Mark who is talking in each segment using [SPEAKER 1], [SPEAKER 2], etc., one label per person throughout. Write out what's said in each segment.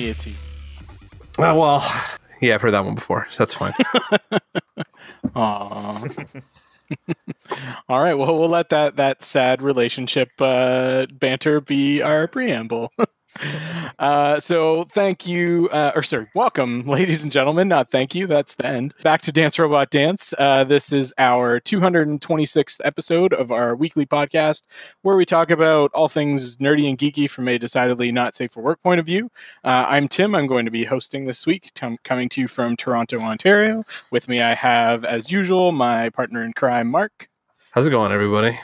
[SPEAKER 1] Mieti.
[SPEAKER 2] Oh, well, yeah, I've heard that one before, so that's fine.
[SPEAKER 1] Aww. All right. Well, we'll let that that sad relationship uh, banter be our preamble. Uh, so thank you, uh, or sorry, welcome, ladies and gentlemen. Not thank you. That's the end. Back to Dance Robot Dance. Uh, this is our 226th episode of our weekly podcast, where we talk about all things nerdy and geeky from a decidedly not safe for work point of view. Uh, I'm Tim. I'm going to be hosting this week, t- coming to you from Toronto, Ontario. With me, I have, as usual, my partner in crime, Mark.
[SPEAKER 2] How's it going, everybody?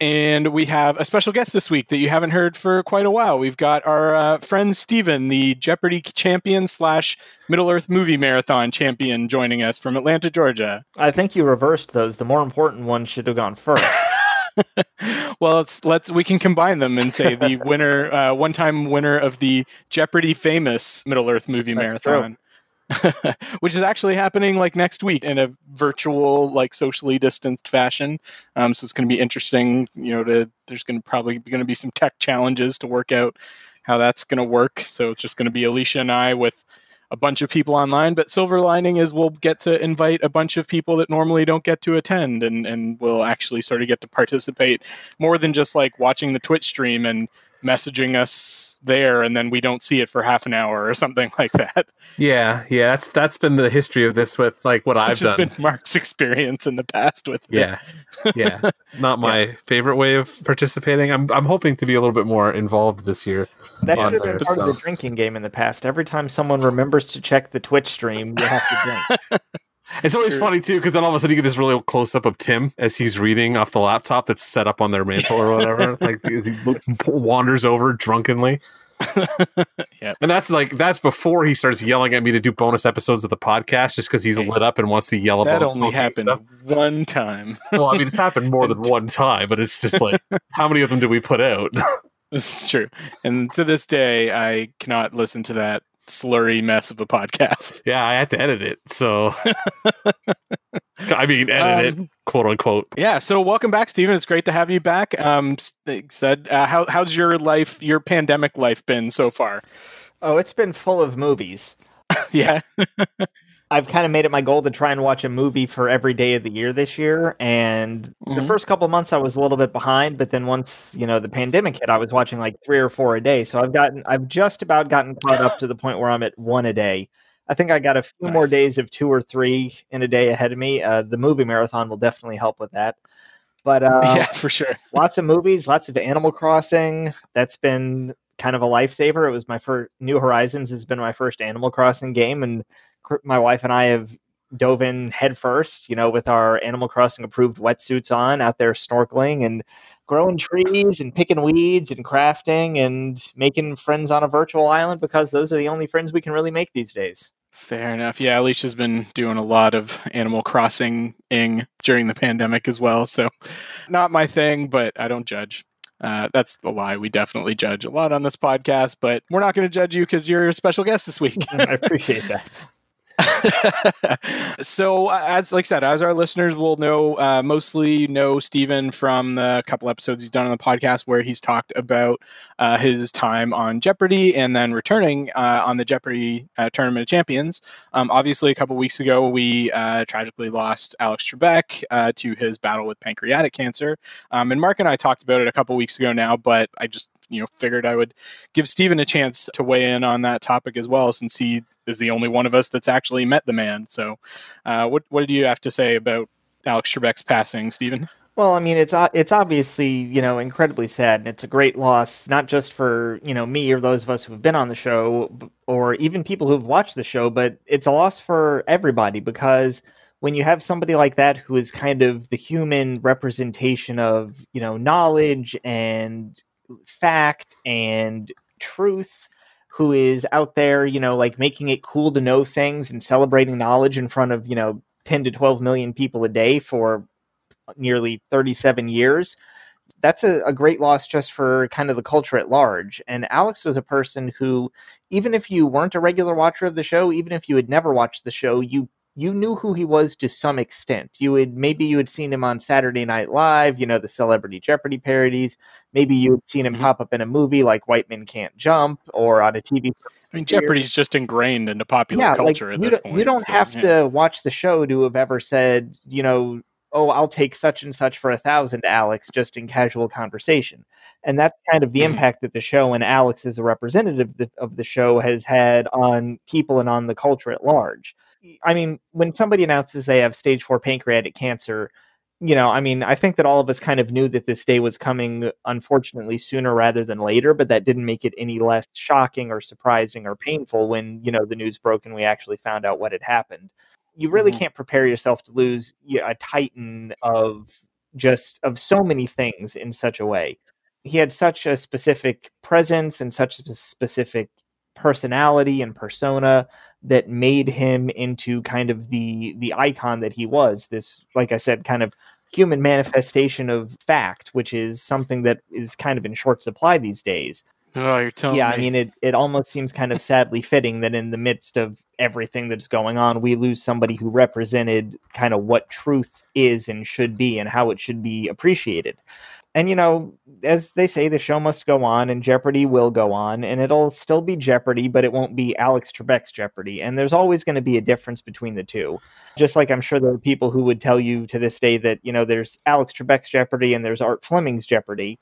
[SPEAKER 1] And we have a special guest this week that you haven't heard for quite a while. We've got our uh, friend Steven, the Jeopardy champion slash Middle Earth movie marathon champion, joining us from Atlanta, Georgia.
[SPEAKER 3] I think you reversed those. The more important one should have gone first.
[SPEAKER 1] well, let's let's we can combine them and say the winner, uh, one time winner of the Jeopardy famous Middle Earth movie
[SPEAKER 3] That's
[SPEAKER 1] marathon. which is actually happening like next week in a virtual like socially distanced fashion. Um, so it's going to be interesting you know to there's going to probably going to be some tech challenges to work out how that's going to work. So it's just going to be alicia and i with a bunch of people online but silver lining is we'll get to invite a bunch of people that normally don't get to attend and and we'll actually sort of get to participate more than just like watching the twitch stream and messaging us there and then we don't see it for half an hour or something like that.
[SPEAKER 2] Yeah, yeah, that's that's been the history of this with like what I've
[SPEAKER 1] Which
[SPEAKER 2] done.
[SPEAKER 1] been Mark's experience in the past with it.
[SPEAKER 2] yeah, yeah, not my favorite way of participating. I'm I'm hoping to be a little bit more involved this year.
[SPEAKER 3] That
[SPEAKER 2] on
[SPEAKER 3] should have been part
[SPEAKER 2] so.
[SPEAKER 3] of the drinking game in the past. Every time someone remembers to check the Twitch stream, you have to drink.
[SPEAKER 2] It's always
[SPEAKER 1] True.
[SPEAKER 2] funny too because then all of a sudden you get this really close up of Tim as he's reading off the laptop that's set up on their mantle or whatever. like as he wanders over drunkenly.
[SPEAKER 1] Yep.
[SPEAKER 2] And that's like that's before he starts yelling at me to do bonus episodes of the podcast just because he's lit up and wants to yell
[SPEAKER 1] That
[SPEAKER 2] about
[SPEAKER 1] that
[SPEAKER 2] only
[SPEAKER 1] happened
[SPEAKER 2] stuff.
[SPEAKER 1] one time.
[SPEAKER 2] Well, I mean, it's happened more than one time, but it's just like how many of them do we put out?
[SPEAKER 1] This is true. And to this day, I cannot listen to that slurry mess of a podcast.
[SPEAKER 2] yeah, I had to edit it, so I mean, edit
[SPEAKER 1] Um,
[SPEAKER 2] it, quote unquote.
[SPEAKER 1] Yeah. So welcome back, Stephen. It's great to have you back. Um, said, uh, how, how's your life, your pandemic life been so far?
[SPEAKER 3] Oh, it's been full of movies.
[SPEAKER 1] yeah.
[SPEAKER 3] I've kind of made it my goal to try and watch a movie for every day of the year this year. And the
[SPEAKER 1] Mhm.
[SPEAKER 3] first couple of months I was a little bit behind, but then once, you know, the pandemic hit, I was watching like three or four a day. So I've gotten I've just about gotten caught up to the point where I'm at one a day. I think I got a few more days of two or three in a day ahead of me. Uh, the movie marathon will definitely help with that. But uh,
[SPEAKER 1] yeah, for sure.
[SPEAKER 3] lots of movies, lots of Animal Crossing. That's been kind of a lifesaver. It was my first New Horizons has been my first Animal Crossing game, and my wife and I have dove in headfirst, you know, with our Animal Crossing approved wetsuits on, out there snorkeling and growing trees and picking weeds and crafting and making friends on a virtual island because those are the only friends we can really make these days.
[SPEAKER 1] Fair enough. Yeah, Alicia's been doing a lot of Animal Crossing ing during the pandemic as well. So, not my thing, but I don't judge. Uh, that's the lie. We definitely judge a lot on this podcast, but we're not going to judge you because you're a special guest this week.
[SPEAKER 3] I appreciate that.
[SPEAKER 1] so as like I said, as our listeners will know, uh, mostly know Stephen from the couple episodes he's done on the podcast where he's talked about uh, his time on Jeopardy and then returning uh, on the Jeopardy uh, Tournament of Champions. Um, obviously, a couple weeks ago, we uh, tragically lost Alex Trebek uh, to his battle with pancreatic cancer. Um, and Mark and I talked about it a couple weeks ago now, but I just you know figured I would give Stephen a chance to weigh in on that topic as well, since he is the only one of us that's actually met the man. So, uh, what what do you have to say about Alex Trebek's passing, Stephen?
[SPEAKER 3] Well, I mean, it's it's obviously you know incredibly sad, and it's a great loss, not just for you know me or those of us who've been on the show, or even people who've watched the show, but it's a loss for everybody because when you have somebody like that who is kind of the human representation of you know knowledge and fact and truth who is out there you know like making it cool to know things and celebrating knowledge in front of you know 10 to 12 million people a day for nearly 37 years that's a, a great loss just for kind of the culture at large. And alex was a person who even if you weren't a regular watcher of the show even if you had never watched the show you you knew who he was to some extent you would maybe you had seen him on saturday night live you know the celebrity jeopardy parodies maybe you had seen him
[SPEAKER 1] Mhm.
[SPEAKER 3] pop up in a movie like white men can't jump or on a tv
[SPEAKER 1] I mean, Jeopardy's just ingrained into popular
[SPEAKER 3] yeah,
[SPEAKER 1] culture
[SPEAKER 3] like,
[SPEAKER 1] at this point.
[SPEAKER 3] You don't
[SPEAKER 1] so,
[SPEAKER 3] have
[SPEAKER 1] yeah.
[SPEAKER 3] to watch the show to have ever said, you know, oh, I'll take such and such for a thousand, Alex, just in casual conversation. And that's kind of the
[SPEAKER 1] Mhm.
[SPEAKER 3] impact that the show and Alex as a representative of the, of the show has had on people and on the culture at large. I mean, when somebody announces they have stage four pancreatic cancer, you know, I mean, I think that all of us kind of knew that this day was coming, unfortunately, sooner rather than later, but that didn't make it any less shocking or surprising or painful when, you know, the news broke and we actually found out what had happened. You really
[SPEAKER 1] Mhm.
[SPEAKER 3] can't prepare yourself to lose a titan of just of so many things in such a way. He had such a specific presence and such a specific personality and persona that made him into kind of the the icon that he was this like i said kind of human manifestation of fact which is something that is kind of in short supply these days
[SPEAKER 1] Oh, you're telling me
[SPEAKER 3] yeah
[SPEAKER 1] me.
[SPEAKER 3] i mean it, it almost seems kind of sadly fitting that in the midst of everything that's going on we lose somebody who represented kind of what truth is and should be and how it should be appreciated and you know as they say the show must go on and jeopardy will go on and it'll still be jeopardy but it won't be alex trebek's jeopardy. And there's always going to be a difference between the two. Just like i'm sure there are people who would tell you to this day that you know there's alex trebek's jeopardy and there's art fleming's jeopardy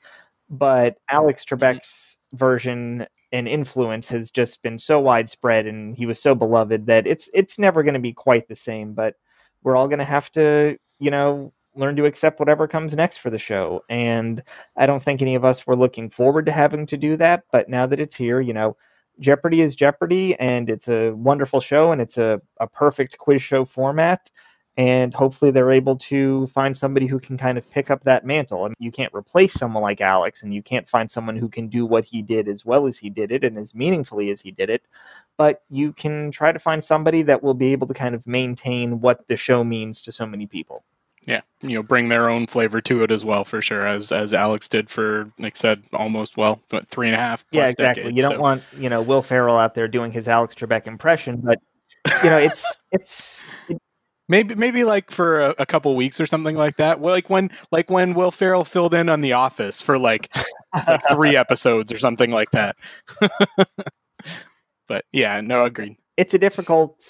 [SPEAKER 3] but alex trebek's version and influence has just been so widespread and he was so beloved that it's it's never going to be quite the same but we're all going to have to you know learn to accept whatever comes next for the show and i don't think any of us were looking forward to having to do that but now that it's here you know jeopardy is jeopardy and it's a wonderful show and it's a, a perfect quiz show format and hopefully they're able to find somebody who can kind of pick up that mantle. I mean, you can't replace someone like Alex, and you can't find someone who can do what he did as well as he did it and as meaningfully as he did it. But you can try to find somebody that will be able to kind of maintain what the show means to so many people.
[SPEAKER 1] Yeah, you know, bring their own flavor to it as well, for sure, as as Alex did for, like I said, almost well, three and a half.
[SPEAKER 3] yeah, exactly.
[SPEAKER 1] decades,
[SPEAKER 3] you don't
[SPEAKER 1] so-
[SPEAKER 3] want you know Will Ferrell out there doing his Alex Trebek impression, but you know it's it's
[SPEAKER 1] Maybe maybe like for a, a couple weeks or something like that. Well, like when like when Will Ferrell filled in on The Office for like, like three episodes or something like that. but yeah, no, agreed.
[SPEAKER 3] it's a difficult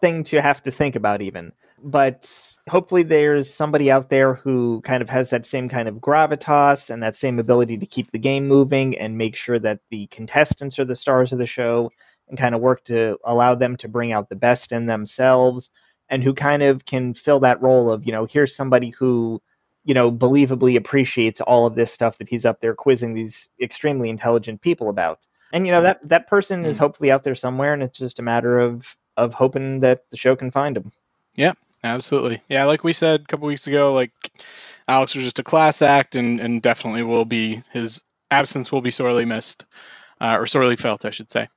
[SPEAKER 3] thing to have to think about even but hopefully there's somebody out there who kind of has that same kind of gravitas and that same ability to keep the game moving and make sure that the contestants are the stars of the show and kind of work to allow them to bring out the best in themselves and who kind of can fill that role of you know here's somebody who you know believably appreciates all of this stuff that he's up there quizzing these extremely intelligent people about. And you know that that person is
[SPEAKER 1] Mm.
[SPEAKER 3] hopefully out there somewhere and it's just a matter of of hoping that the show can find him
[SPEAKER 1] Absolutely. Yeah, like we said a couple weeks ago, like Alex was just a class act and, and definitely will be his absence will be sorely missed. Uh, or sorely felt, I should say.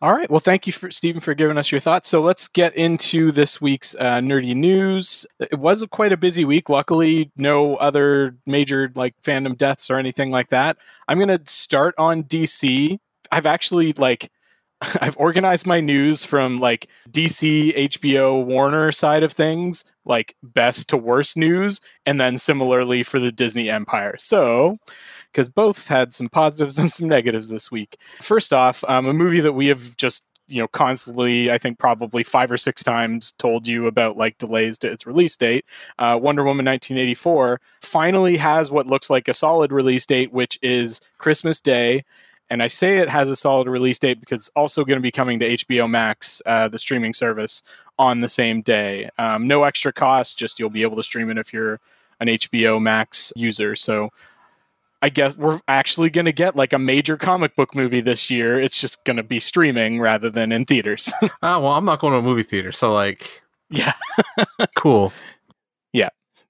[SPEAKER 1] All right. Well, thank you, for, Stephen, for giving us your thoughts. So let's get into this week's uh, nerdy news. It was quite a busy week. Luckily, no other major like fandom deaths or anything like that. I'm to start on DC. I've actually like I've organized my news from like DC, HBO, Warner side of things, like best to worst news, and then similarly for the Disney Empire. So, because both had some positives and some negatives this week. First off, um, a movie that we have just you know constantly i think probably five or six times told you about like delays to its release date uh, wonder woman 1984 finally has what looks like a solid release date which is christmas day and I say it has a solid release date because it's also going to be coming to HBO Max, uh, the streaming service, on the same day. Um, no extra cost, just you'll be able to stream it if you're an HBO Max user. So I guess we're actually going to get like a major comic book movie this year. It's just going to be streaming rather than in theaters.
[SPEAKER 2] Ah, well, I'm not going to a movie theater, so like,
[SPEAKER 1] yeah,
[SPEAKER 2] cool. Yeah.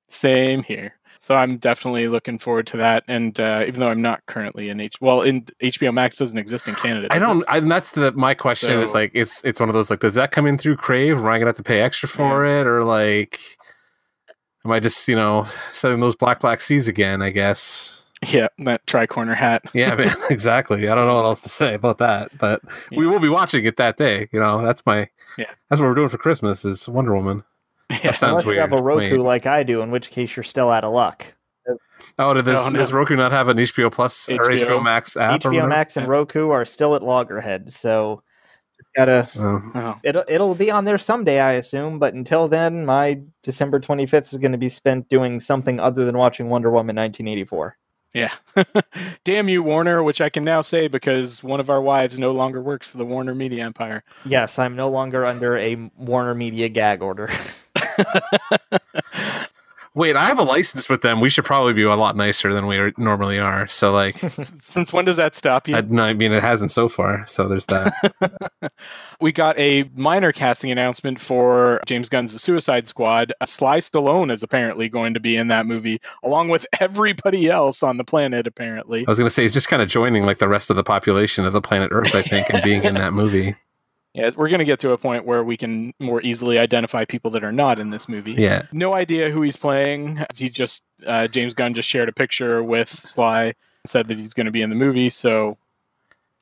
[SPEAKER 1] Same here. So I'm definitely looking forward to that. And uh, even though I'm not currently in H, well, in HBO Max doesn't exist in Canada.
[SPEAKER 2] I don't. I, and that's the my question is like, it's it's one of those like, does that come in through Crave? Am I gonna have to pay extra for it, or like, am I just you know selling those black black seas again? I guess.
[SPEAKER 1] Yeah, that tri-corner hat.
[SPEAKER 2] Yeah, man, exactly. I don't know what else to say about that, but we will be watching it that day. You know, that's my
[SPEAKER 1] Yeah.
[SPEAKER 2] That's what we're doing for Christmas is Wonder Woman.
[SPEAKER 1] Yeah.
[SPEAKER 2] sounds
[SPEAKER 3] unless you have a roku
[SPEAKER 2] Wait.
[SPEAKER 3] like i do in which case you're still out of luck
[SPEAKER 2] Oh, did this,
[SPEAKER 1] Oh, no.
[SPEAKER 2] does Roku not have an HBO Plus or
[SPEAKER 1] HBO.
[SPEAKER 2] HBO Max app?
[SPEAKER 3] hbo
[SPEAKER 2] whatever?
[SPEAKER 3] max and roku are still at loggerhead so gotta.
[SPEAKER 2] Oh.
[SPEAKER 1] Oh,
[SPEAKER 3] It'll it'll be on there someday, I assume. But until then, my December 25th is going to be spent doing something other than watching Wonder Woman 1984.
[SPEAKER 1] yeah. Damn you, Warner, which I can now say because one of our wives no longer works for the Warner Media Empire.
[SPEAKER 3] Yes, I'm no longer under a Warner Media gag order.
[SPEAKER 2] Wait, I have a license with them. We should probably be a lot nicer than we are, normally are. So, like,
[SPEAKER 1] Since when does that stop you?
[SPEAKER 2] I, no, I mean, it hasn't so far. So there's that.
[SPEAKER 1] we got a minor casting announcement for James Gunn's Suicide Squad. Uh, Sly Stallone is apparently going to be in that movie, along with everybody else on the planet, apparently.
[SPEAKER 2] I was going to say he's just kind of joining like the rest of the population of the planet Earth, I think, and being in that movie.
[SPEAKER 1] Yeah, we're going to get to a point where we can more easily identify people that are not in this movie.
[SPEAKER 2] Yeah.
[SPEAKER 1] No idea who he's playing. He just, uh, James Gunn just shared a picture with Sly, said that he's going to be in the movie. So,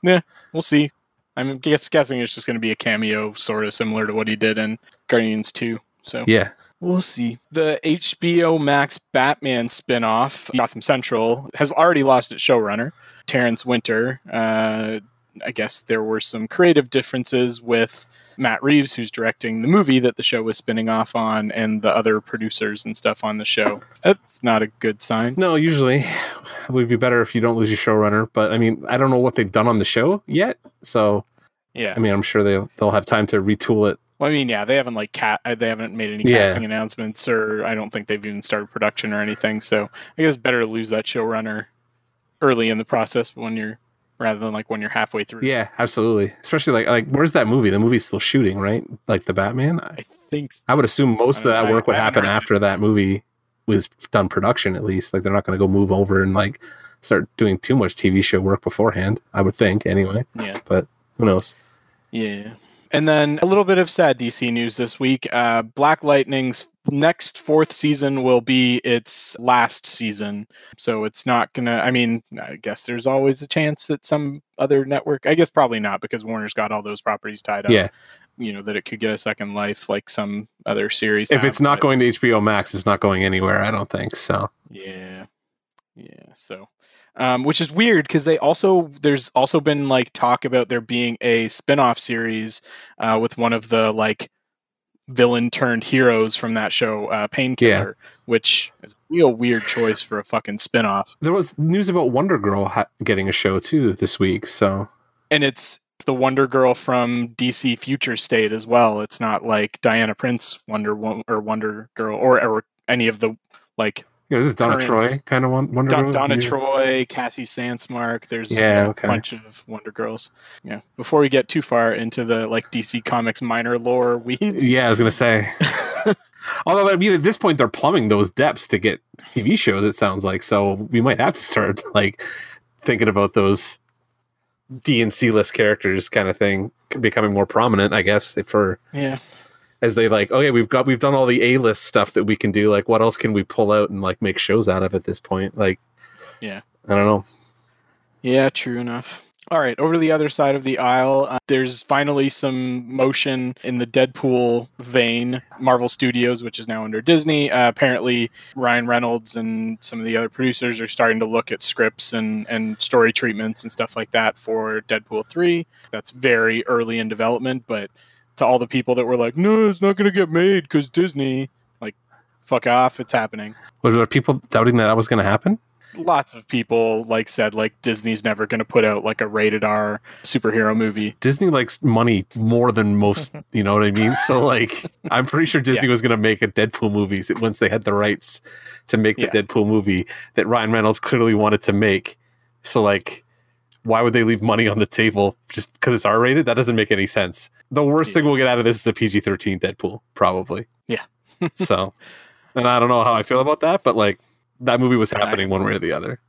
[SPEAKER 1] yeah, we'll see. I'm guess, guessing it's just going to be a cameo, sort of similar to what he did in Guardians 2. So,
[SPEAKER 2] Yeah.
[SPEAKER 1] We'll see. The HBO Max Batman spinoff, Gotham Central, has already lost its showrunner, Terrence Winter. Uh, I guess there were some creative differences with Matt Reeves, who's directing the movie that the show was spinning off on, and the other producers and stuff on the show. That's not a good sign.
[SPEAKER 2] No, usually it would be better if you don't lose your showrunner. But I mean, I don't know what they've done on the show yet. So,
[SPEAKER 1] Yeah.
[SPEAKER 2] I mean, I'm sure they'll, they'll have time to retool it.
[SPEAKER 1] Well, I mean, yeah, they haven't like cat. uh, They haven't made any
[SPEAKER 2] Yeah.
[SPEAKER 1] casting announcements, or I don't think they've even started production or anything. So I guess better to lose that showrunner early in the process when you're rather than like when you're halfway through.
[SPEAKER 2] Yeah, absolutely. Especially like, like where's that movie? The movie's still shooting, right? Like the Batman? I,
[SPEAKER 1] think
[SPEAKER 2] I would assume most of that work would
[SPEAKER 1] I
[SPEAKER 2] happen after that movie was done production, at least. Like they're not going to go move over and like start doing too much TV show work beforehand, I would think, anyway.
[SPEAKER 1] yeah,
[SPEAKER 2] But who knows?
[SPEAKER 1] yeah. And then a little bit of sad DC news this week. Uh, Black Lightning's next fourth season will be its last season, so it's not gonna. I mean, I guess there's always a chance that some other network. I guess probably not because Warner's got all those properties tied up.
[SPEAKER 2] Yeah.
[SPEAKER 1] you know that it could get a second life like some other series.
[SPEAKER 2] If
[SPEAKER 1] have,
[SPEAKER 2] it's not
[SPEAKER 1] but-
[SPEAKER 2] going to HBO Max, it's not going anywhere, I don't think. So,
[SPEAKER 1] Yeah. Yeah. So, um, which is weird because they also, there's also been like talk about there being a spin off series uh, with one of the like villain turned heroes from that show, uh, Painkiller, which is a real weird choice for a fucking spin off.
[SPEAKER 2] there was news about Wonder Girl ha- getting a show too this week. So,
[SPEAKER 1] And it's, the Wonder Girl from DC Future State as well. It's not like Diana Prince Wonder Wo- or Wonder Girl or, or any of the like
[SPEAKER 2] yeah, this is Donna
[SPEAKER 1] Current-
[SPEAKER 2] Troy kind of one. Wonder
[SPEAKER 1] Don-
[SPEAKER 2] Girl?
[SPEAKER 1] Donna. Troy, Cassie Sandsmark. There's
[SPEAKER 2] Yeah,
[SPEAKER 1] you know,
[SPEAKER 2] okay.
[SPEAKER 1] a bunch of Wonder Girls. Yeah. Before we get too far into the like DC Comics minor lore weeds.
[SPEAKER 2] Yeah, I was gonna say. Although I mean, at this point, they're plumbing those depths to get TV shows. It sounds like so we might have to start like thinking about those D and C list characters, kind of thing, becoming more prominent. I guess for
[SPEAKER 1] yeah.
[SPEAKER 2] As they like, okay, we've got we've done all the A list stuff that we can do. Like, what else can we pull out and like make shows out of at this point? Like,
[SPEAKER 1] Yeah.
[SPEAKER 2] I don't know.
[SPEAKER 1] Yeah, true enough. All right, over to the other side of the aisle, uh, there's finally some motion in the Deadpool vein. Marvel Studios, which is now under Disney, uh, apparently Ryan Reynolds and some of the other producers are starting to look at scripts and, and story treatments and stuff like that for Deadpool 3. That's very early in development, but to all the people that were like, no, it's not going to get made because Disney, like, fuck off, it's happening
[SPEAKER 2] Were there people doubting that that was going to happen?
[SPEAKER 1] lots of people like said like Disney's never going to put out like a rated R superhero movie.
[SPEAKER 2] Disney likes money more than most, you know what I mean? So like I'm pretty sure Disney was going to make a Deadpool movie once they had the rights to make the
[SPEAKER 1] Yeah.
[SPEAKER 2] Deadpool movie that Ryan Reynolds clearly wanted to make. So like why would they leave money on the table just because it's R-rated? That doesn't make any sense. The worst
[SPEAKER 1] Yeah.
[SPEAKER 2] thing we'll get out of this is a PG-13 Deadpool, probably.
[SPEAKER 1] Yeah.
[SPEAKER 2] so, and I don't know how I feel about that, but like that movie was happening one way or the other.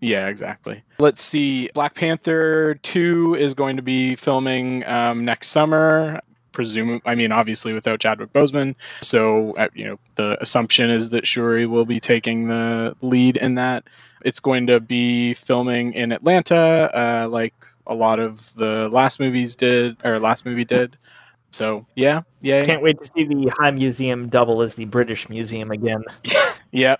[SPEAKER 1] Yeah, exactly. Let's see. Black Panther 2 is going to be filming um, next summer. Presume, I mean, obviously without Chadwick Boseman. So, uh, you know, the assumption is that Shuri will be taking the lead in that. It's going to be filming in Atlanta, uh, like a lot of the last movies did, or last movie did. So yeah, yeah,
[SPEAKER 3] Can't wait to see the High Museum double as the British Museum again.
[SPEAKER 1] yeah,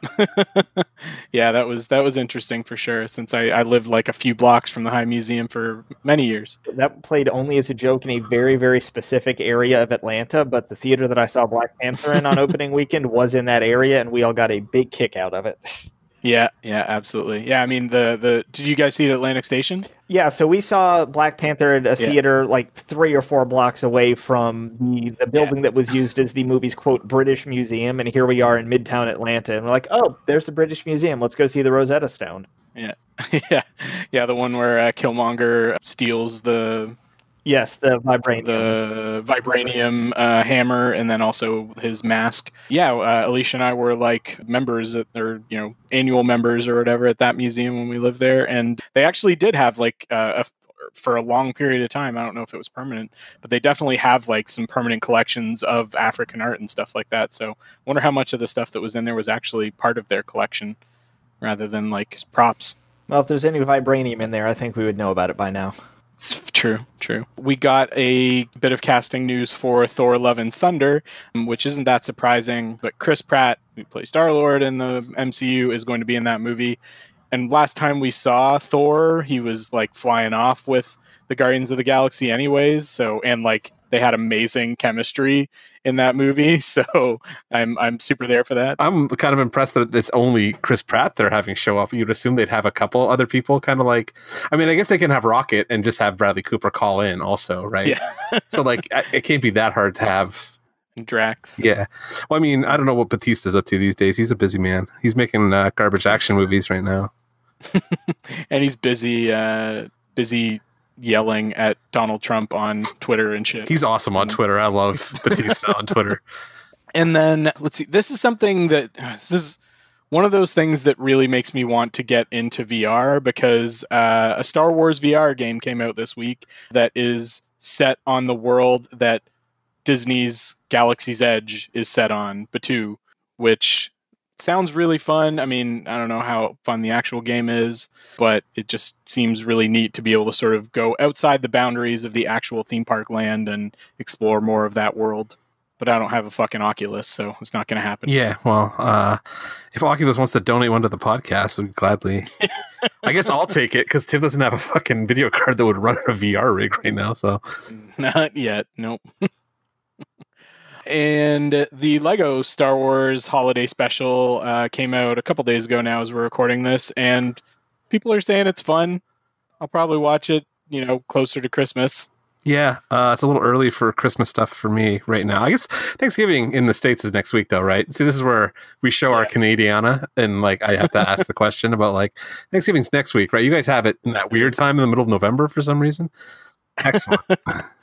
[SPEAKER 1] yeah. That was that was interesting for sure. Since I, I lived like a few blocks from the High Museum for many years.
[SPEAKER 3] That played only as a joke in a very, very specific area of Atlanta, but the theater that I saw Black Panther in on opening weekend was in that area, and we all got a big kick out of it.
[SPEAKER 1] Yeah, yeah, absolutely. Yeah, I mean the the did you guys see it at Atlantic Station?
[SPEAKER 3] Yeah, so we saw Black Panther at a
[SPEAKER 1] Yeah.
[SPEAKER 3] theater like three or four blocks away from the, the building that was used as the movie's quote British Museum, and here we are in Midtown Atlanta, and we're like, oh, there's the British Museum. Let's go see the Rosetta Stone.
[SPEAKER 1] Yeah, yeah, yeah, the one where uh, Killmonger steals the
[SPEAKER 3] Yes, the vibranium.
[SPEAKER 1] the vibranium uh, hammer and then also his mask. Yeah, uh, Alicia and I were like members at or you know annual members or whatever at that museum when we lived there, and they actually did have like uh, a for a long period of time. I don't know if it was permanent, but they definitely have like some permanent collections of African art and stuff like that. So, I wonder how much of the stuff that was in there was actually part of their collection rather than like props.
[SPEAKER 3] well, if there's any vibranium in there, I think we would know about it by now.
[SPEAKER 1] True, true. We got a bit of casting news for Thor: Love and Thunder, um, which isn't that surprising. But Chris Pratt, who plays Star Lord in the MCU, is going to be in that movie. And last time we saw Thor, he was like flying off with the Guardians of the Galaxy, anyways. So and like they had amazing chemistry in that movie. So I'm I'm super there for that.
[SPEAKER 2] I'm kind of impressed that it's only Chris Pratt they're having show up. You'd assume they'd have a couple other people, kind of like. I mean, I guess they can have Rocket and just have Bradley Cooper call in, also, right?
[SPEAKER 1] Yeah.
[SPEAKER 2] so like, it can't be that hard to have.
[SPEAKER 1] Drax.
[SPEAKER 2] Yeah. Well, I mean, I don't know what Batista's up to these days. He's a busy man. He's making uh, garbage action movies right now.
[SPEAKER 1] and he's busy uh busy yelling at Donald Trump on Twitter and shit.
[SPEAKER 2] He's awesome on Twitter. I love Batista on Twitter.
[SPEAKER 1] And then let's see. This is something that this is one of those things that really makes me want to get into VR because uh, a Star Wars VR game came out this week that is set on the world that Disney's Galaxy's Edge is set on, Batuu, which sounds really fun. I mean, I don't know how fun the actual game is, but it just seems really neat to be able to sort of go outside the boundaries of the actual theme park land and explore more of that world but I don't have a fucking Oculus, so it's not going to happen.
[SPEAKER 2] Yeah, well, uh, if Oculus wants to donate one to the podcast, we'd gladly. I guess I'll take it because Tim doesn't have a fucking video card that would run a VR rig right now. So
[SPEAKER 1] Not yet. Nope. and the Lego Star Wars Holiday Special uh, came out a couple days ago now as we're recording this, and people are saying it's fun. I'll probably watch it, you know, closer to Christmas.
[SPEAKER 2] yeah, uh, it's a little early for Christmas stuff for me right now. I guess Thanksgiving in the states is next week, though, right? See, this is where we show our Canadiana, and like I have to ask the question about like Thanksgiving's next week, right? You guys have it in that weird time in the middle of November for some reason. Excellent.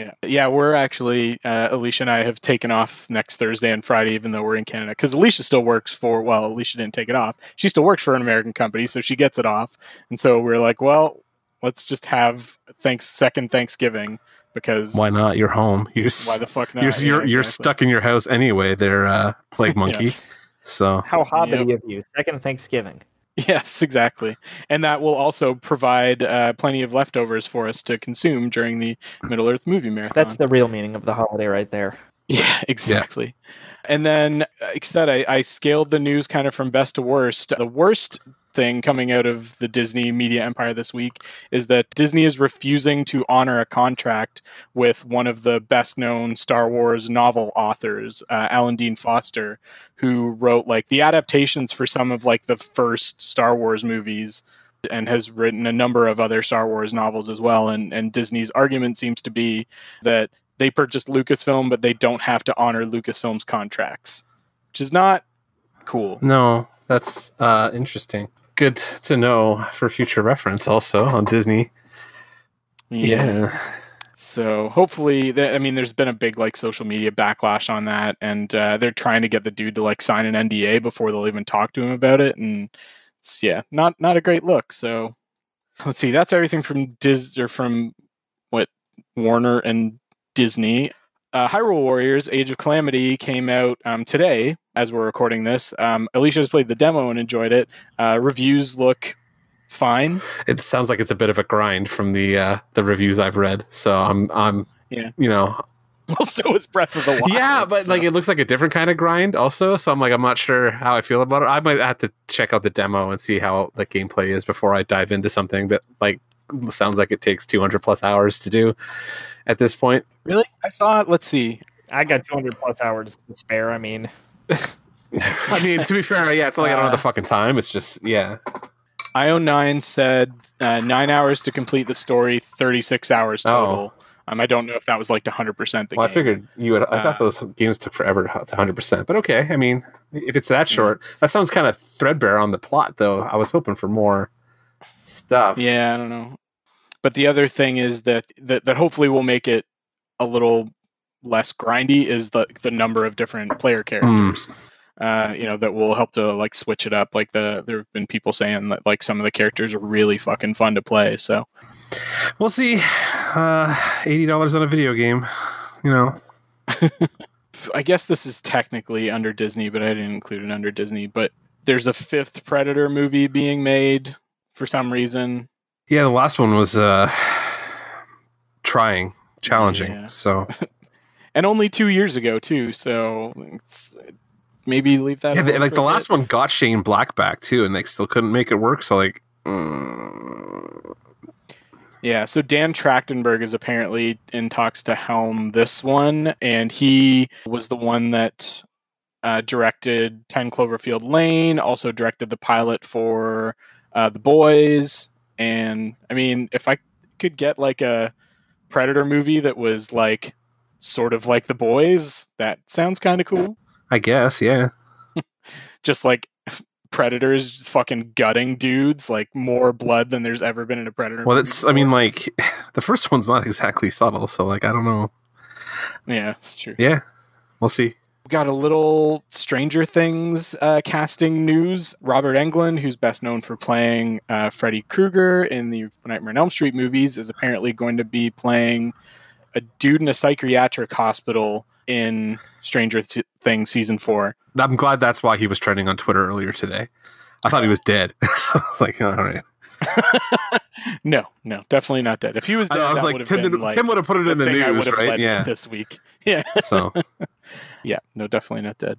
[SPEAKER 1] Yeah, yeah, we're actually uh, Alicia and I have taken off next Thursday and Friday, even though we're in Canada, because Alicia still works for. Well, Alicia didn't take it off. She still works for an American company, so she gets it off. And so we're like, well, let's just have thanks second Thanksgiving because
[SPEAKER 2] Why not? You're home. You're
[SPEAKER 1] Why the fuck not?
[SPEAKER 2] you're you're,
[SPEAKER 1] Yeah,
[SPEAKER 2] you're
[SPEAKER 1] exactly.
[SPEAKER 2] stuck in your house anyway. There, uh, plague monkey. So
[SPEAKER 3] How hobbity
[SPEAKER 1] Yep.
[SPEAKER 3] of you. Second Thanksgiving.
[SPEAKER 1] Yes, exactly, and that will also provide uh, plenty of leftovers for us to consume during the Middle Earth movie marathon.
[SPEAKER 3] That's the real meaning of the holiday right there.
[SPEAKER 1] Yeah, exactly. And then, like I said, I, I scaled the news kind of from best to worst. The worst thing coming out of the Disney media empire this week is that Disney is refusing to honor a contract with one of the best known Star Wars novel authors, uh, Alan Dean Foster, who wrote like the adaptations for some of like the first Star Wars movies and has written a number of other Star Wars novels as well. And, and Disney's argument seems to be that they purchased Lucasfilm, but they don't have to honor Lucasfilm's contracts, which is not cool.
[SPEAKER 2] no, that's uh, interesting. Good to know for future reference. Also on Disney. Yeah.
[SPEAKER 1] So hopefully, th- I mean, there's been a big like social media backlash on that, and uh, they're trying to get the dude to like sign an NDA before they'll even talk to him about it, and it's yeah, not not a great look. So let's see, that's everything from Dis or from what Warner and Disney. Uh, Hyrule Warriors: Age of Calamity came out um, today as we're recording this. Um, Alicia has played the demo and enjoyed it. Uh, reviews look fine.
[SPEAKER 2] It sounds like it's a bit of a grind from the uh, the reviews I've read. So I'm I'm
[SPEAKER 1] Yeah.
[SPEAKER 2] you know
[SPEAKER 1] Well, so is Breath of the Wild.
[SPEAKER 2] yeah, but
[SPEAKER 1] so-
[SPEAKER 2] like it looks like a different kind of grind also. So I'm like, I'm not sure how I feel about it. I might have to check out the demo and see how the gameplay is before I dive into something that like sounds like it takes 200 plus hours to do at this point.
[SPEAKER 1] really, I saw it. Let's see.
[SPEAKER 3] I got 200 plus hours to spare. I mean,
[SPEAKER 2] I mean, to be fair, yeah, it's not like I don't have the
[SPEAKER 1] Uh,
[SPEAKER 2] fucking time. It's just, yeah.
[SPEAKER 1] IO9 said uh, nine hours to complete the story, 36 hours total. Um, I don't know if that was like to 100% the
[SPEAKER 2] Well, I figured you would. I thought
[SPEAKER 1] Uh,
[SPEAKER 2] those games took forever to 100, percent but okay. I mean, if it's that short, that sounds kind of threadbare on the plot, though. I was hoping for more stuff.
[SPEAKER 1] Yeah, I don't know. But the other thing is that, that that hopefully will make it a little less grindy is the the number of different player characters. Uh, you know that will help to like switch it up. Like the there have been people saying that like some of the characters are really fucking fun to play. So
[SPEAKER 2] We'll see. Uh, Eighty dollars on a video game, you know.
[SPEAKER 1] I guess this is technically under Disney, but I didn't include it under Disney. But there's a fifth Predator movie being made for some reason.
[SPEAKER 2] Yeah, the last one was uh, trying, challenging.
[SPEAKER 1] Yeah.
[SPEAKER 2] So
[SPEAKER 1] and only two years ago too. So it's, maybe leave that.
[SPEAKER 2] yeah, they- like the last
[SPEAKER 1] bit.
[SPEAKER 2] one got Shane Black back too, and they still couldn't make it work. So like, mm,
[SPEAKER 1] Yeah. So Dan Trachtenberg is apparently in talks to helm this one, and he was the one that uh, directed Ten Cloverfield Lane. Also directed the pilot for uh, The Boys. And I mean, if I could get like a Predator movie that was like sort of like The Boys, that sounds kind of cool.
[SPEAKER 2] I guess, yeah.
[SPEAKER 1] just like predators fucking gutting dudes like more blood than there's ever been in a predator
[SPEAKER 2] Well, that's. I mean, like the first one's not exactly subtle. So like, I don't know.
[SPEAKER 1] yeah it's true
[SPEAKER 2] Yeah, we'll see.
[SPEAKER 1] Got a little stranger things uh, casting news robert englund who's best known for playing uh, freddy krueger in the nightmare on elm street movies is apparently going to be playing a dude in a psychiatric hospital in stranger Th- things season four
[SPEAKER 2] I'm glad that's why he was trending on Twitter earlier today. I thought he was dead. so I was like, all right.
[SPEAKER 1] no no definitely not dead if he was
[SPEAKER 2] I,
[SPEAKER 1] dead
[SPEAKER 2] know, I was
[SPEAKER 1] that
[SPEAKER 2] like,
[SPEAKER 1] would
[SPEAKER 2] Tim,
[SPEAKER 1] been
[SPEAKER 2] did,
[SPEAKER 1] like
[SPEAKER 2] Tim would have put it in the
[SPEAKER 1] thing I would
[SPEAKER 2] news,
[SPEAKER 1] have
[SPEAKER 2] right?
[SPEAKER 1] led
[SPEAKER 2] Yeah.
[SPEAKER 1] this week. Yeah,
[SPEAKER 2] So
[SPEAKER 1] yeah, no, definitely not dead.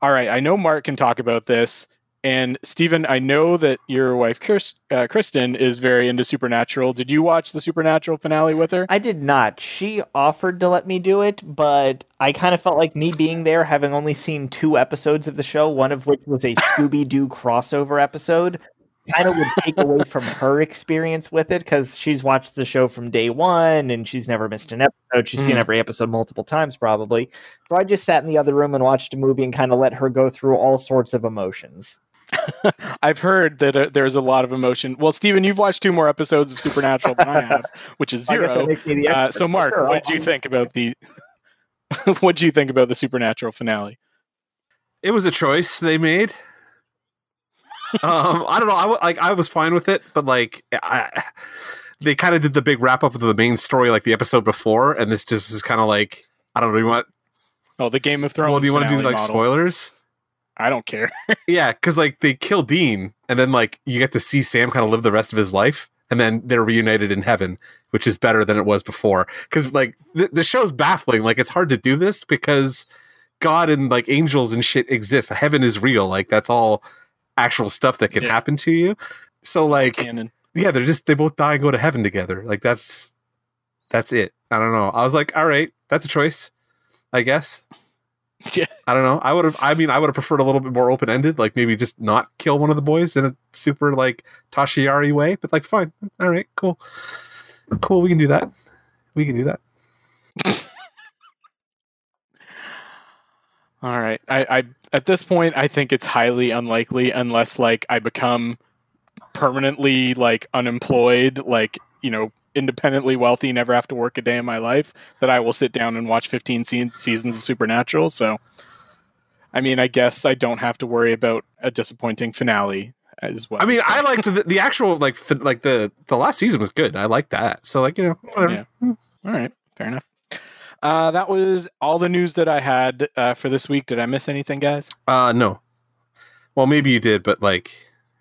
[SPEAKER 1] All right, I know Mark can talk about this, and Stephen, I know that your wife Kirst, uh, Kristen is very into Supernatural. Did you watch the Supernatural finale with her?
[SPEAKER 3] I did not. She offered to let me do it, but I kind of felt like me being there, having only seen two episodes of the show, one of which was a Scooby Doo crossover episode, kind of would take away from her experience with it because she's watched the show from day one and she's never missed an episode. She's seen
[SPEAKER 1] Mhm.
[SPEAKER 3] every episode multiple times, probably. So I just sat in the other room and watched a movie and kind of let her go through all sorts of emotions.
[SPEAKER 1] I've heard that uh, there's a lot of emotion. Well, Stephen, you've watched two more episodes of Supernatural than I have, which is
[SPEAKER 3] I guess that
[SPEAKER 1] zero.
[SPEAKER 3] makes me the
[SPEAKER 1] Uh, so, Mark,
[SPEAKER 3] Sure,
[SPEAKER 1] what
[SPEAKER 3] I'll-
[SPEAKER 1] did you think about the? what did you think about the Supernatural finale?
[SPEAKER 2] it was a choice they made. Um, I don't know. I like. I was fine with it, but like, I, they kind of did the big wrap up of the main story like the episode before, and this just is kind of like I don't know. Do you want?
[SPEAKER 1] Oh, the Game of Thrones.
[SPEAKER 2] Well, do you want to do like
[SPEAKER 1] model.
[SPEAKER 2] spoilers?
[SPEAKER 1] I don't care.
[SPEAKER 2] Yeah, because like they kill Dean, and then like you get to see Sam kind of live the rest of his life, and then they're reunited in heaven, which is better than it was before. Because like th- the show's baffling. Like it's hard to do this because God and like angels and shit exist. Heaven is real. Like that's all actual stuff that can
[SPEAKER 1] Yeah.
[SPEAKER 2] happen to you. So like
[SPEAKER 1] Canon.
[SPEAKER 2] yeah, they're just they both die and go to heaven together. Like that's that's it. I don't know. I was like, all right, that's a choice, I guess.
[SPEAKER 1] Yeah.
[SPEAKER 2] I don't know. I would have. I mean, I would have preferred a little bit more open ended, like maybe just not kill one of the boys in a super like Tashiari way. But like, fine, all right, cool, cool. We can do that. We can do that.
[SPEAKER 1] All right. I, I at this point I think it's highly unlikely unless like I become permanently like unemployed, like, you know, independently wealthy, never have to work a day in my life, that I will sit down and watch 15 se- seasons of Supernatural. So I mean, I guess I don't have to worry about a disappointing finale as well.
[SPEAKER 2] I mean, I liked the, the actual like fi- like the the last season was good. I like that. So like you know whatever.
[SPEAKER 1] Yeah. All right, fair enough. Uh, that was all the news that I had uh, for this week. Did I miss anything, guys?
[SPEAKER 2] Uh no. Well, maybe you did, but like,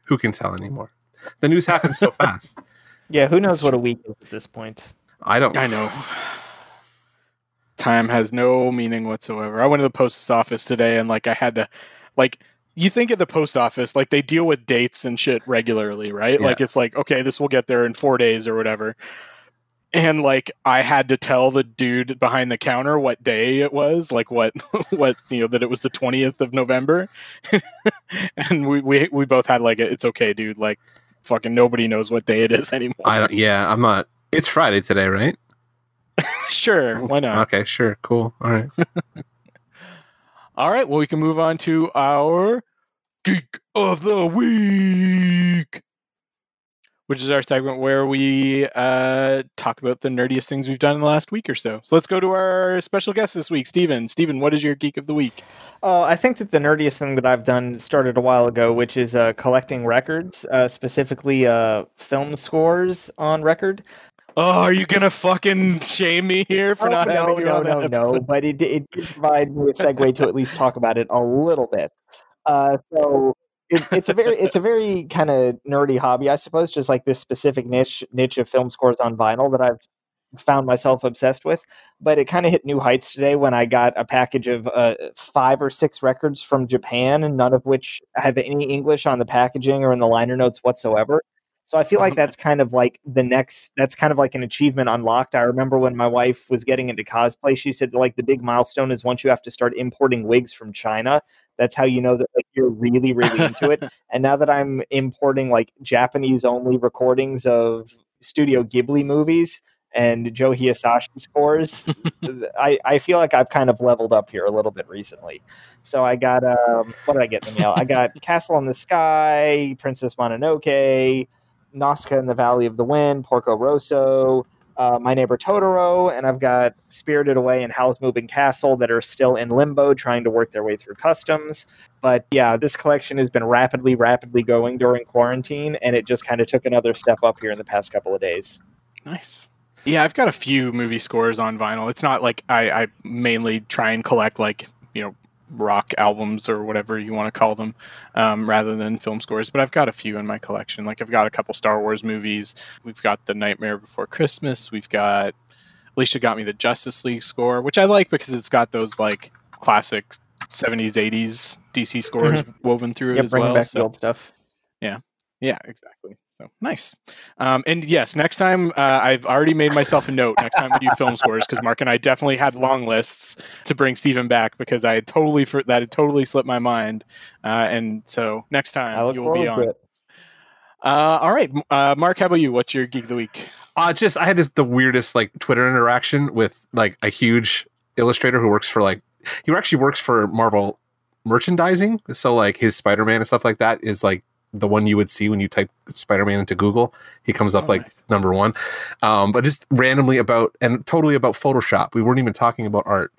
[SPEAKER 2] who can tell anymore? The news happens so fast.
[SPEAKER 3] Yeah, who knows what a week is at this point?
[SPEAKER 2] I don't.
[SPEAKER 1] I know. time has no meaning whatsoever. I went to the post office today and like I had to like you think at the post office like they deal with dates and shit regularly, right?
[SPEAKER 2] Yeah.
[SPEAKER 1] Like it's like okay, this will get there in 4 days or whatever. And like I had to tell the dude behind the counter what day it was, like what what you know that it was the 20th of November. and we, we we both had like a, it's okay, dude, like fucking nobody knows what day it is anymore.
[SPEAKER 2] I don't. Yeah, I'm not. It's Friday today, right?
[SPEAKER 1] sure, why not?
[SPEAKER 2] Okay, sure, cool. All right.
[SPEAKER 1] All right, well, we can move on to our Geek of the Week, which is our segment where we uh, talk about the nerdiest things we've done in the last week or so. So let's go to our special guest this week, Steven. Steven, what is your Geek of the Week?
[SPEAKER 3] Uh, I think that the nerdiest thing that I've done started a while ago, which is uh, collecting records, uh, specifically uh, film scores on record.
[SPEAKER 1] Oh, are you gonna fucking shame me here for
[SPEAKER 3] Oh,
[SPEAKER 1] not
[SPEAKER 3] no,
[SPEAKER 1] having you
[SPEAKER 3] no,
[SPEAKER 1] on
[SPEAKER 3] no,
[SPEAKER 1] that
[SPEAKER 3] no,
[SPEAKER 1] episode?
[SPEAKER 3] but it, it did provide me a segue to at least talk about it a little bit. Uh, so it, it's a very it's a very kind of nerdy hobby, I suppose, just like this specific niche niche of film scores on vinyl that I've found myself obsessed with. But it kind of hit new heights today when I got a package of uh, five or six records from Japan, and none of which have any English on the packaging or in the liner notes whatsoever. So I feel like
[SPEAKER 1] Oh,
[SPEAKER 3] that's kind of like the next that's kind of like an achievement unlocked. I remember when my wife was getting into cosplay, she said like the big milestone is once you have to start importing wigs from China. That's how you know that like you're really, really into it. And now that I'm importing like Japanese only recordings of Studio Ghibli movies and Joe Hisaishi scores, I, I feel like I've kind of leveled up here a little bit recently. So I got um what did I get in the mail? I got Castle in the Sky, Princess Mononoke, Nausicaä in the Valley of the Wind, Porco Rosso, uh, My Neighbor Totoro, and I've got Spirited Away and Howl's Moving Castle that are still in limbo, trying to work their way through customs. But yeah, this collection has been rapidly, rapidly going during quarantine, and it just kind of took another step up here in the past couple of days.
[SPEAKER 1] Nice. Yeah, I've got a few movie scores on vinyl. It's not like I, I mainly try and collect like you know rock albums or whatever you want to call them, um, rather than film scores. But I've got a few in my collection. Like I've got a couple Star Wars movies. We've got the Nightmare Before Christmas. We've got Alicia got me the Justice League score, which I like because it's got those like classic '70s, '80s DC scores woven through it
[SPEAKER 3] Yeah,
[SPEAKER 1] as
[SPEAKER 3] bringing
[SPEAKER 1] well.
[SPEAKER 3] back
[SPEAKER 1] So-
[SPEAKER 3] the old stuff.
[SPEAKER 1] Yeah. Yeah, exactly. So nice. Um, and yes, next time uh, I've already made myself a note. Next time we do film scores, because Mark and I definitely had long lists to bring Stephen back because I had totally for that had totally slipped my mind. Uh, and so next time you will be on. Uh, all right, uh, Mark. How about you? What's your geek of the week?
[SPEAKER 2] Uh, just I had this the weirdest like Twitter interaction with like a huge illustrator who works for like he actually works for Marvel merchandising. So like his Spider Man and stuff like that is like the one you would see when you type Spider Man into Google. He comes up
[SPEAKER 1] Oh,
[SPEAKER 2] like
[SPEAKER 1] nice.
[SPEAKER 2] number one. Um, but just randomly about and totally about Photoshop. We weren't even talking about art.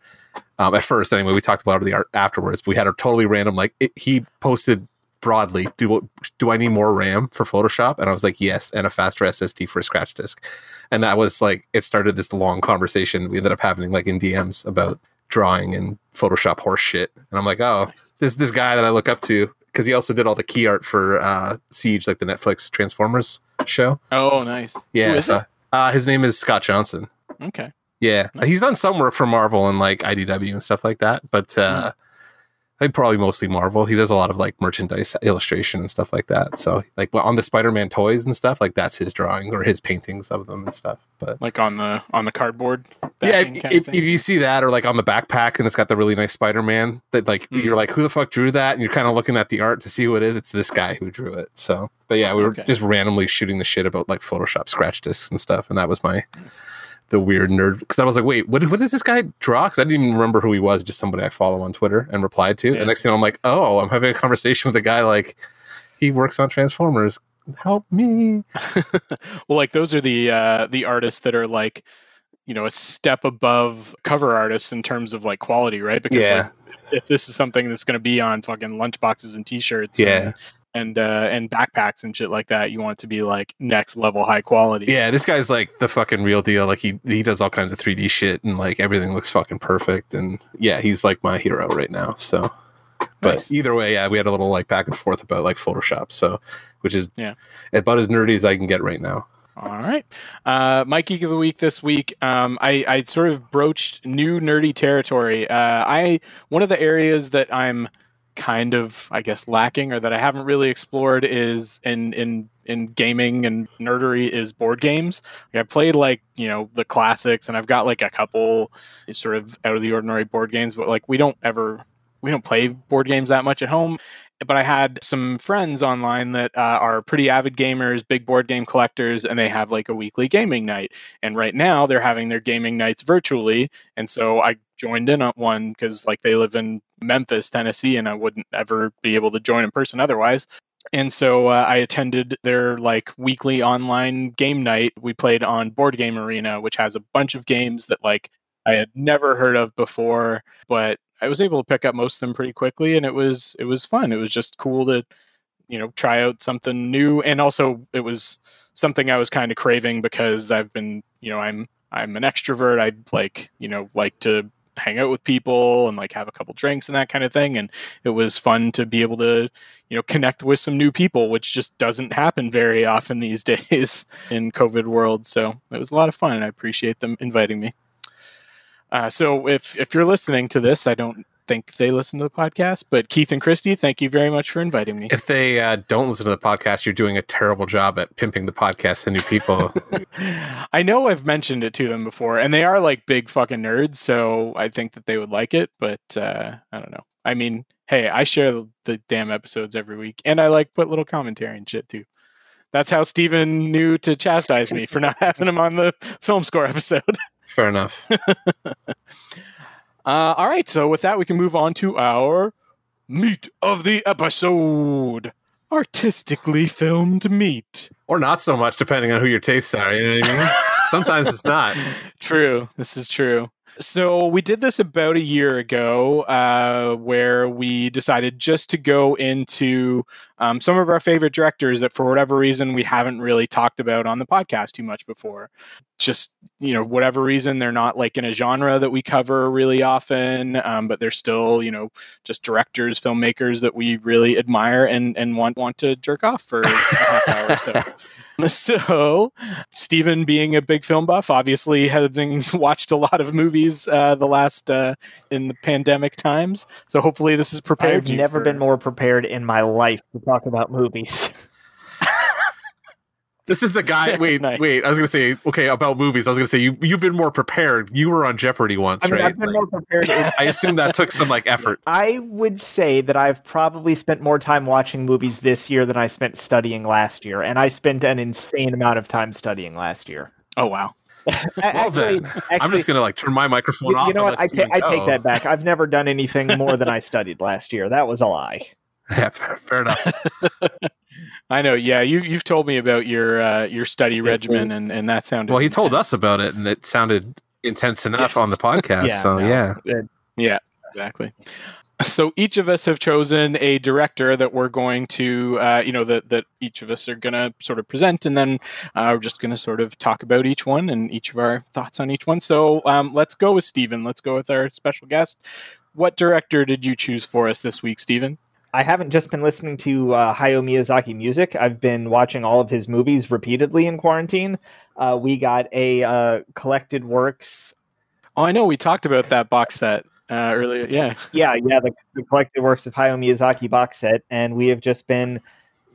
[SPEAKER 2] Um, at first, anyway, we talked about the art afterwards. We had a totally random like it, he posted broadly. Do do I need more RAM for Photoshop? And I was like, yes, and a faster SSD for a scratch disk. And that was like it started this long conversation we ended up having like in DMs about drawing and Photoshop horse shit. And I'm like, oh,
[SPEAKER 1] Nice.
[SPEAKER 2] this this guy that I look up to because he also did all the key art for uh, Siege, like the Netflix Transformers show.
[SPEAKER 1] Oh, nice.
[SPEAKER 2] Yeah, so, uh, his name is Scott Johnson.
[SPEAKER 1] Okay.
[SPEAKER 2] Yeah,
[SPEAKER 1] Nice.
[SPEAKER 2] he's done some work for Marvel and like IDW and stuff like that, but uh, I think probably mostly Marvel. He does a lot of like merchandise illustration and stuff like that. So like on the Spider-Man toys and stuff, like that's his drawing or his paintings of them and stuff. But
[SPEAKER 1] Like on the on the cardboard.
[SPEAKER 2] yeah, if, if, if you see that or like on the backpack and it's got the really nice Spider-Man that like
[SPEAKER 1] Mm.
[SPEAKER 2] you're like who the fuck drew that and you're kind of looking at the art to see who it is. It's this guy who drew it. So, but yeah, we were
[SPEAKER 1] Okay.
[SPEAKER 2] just randomly shooting the shit about like Photoshop scratch discs and stuff, and that was my
[SPEAKER 1] Nice.
[SPEAKER 2] The weird nerd because I was like, wait, what, what does this guy draw? Because I didn't even remember who he was, just somebody I follow on Twitter and replied to.
[SPEAKER 1] Yeah.
[SPEAKER 2] And next thing I'm like, oh, I'm having a conversation with a guy like he works on Transformers. Help me.
[SPEAKER 1] well, like those are the uh, the artists that are like, you know, a step above cover artists in terms of like quality, right? Because
[SPEAKER 2] Yeah.
[SPEAKER 1] like, if this is something that's going to be on fucking lunchboxes and T-shirts,
[SPEAKER 2] Yeah.
[SPEAKER 1] and and, uh, and backpacks and shit like that, you want it to be like next level high quality.
[SPEAKER 2] Yeah, this guy's like the fucking real deal. Like he he does all kinds of 3D shit and like everything looks fucking perfect. And yeah, he's like my hero right now. So but
[SPEAKER 1] Nice.
[SPEAKER 2] either way, yeah, we had a little like back and forth about like Photoshop. So which is
[SPEAKER 1] Yeah.
[SPEAKER 2] about as nerdy as I can get right now.
[SPEAKER 1] All right. Uh, my geek of the week this week, um, I, I sort of broached new nerdy territory. Uh, I one of the areas that I'm kind of, I guess, lacking or that I haven't really explored is in in in gaming and nerdery is board games. Like I played like you know the classics, and I've got like a couple sort of out of the ordinary board games, but like we don't ever we don't play board games that much at home but I had some friends online that uh, are pretty avid gamers, big board game collectors, and they have like a weekly gaming night. And right now they're having their gaming nights virtually. And so I joined in on one because like they live in Memphis, Tennessee, and I wouldn't ever be able to join in person otherwise. And so uh, I attended their like weekly online game night. We played on Board Game Arena, which has a bunch of games that like I had never heard of before, but I was able to pick up most of them pretty quickly, and it was it was fun. It was just cool to you know try out something new, and also it was something I was kind of craving because I've been you know I'm I'm an extrovert. I like you know like to hang out with people and like have a couple drinks and that kind of thing and it was fun to be able to you know connect with some new people which just doesn't happen very often these days in covid world so it was a lot of fun and i appreciate them inviting me uh, so if if you're listening to this, I don't think they listen to the podcast, but Keith and Christy, thank you very much for inviting me.
[SPEAKER 2] If they uh, don't listen to the podcast, you're doing a terrible job at pimping the podcast to new people.
[SPEAKER 1] I know I've mentioned it to them before, and they are like big fucking nerds, so I think that they would like it. But uh, I don't know. I mean, hey, I share the damn episodes every week, and I like put little commentary and shit too. That's how Steven knew to chastise me for not having him on the film score episode.
[SPEAKER 2] Fair enough.
[SPEAKER 1] uh, all right. So with that, we can move on to our meat of the episode. Artistically filmed meat.
[SPEAKER 2] Or not so much, depending on who your tastes are. You know what I mean? Sometimes it's not.
[SPEAKER 1] True. This is true. So we did this about a year ago, uh, where we decided just to go into um, some of our favorite directors that, for whatever reason, we haven't really talked about on the podcast too much before. Just you know, whatever reason, they're not like in a genre that we cover really often, um, but they're still you know just directors, filmmakers that we really admire and and want want to jerk off for a half hour. Or so. So, Stephen, being a big film buff, obviously having watched a lot of movies uh, the last uh, in the pandemic times. So, hopefully, this is prepared.
[SPEAKER 3] I've never
[SPEAKER 1] for...
[SPEAKER 3] been more prepared in my life to talk about movies.
[SPEAKER 2] This is the guy. Wait, nice. wait. I was going to say okay about movies. I was going to say you you've been more prepared. You were on Jeopardy once,
[SPEAKER 3] I mean,
[SPEAKER 2] right?
[SPEAKER 3] I've been like, more prepared.
[SPEAKER 2] I assume that took some like effort.
[SPEAKER 3] I would say that I've probably spent more time watching movies this year than I spent studying last year, and I spent an insane amount of time studying last year.
[SPEAKER 1] Oh wow.
[SPEAKER 2] well actually, then, actually, I'm just gonna like turn my microphone
[SPEAKER 3] you,
[SPEAKER 2] off.
[SPEAKER 3] You know what? I, ta- I take that back. I've never done anything more than I studied last year. That was a lie.
[SPEAKER 2] Yeah, fair, fair enough.
[SPEAKER 1] I know. Yeah, you you've told me about your uh, your study regimen, and and that sounded.
[SPEAKER 2] Well, he
[SPEAKER 1] intense.
[SPEAKER 2] told us about it, and it sounded intense enough yes. on the podcast. yeah, so no, yeah,
[SPEAKER 1] it, yeah, exactly. So each of us have chosen a director that we're going to, uh, you know, that that each of us are going to sort of present, and then uh, we're just going to sort of talk about each one and each of our thoughts on each one. So um, let's go with Stephen. Let's go with our special guest. What director did you choose for us this week, Stephen?
[SPEAKER 3] I haven't just been listening to uh, Hayao Miyazaki music. I've been watching all of his movies repeatedly in quarantine. Uh, we got a uh, collected works.
[SPEAKER 1] Oh, I know. We talked about that box set uh, earlier. Yeah.
[SPEAKER 3] Yeah, yeah. The, the collected works of Hayao Miyazaki box set. And we have just been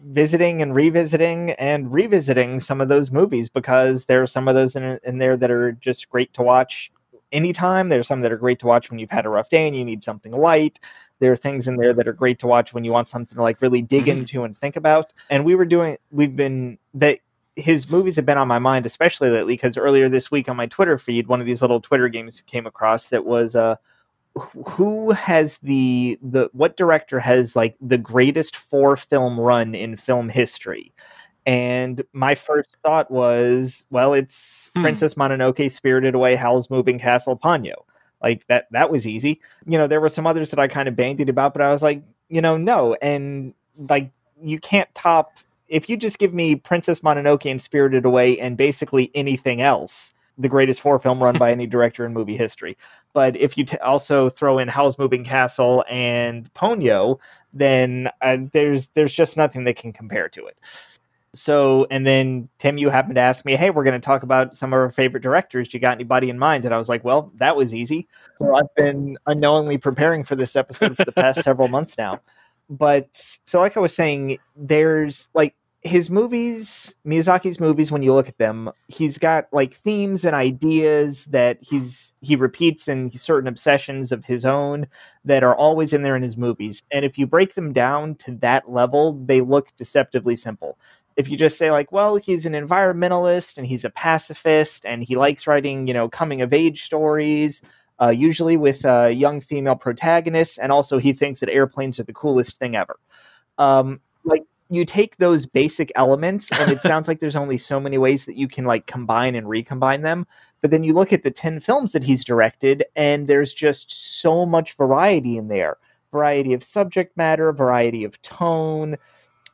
[SPEAKER 3] visiting and revisiting and revisiting some of those movies because there are some of those in, in there that are just great to watch anytime. There's some that are great to watch when you've had a rough day and you need something light. There are things in there that are great to watch when you want something to like really dig mm-hmm. into and think about. And we were doing, we've been that his movies have been on my mind, especially lately, because earlier this week on my Twitter feed, one of these little Twitter games came across that was uh who has the the what director has like the greatest four film run in film history and my first thought was, well, it's hmm. Princess Mononoke, Spirited Away, Howl's Moving Castle, Ponyo. Like that that was easy. You know, there were some others that I kind of bandied about, but I was like, you know, no. And like you can't top if you just give me Princess Mononoke and Spirited Away and basically anything else, the greatest four film run by any director in movie history. But if you t- also throw in Howl's Moving Castle and Ponyo, then uh, there's there's just nothing that can compare to it. So, and then Tim, you happened to ask me, "Hey, we're going to talk about some of our favorite directors. Do you got anybody in mind?" And I was like, "Well, that was easy." So I've been unknowingly preparing for this episode for the past several months now. But so, like I was saying, there's like his movies, Miyazaki's movies, when you look at them, he's got like themes and ideas that he's he repeats and certain obsessions of his own that are always in there in his movies. And if you break them down to that level, they look deceptively simple. If you just say like, well, he's an environmentalist and he's a pacifist and he likes writing, you know, coming of age stories, uh, usually with uh, young female protagonists, and also he thinks that airplanes are the coolest thing ever. Um, like you take those basic elements and it sounds like there's only so many ways that you can like combine and recombine them but then you look at the 10 films that he's directed and there's just so much variety in there variety of subject matter variety of tone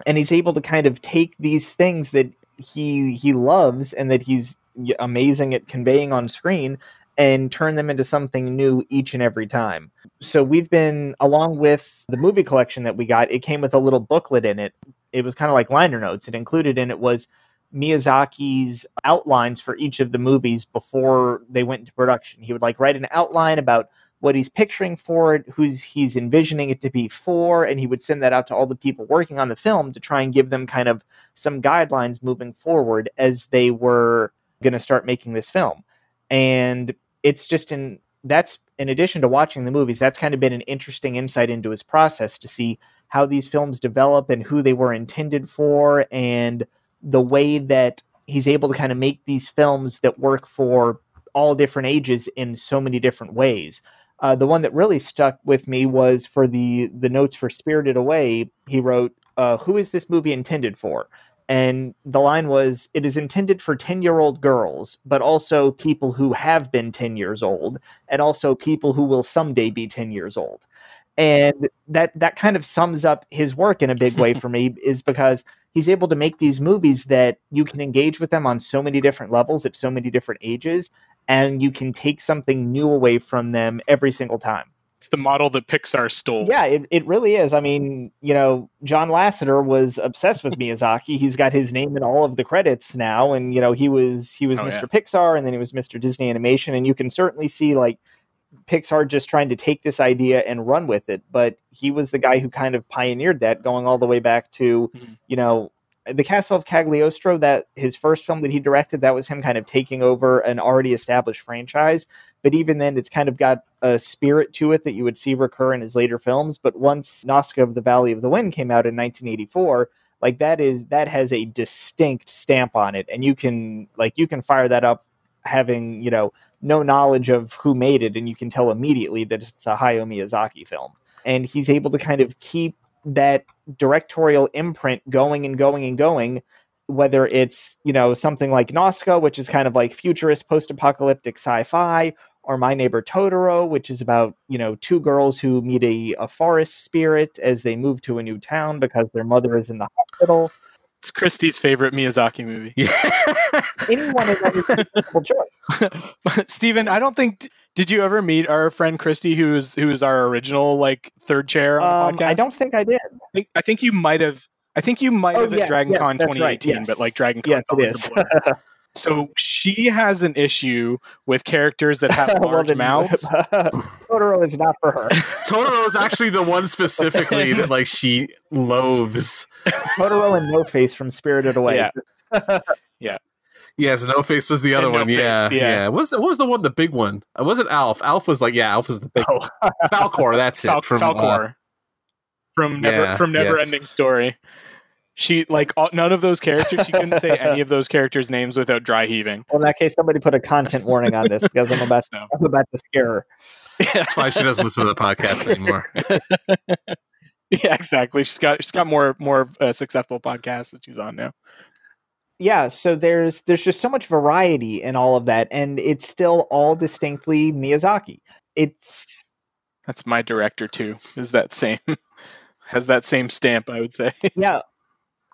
[SPEAKER 3] and he's able to kind of take these things that he he loves and that he's amazing at conveying on screen and turn them into something new each and every time. So we've been along with the movie collection that we got, it came with a little booklet in it it was kind of like liner notes. It included in it was Miyazaki's outlines for each of the movies before they went into production. He would like write an outline about what he's picturing for it, who's he's envisioning it to be for, and he would send that out to all the people working on the film to try and give them kind of some guidelines moving forward as they were going to start making this film. And it's just in that's in addition to watching the movies, that's kind of been an interesting insight into his process to see how these films develop and who they were intended for and the way that he's able to kind of make these films that work for all different ages in so many different ways. Uh, the one that really stuck with me was for the the notes for Spirited Away. He wrote, uh, "Who is this movie intended for?" And the line was, "It is intended for ten year old girls, but also people who have been ten years old, and also people who will someday be ten years old." and that that kind of sums up his work in a big way for me is because he's able to make these movies that you can engage with them on so many different levels at so many different ages and you can take something new away from them every single time
[SPEAKER 1] it's the model that pixar stole
[SPEAKER 3] yeah it, it really is i mean you know john lasseter was obsessed with miyazaki he's got his name in all of the credits now and you know he was he was oh, mr yeah. pixar and then he was mr disney animation and you can certainly see like Pixar just trying to take this idea and run with it. But he was the guy who kind of pioneered that, going all the way back to, mm-hmm. you know, the Castle of Cagliostro. That his first film that he directed, that was him kind of taking over an already established franchise. But even then, it's kind of got a spirit to it that you would see recur in his later films. But once Nausicaä of the Valley of the Wind came out in 1984 like that is that has a distinct stamp on it and you can like you can fire that up having you know no knowledge of who made it, and you can tell immediately that it's a Hayao Miyazaki film. And he's able to kind of keep that directorial imprint going and going and going, whether it's, you know, something like Nausicaä, which is kind of like futurist post apocalyptic sci fi, or My Neighbor Totoro, which is about, you know, two girls who meet a, a forest spirit as they move to a new town because their mother is in the hospital.
[SPEAKER 1] It's Christie's favorite Miyazaki movie.
[SPEAKER 3] Anyone is a choice.
[SPEAKER 1] Stephen, I don't think did you ever meet our friend Christy, who's who's our original like third chair on the um, podcast?
[SPEAKER 3] I don't think I did.
[SPEAKER 1] I think, I think you might have. I think you might oh, have at Dragon Con 2018, right, yes. but like Dragon Con
[SPEAKER 3] yes,
[SPEAKER 1] So she has an issue with characters that have large mouths.
[SPEAKER 3] Totoro is not for her.
[SPEAKER 2] Totoro is actually the one specifically that like she loathes.
[SPEAKER 3] Totoro and No Face from Spirited Away.
[SPEAKER 1] Yeah. yeah.
[SPEAKER 2] Yes, No Face was the other one. yeah, yeah, yeah. What was the, what was the one? The big one? It wasn't Alf. Alf was like yeah, Alf was the big. Oh. Falkor. That's Fal- it.
[SPEAKER 1] From Falkor. Uh, from never yeah, from Never yes. Ending Story. She like all, none of those characters. She couldn't say any of those characters' names without dry heaving.
[SPEAKER 3] Well, in that case, somebody put a content warning on this because I'm about to, I'm about to scare her.
[SPEAKER 2] That's why she doesn't listen to the podcast anymore.
[SPEAKER 1] yeah, exactly. She's got she's got more more uh, successful podcasts that she's on now.
[SPEAKER 3] Yeah, so there's there's just so much variety in all of that, and it's still all distinctly Miyazaki. It's
[SPEAKER 1] that's my director too. Is that same has that same stamp? I would say.
[SPEAKER 3] yeah,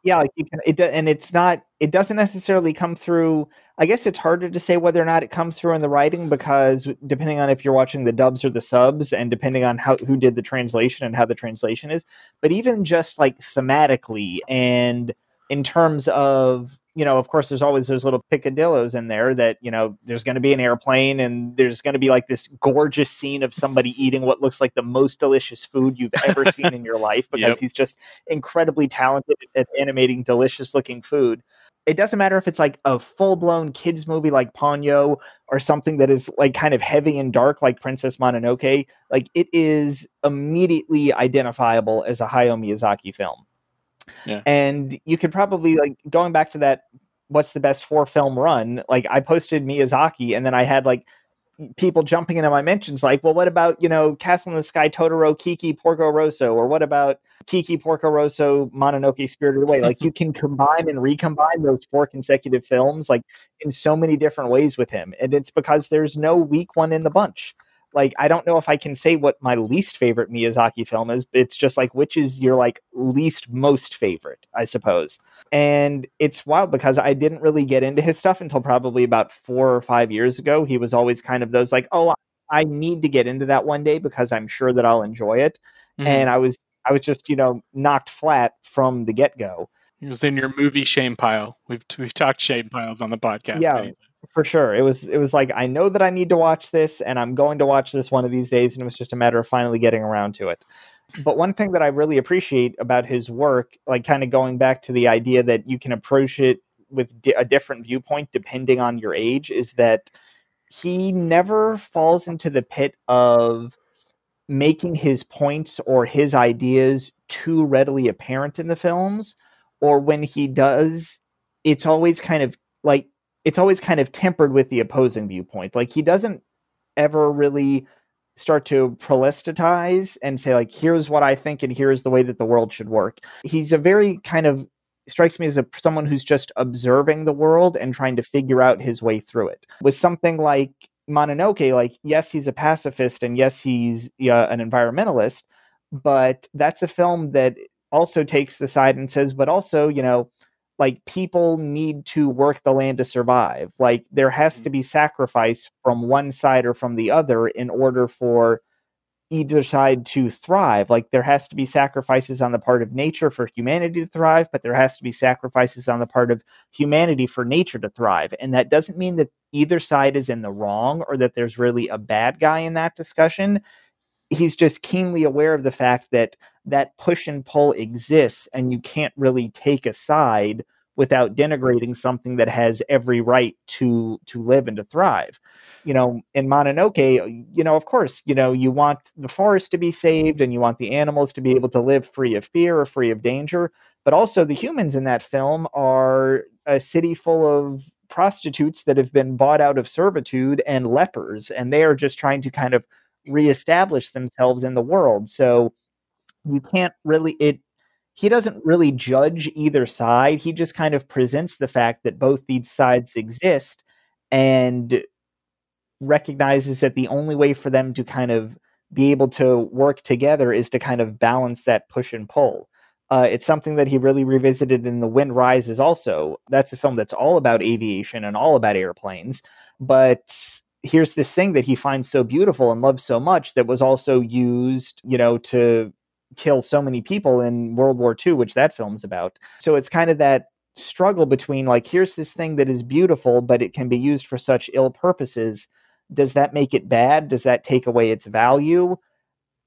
[SPEAKER 3] yeah like you can it and it's not it doesn't necessarily come through i guess it's harder to say whether or not it comes through in the writing because depending on if you're watching the dubs or the subs and depending on how who did the translation and how the translation is but even just like thematically and in terms of you know, of course, there's always those little picadillos in there that, you know, there's going to be an airplane and there's going to be like this gorgeous scene of somebody eating what looks like the most delicious food you've ever seen in your life because yep. he's just incredibly talented at animating delicious looking food. It doesn't matter if it's like a full blown kids movie like Ponyo or something that is like kind of heavy and dark like Princess Mononoke. Like it is immediately identifiable as a Hayao Miyazaki film.
[SPEAKER 1] Yeah.
[SPEAKER 3] And you could probably like going back to that what's the best four film run, like I posted Miyazaki and then I had like people jumping into my mentions like, well, what about, you know, Castle in the Sky, Totoro, Kiki, Porco Rosso, or what about Kiki, Porco Rosso, Mononoke, Spirited Away? like you can combine and recombine those four consecutive films like in so many different ways with him. And it's because there's no weak one in the bunch like I don't know if I can say what my least favorite Miyazaki film is. But it's just like which is your like least most favorite, I suppose. And it's wild because I didn't really get into his stuff until probably about 4 or 5 years ago. He was always kind of those like, "Oh, I need to get into that one day because I'm sure that I'll enjoy it." Mm-hmm. And I was I was just, you know, knocked flat from the get-go.
[SPEAKER 1] It was in your movie shame pile. We've we've talked shame piles on the podcast.
[SPEAKER 3] Yeah, for sure. It was it was like I know that I need to watch this and I'm going to watch this one of these days and it was just a matter of finally getting around to it. But one thing that I really appreciate about his work, like kind of going back to the idea that you can approach it with di- a different viewpoint depending on your age is that he never falls into the pit of making his points or his ideas too readily apparent in the films or when he does it's always kind of like it's always kind of tempered with the opposing viewpoint. Like he doesn't ever really start to prolestatize and say like here's what I think and here's the way that the world should work. He's a very kind of strikes me as a someone who's just observing the world and trying to figure out his way through it. With something like Mononoke, like yes, he's a pacifist and yes, he's yeah, an environmentalist, but that's a film that also takes the side and says, but also, you know, like people need to work the land to survive. Like there has to mm-hmm. be sacrifice from one side or from the other in order for either side to thrive. Like there has to be sacrifices on the part of nature for humanity to thrive, but there has to be sacrifices on the part of humanity for nature to thrive. And that doesn't mean that either side is in the wrong or that there's really a bad guy in that discussion. He's just keenly aware of the fact that that push and pull exists and you can't really take a side without denigrating something that has every right to to live and to thrive. You know in mononoke you know of course you know you want the forest to be saved and you want the animals to be able to live free of fear or free of danger but also the humans in that film are a city full of prostitutes that have been bought out of servitude and lepers and they are just trying to kind of reestablish themselves in the world so you can't really it he doesn't really judge either side he just kind of presents the fact that both these sides exist and recognizes that the only way for them to kind of be able to work together is to kind of balance that push and pull uh, it's something that he really revisited in The Wind Rises, also. That's a film that's all about aviation and all about airplanes. But here's this thing that he finds so beautiful and loves so much that was also used, you know, to kill so many people in World War II, which that film's about. So it's kind of that struggle between like, here's this thing that is beautiful, but it can be used for such ill purposes. Does that make it bad? Does that take away its value?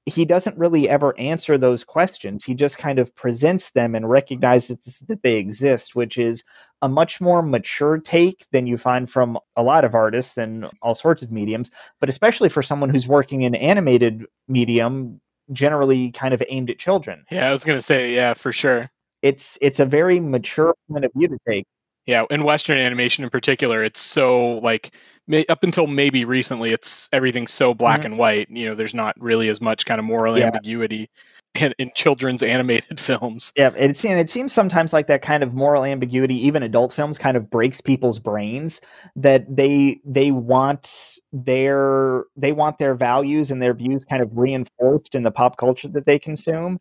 [SPEAKER 3] He doesn't really ever answer those questions. He just kind of presents them and recognizes that they exist, which is a much more mature take than you find from a lot of artists and all sorts of mediums, but especially for someone who's working in animated medium, generally kind of aimed at children.
[SPEAKER 1] Yeah, I was going to say, yeah, for sure.
[SPEAKER 3] It's it's a very mature point of view to take.
[SPEAKER 1] Yeah, in Western animation in particular, it's so like may, up until maybe recently, it's everything's so black mm-hmm. and white. You know, there's not really as much kind of moral yeah. ambiguity in, in, children's animated films.
[SPEAKER 3] Yeah, it's and it seems sometimes like that kind of moral ambiguity, even adult films, kind of breaks people's brains. That they they want their they want their values and their views kind of reinforced in the pop culture that they consume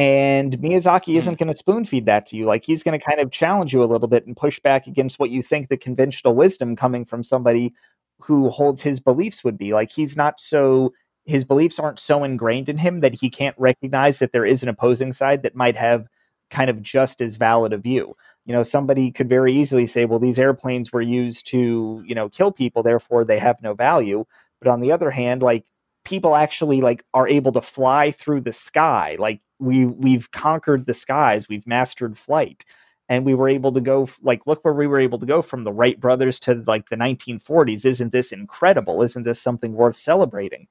[SPEAKER 3] and Miyazaki isn't mm. going to spoon feed that to you. Like he's going to kind of challenge you a little bit and push back against what you think the conventional wisdom coming from somebody who holds his beliefs would be. Like he's not so his beliefs aren't so ingrained in him that he can't recognize that there is an opposing side that might have kind of just as valid a view. you know somebody could very easily say well these airplanes were used to you know kill people therefore they have no value but on the other hand like people actually like are able to fly through the sky like we we've conquered the skies we've mastered flight and we were able to go like look where we were able to go from the Wright brothers to like the 1940s isn't this incredible? Isn't this something worth celebrating?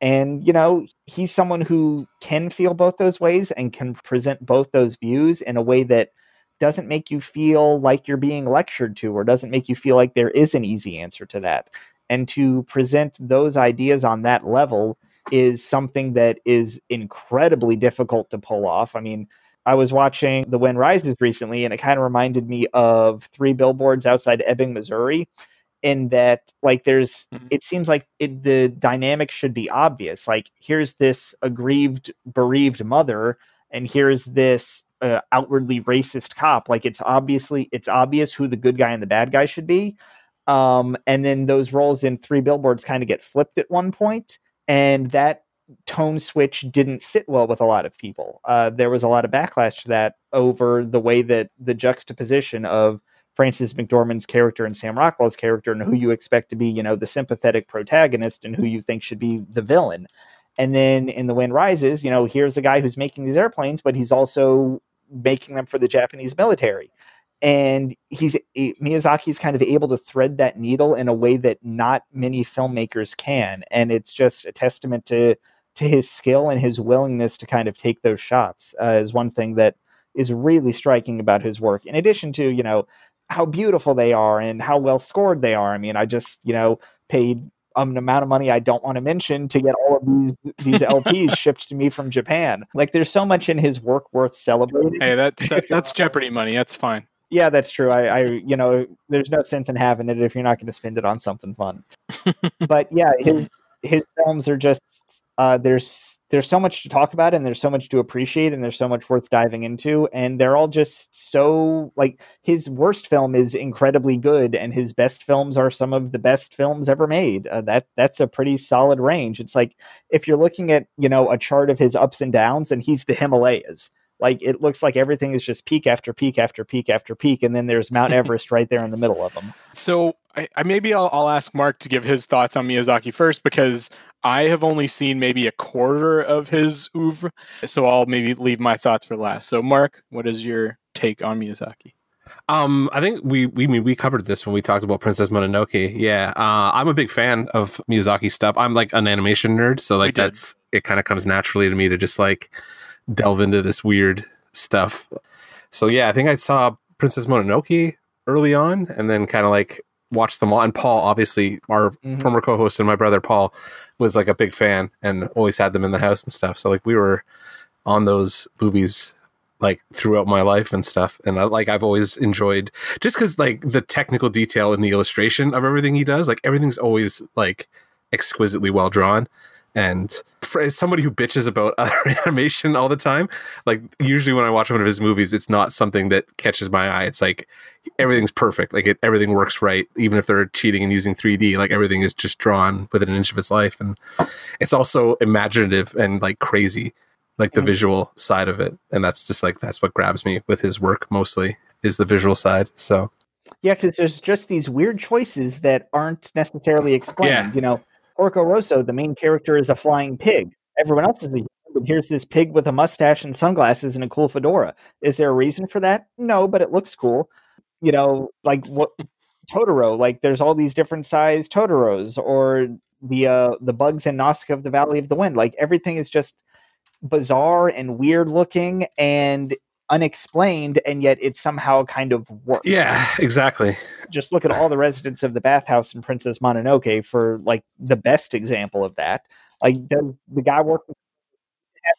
[SPEAKER 3] And you know he's someone who can feel both those ways and can present both those views in a way that doesn't make you feel like you're being lectured to or doesn't make you feel like there is an easy answer to that and to present those ideas on that level is something that is incredibly difficult to pull off i mean I was watching The Wind Rises recently, and it kind of reminded me of Three Billboards Outside Ebbing, Missouri, in that, like, there's, mm-hmm. it seems like it, the dynamic should be obvious. Like, here's this aggrieved, bereaved mother, and here's this uh, outwardly racist cop. Like, it's obviously, it's obvious who the good guy and the bad guy should be. Um, and then those roles in Three Billboards kind of get flipped at one point, and that tone switch didn't sit well with a lot of people. Uh, there was a lot of backlash to that over the way that the juxtaposition of Frances McDormand's character and Sam Rockwell's character, and who you expect to be, you know, the sympathetic protagonist and who you think should be the villain. And then in The Wind Rises, you know, here's a guy who's making these airplanes, but he's also making them for the Japanese military. And he's Miyazaki's kind of able to thread that needle in a way that not many filmmakers can. And it's just a testament to to his skill and his willingness to kind of take those shots uh, is one thing that is really striking about his work. In addition to you know how beautiful they are and how well scored they are. I mean, I just you know paid an amount of money I don't want to mention to get all of these these LPs shipped to me from Japan. Like, there's so much in his work worth celebrating.
[SPEAKER 1] Hey, that's that, that's Jeopardy money. That's fine.
[SPEAKER 3] Yeah, that's true. I, I, you know, there's no sense in having it if you're not going to spend it on something fun. but yeah, his his films are just uh, there's there's so much to talk about and there's so much to appreciate and there's so much worth diving into and they're all just so like his worst film is incredibly good and his best films are some of the best films ever made uh, that that's a pretty solid range it's like if you're looking at you know a chart of his ups and downs and he's the himalayas like it looks like everything is just peak after peak after peak after peak and then there's mount everest right there in the middle of them
[SPEAKER 1] so I, I maybe I'll, I'll ask mark to give his thoughts on miyazaki first because I have only seen maybe a quarter of his oeuvre, so I'll maybe leave my thoughts for last. So, Mark, what is your take on Miyazaki?
[SPEAKER 2] Um, I think we we we covered this when we talked about Princess Mononoke. Yeah, uh, I'm a big fan of Miyazaki stuff. I'm like an animation nerd, so like that's it. Kind of comes naturally to me to just like delve into this weird stuff. So yeah, I think I saw Princess Mononoke early on, and then kind of like watched them all. And Paul, obviously, our mm-hmm. former co-host and my brother Paul was like a big fan and always had them in the house and stuff. So like we were on those movies like throughout my life and stuff. And I, like I've always enjoyed just because like the technical detail and the illustration of everything he does, like everything's always like exquisitely well drawn. And for, as somebody who bitches about other animation all the time, like usually when I watch one of his movies, it's not something that catches my eye. It's like everything's perfect, like it, everything works right, even if they're cheating and using 3D. Like everything is just drawn within an inch of its life, and it's also imaginative and like crazy, like the mm-hmm. visual side of it. And that's just like that's what grabs me with his work mostly is the visual side. So
[SPEAKER 3] yeah, because there's just these weird choices that aren't necessarily explained. Yeah. You know, Porco Rosso, the main character is a flying pig. Everyone else is a but here's this pig with a mustache and sunglasses and a cool fedora. Is there a reason for that? No, but it looks cool. You know, like what Totoro, like there's all these different size Totoros or the uh the bugs in Nausicaä of the Valley of the Wind. Like everything is just bizarre and weird looking and unexplained and yet it somehow kind of works.
[SPEAKER 2] Yeah, exactly.
[SPEAKER 3] Just look at all the residents of the bathhouse in Princess Mononoke for like the best example of that. Like does the guy work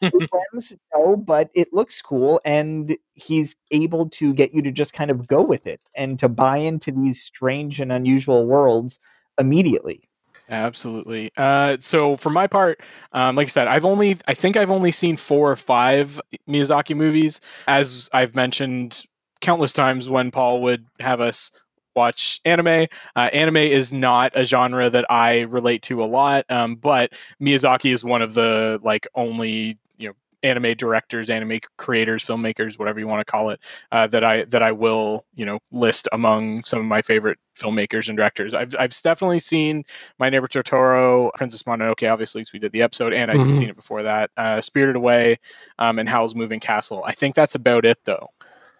[SPEAKER 3] friends? No, but it looks cool and he's able to get you to just kind of go with it and to buy into these strange and unusual worlds immediately.
[SPEAKER 1] Absolutely. Uh, so for my part, um, like I said, I've only, I think I've only seen four or five Miyazaki movies. As I've mentioned countless times when Paul would have us watch anime. Uh, anime is not a genre that I relate to a lot, um, but Miyazaki is one of the like only you know anime directors, anime creators, filmmakers, whatever you want to call it, uh, that I that I will you know list among some of my favorite filmmakers and directors. I've I've definitely seen My Neighbor Totoro, Princess Mononoke, obviously because we did the episode, and I've mm-hmm. seen it before that. Uh, Spirited Away, um, and Howl's Moving Castle. I think that's about it though,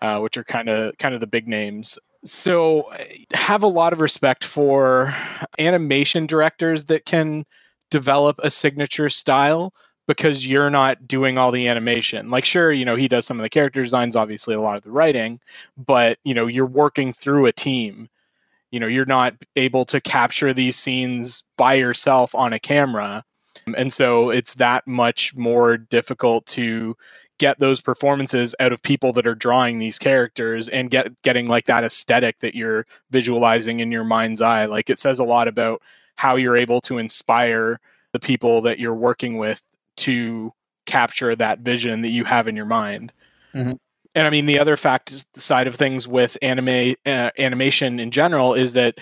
[SPEAKER 1] uh, which are kind of kind of the big names. So have a lot of respect for animation directors that can develop a signature style because you're not doing all the animation. Like, sure, you know, he does some of the character designs, obviously, a lot of the writing, but, you know, you're working through a team. You know, you're not able to capture these scenes by yourself on a camera. And so it's that much more difficult to get those performances out of people that are drawing these characters and get getting like that aesthetic that you're visualizing in your mind's eye. Like it says a lot about how you're able to inspire the people that you're working with to capture that vision that you have in your mind. Mm-hmm. And I mean, the other fact is the side of things with anime uh, animation in general is that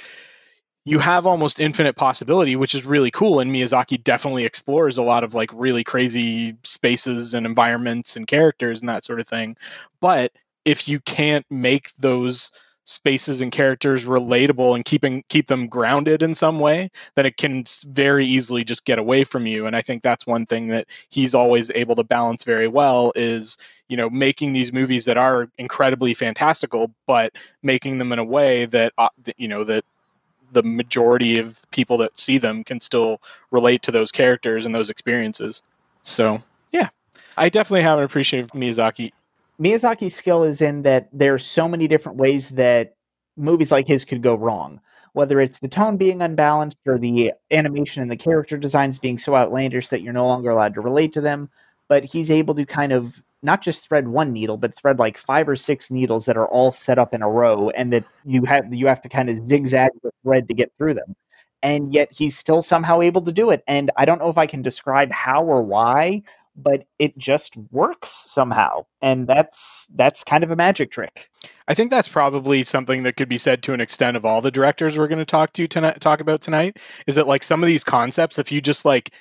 [SPEAKER 1] you have almost infinite possibility, which is really cool. And Miyazaki definitely explores a lot of like really crazy spaces and environments and characters and that sort of thing. But if you can't make those spaces and characters relatable and keeping keep them grounded in some way then it can very easily just get away from you and i think that's one thing that he's always able to balance very well is you know making these movies that are incredibly fantastical but making them in a way that uh, you know that the majority of people that see them can still relate to those characters and those experiences so yeah i definitely have an appreciation of miyazaki
[SPEAKER 3] Miyazaki's skill is in that there are so many different ways that movies like his could go wrong. Whether it's the tone being unbalanced or the animation and the character designs being so outlandish that you're no longer allowed to relate to them, but he's able to kind of not just thread one needle, but thread like five or six needles that are all set up in a row, and that you have you have to kind of zigzag the thread to get through them. And yet he's still somehow able to do it. And I don't know if I can describe how or why, but it just works somehow and that's that's kind of a magic trick
[SPEAKER 1] i think that's probably something that could be said to an extent of all the directors we're going to talk to tonight talk about tonight is that like some of these concepts if you just like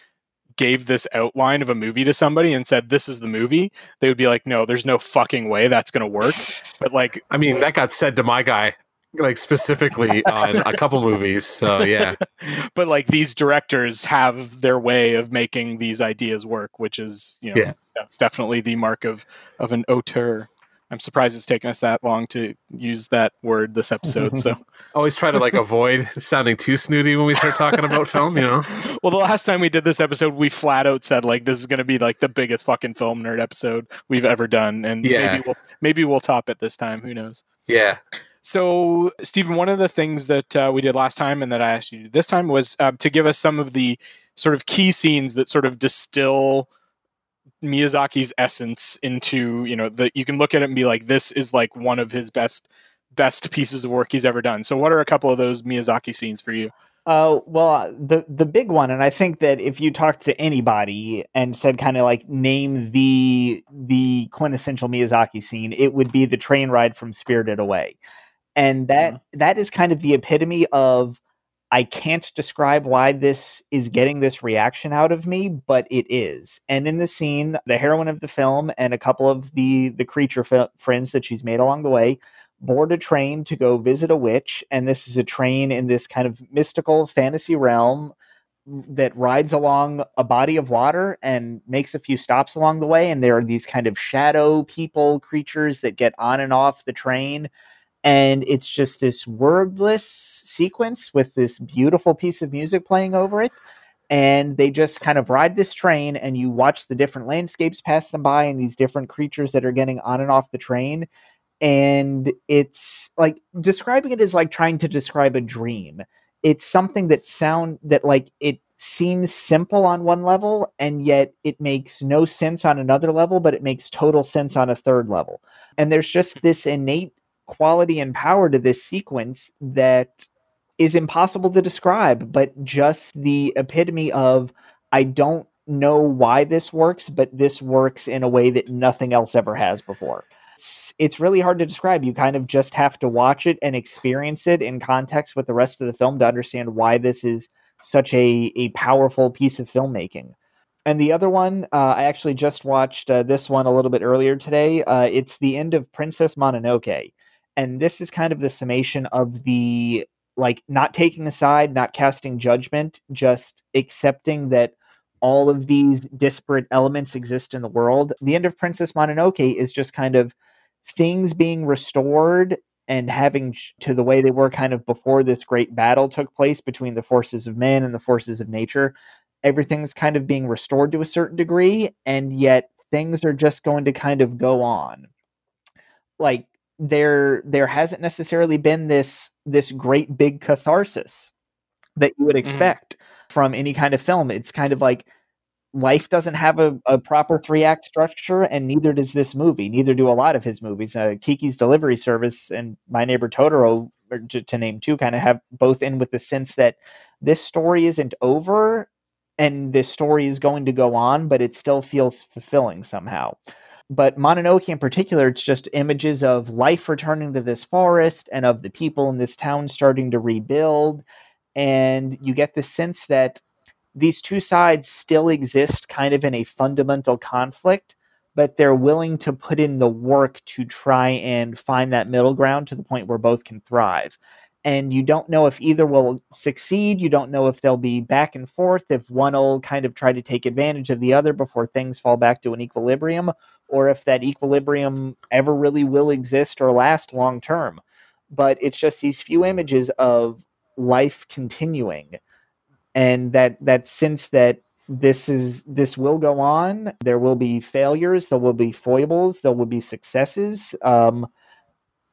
[SPEAKER 1] gave this outline of a movie to somebody and said this is the movie they would be like no there's no fucking way that's going to work but like
[SPEAKER 2] i mean that got said to my guy like specifically on a couple movies. So yeah.
[SPEAKER 1] but like these directors have their way of making these ideas work, which is you know yeah. definitely the mark of of an auteur. I'm surprised it's taken us that long to use that word this episode. So
[SPEAKER 2] always try to like avoid sounding too snooty when we start talking about film, you know.
[SPEAKER 1] Well, the last time we did this episode, we flat out said like this is going to be like the biggest fucking film nerd episode we've ever done, and yeah. maybe we'll maybe we'll top it this time. Who knows?
[SPEAKER 2] Yeah.
[SPEAKER 1] So, Stephen, one of the things that uh, we did last time and that I asked you this time was uh, to give us some of the sort of key scenes that sort of distill Miyazaki's essence into, you know, that you can look at it and be like, this is like one of his best best pieces of work he's ever done. So, what are a couple of those Miyazaki scenes for you?
[SPEAKER 3] Uh, well, the the big one, and I think that if you talked to anybody and said kind of like name the the quintessential Miyazaki scene, it would be the train ride from Spirited Away and that mm-hmm. that is kind of the epitome of I can't describe why this is getting this reaction out of me, but it is. And in the scene, the heroine of the film and a couple of the the creature f- friends that she's made along the way board a train to go visit a witch, and this is a train in this kind of mystical fantasy realm that rides along a body of water and makes a few stops along the way and there are these kind of shadow people creatures that get on and off the train and it's just this wordless sequence with this beautiful piece of music playing over it and they just kind of ride this train and you watch the different landscapes pass them by and these different creatures that are getting on and off the train and it's like describing it is like trying to describe a dream. It's something that sound that like it seems simple on one level and yet it makes no sense on another level but it makes total sense on a third level. And there's just this innate quality and power to this sequence that is impossible to describe, but just the epitome of I don't know why this works, but this works in a way that nothing else ever has before. It's, really hard to describe. You kind of just have to watch it and experience it in context with the rest of the film to understand why this is such a, a powerful piece of filmmaking And the other one, uh, I actually just watched uh, this one a little bit earlier today. Uh, it's the end of Princess Mononoke, and this is kind of the summation of the like not taking a side, not casting judgment, just accepting that all of these disparate elements exist in the world. The end of Princess Mononoke is just kind of things being restored and having to the way they were kind of before this great battle took place between the forces of man and the forces of nature. Everything's kind of being restored to a certain degree, and yet things are just going to kind of go on. Like there there hasn't necessarily been this this great big catharsis that you would mm-hmm. expect mm-hmm. from any kind of film. It's kind of like life doesn't have a, a proper three act structure, and neither does this movie. Neither do a lot of his movies. Uh, Kiki's Delivery Service and My Neighbor Totoro, to, to name two, kind of have both in with the sense that this story isn't over and this story is going to go on, but it still feels fulfilling somehow. But Mononoke in particular, it's just images of life returning to this forest and of the people in this town starting to rebuild. And you get the sense that these two sides still exist kind of in a fundamental conflict, but they're willing to put in the work to try and find that middle ground to the point where both can thrive. And you don't know if either will succeed. You don't know if they'll be back and forth, if one will kind of try to take advantage of the other before things fall back to an equilibrium, or if that equilibrium ever really will exist or last long term. But it's just these few images of life continuing and that that sense that this is this will go on there will be failures there will be foibles there will be successes um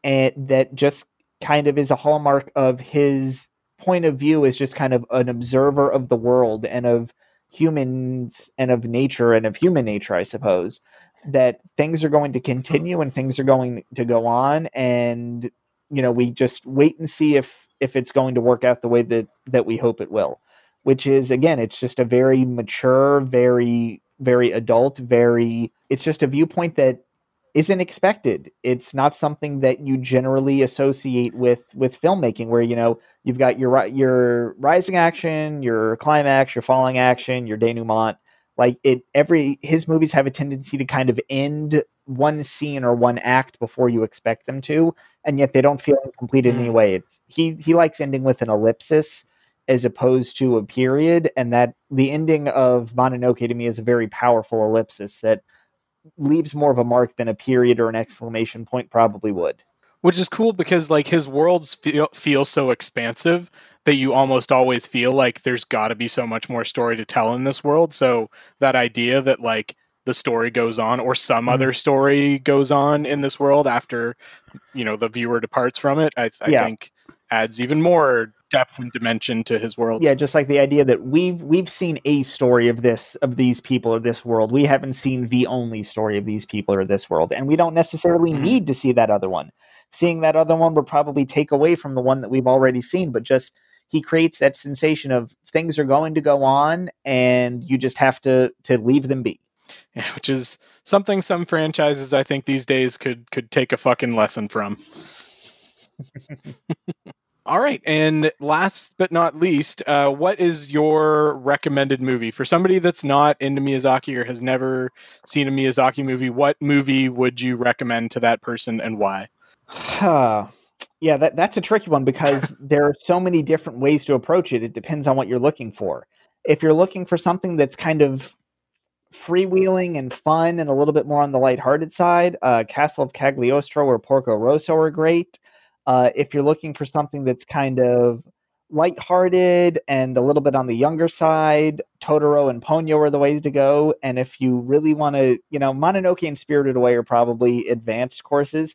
[SPEAKER 3] and that just kind of is a hallmark of his point of view as just kind of an observer of the world and of humans and of nature and of human nature i suppose that things are going to continue and things are going to go on. And you know we just wait and see if if it's going to work out the way that that we hope it will which is again it's just a very mature very very adult very it's just a viewpoint that isn't expected. It's not something that you generally associate with with filmmaking where you know you've got your your rising action your climax your falling action your denouement. Like it every his movies have a tendency to kind of end one scene or one act before you expect them to and yet they don't feel incomplete in any mm. way. It's, he he likes ending with an ellipsis as opposed to a period and that the ending of mononoke to me is a very powerful ellipsis that leaves more of a mark than a period or an exclamation point probably would
[SPEAKER 1] which is cool because like his worlds feel, feel so expansive that you almost always feel like there's got to be so much more story to tell in this world so that idea that like the story goes on or some mm-hmm. other story goes on in this world after you know the viewer departs from it i, I yeah. think adds even more depth and dimension to his world.
[SPEAKER 3] Yeah, just like the idea that we've we've seen a story of this of these people or this world. We haven't seen the only story of these people or this world, and we don't necessarily mm-hmm. need to see that other one. Seeing that other one would probably take away from the one that we've already seen, but just he creates that sensation of things are going to go on and you just have to to leave them be.
[SPEAKER 1] Yeah, which is something some franchises I think these days could could take a fucking lesson from. All right, and last but not least, uh, what is your recommended movie for somebody that's not into Miyazaki or has never seen a Miyazaki movie? What movie would you recommend to that person, and why?
[SPEAKER 3] yeah, that that's a tricky one because there are so many different ways to approach it. It depends on what you're looking for. If you're looking for something that's kind of freewheeling and fun and a little bit more on the lighthearted side, uh, Castle of Cagliostro or Porco Rosso are great. Uh, if you're looking for something that's kind of lighthearted and a little bit on the younger side, Totoro and Ponyo are the ways to go. And if you really want to, you know, Mononoke and Spirited Away are probably advanced courses.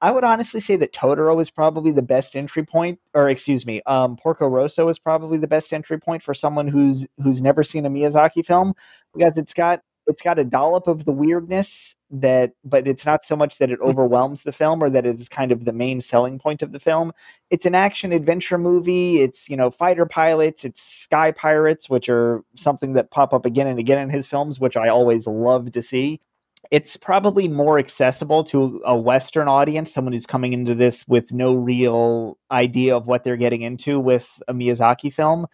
[SPEAKER 3] I would honestly say that Totoro is probably the best entry point, or excuse me, um, Porco Rosso is probably the best entry point for someone who's who's never seen a Miyazaki film because it's got it's got a dollop of the weirdness that but it's not so much that it overwhelms the film or that it is kind of the main selling point of the film. It's an action adventure movie. It's you know fighter pilots. It's sky pirates which are something that pop up again and again in his films which i always love to see. It's probably more accessible to a western audience someone who's coming into this with no real idea of what they're getting into with a miyazaki film.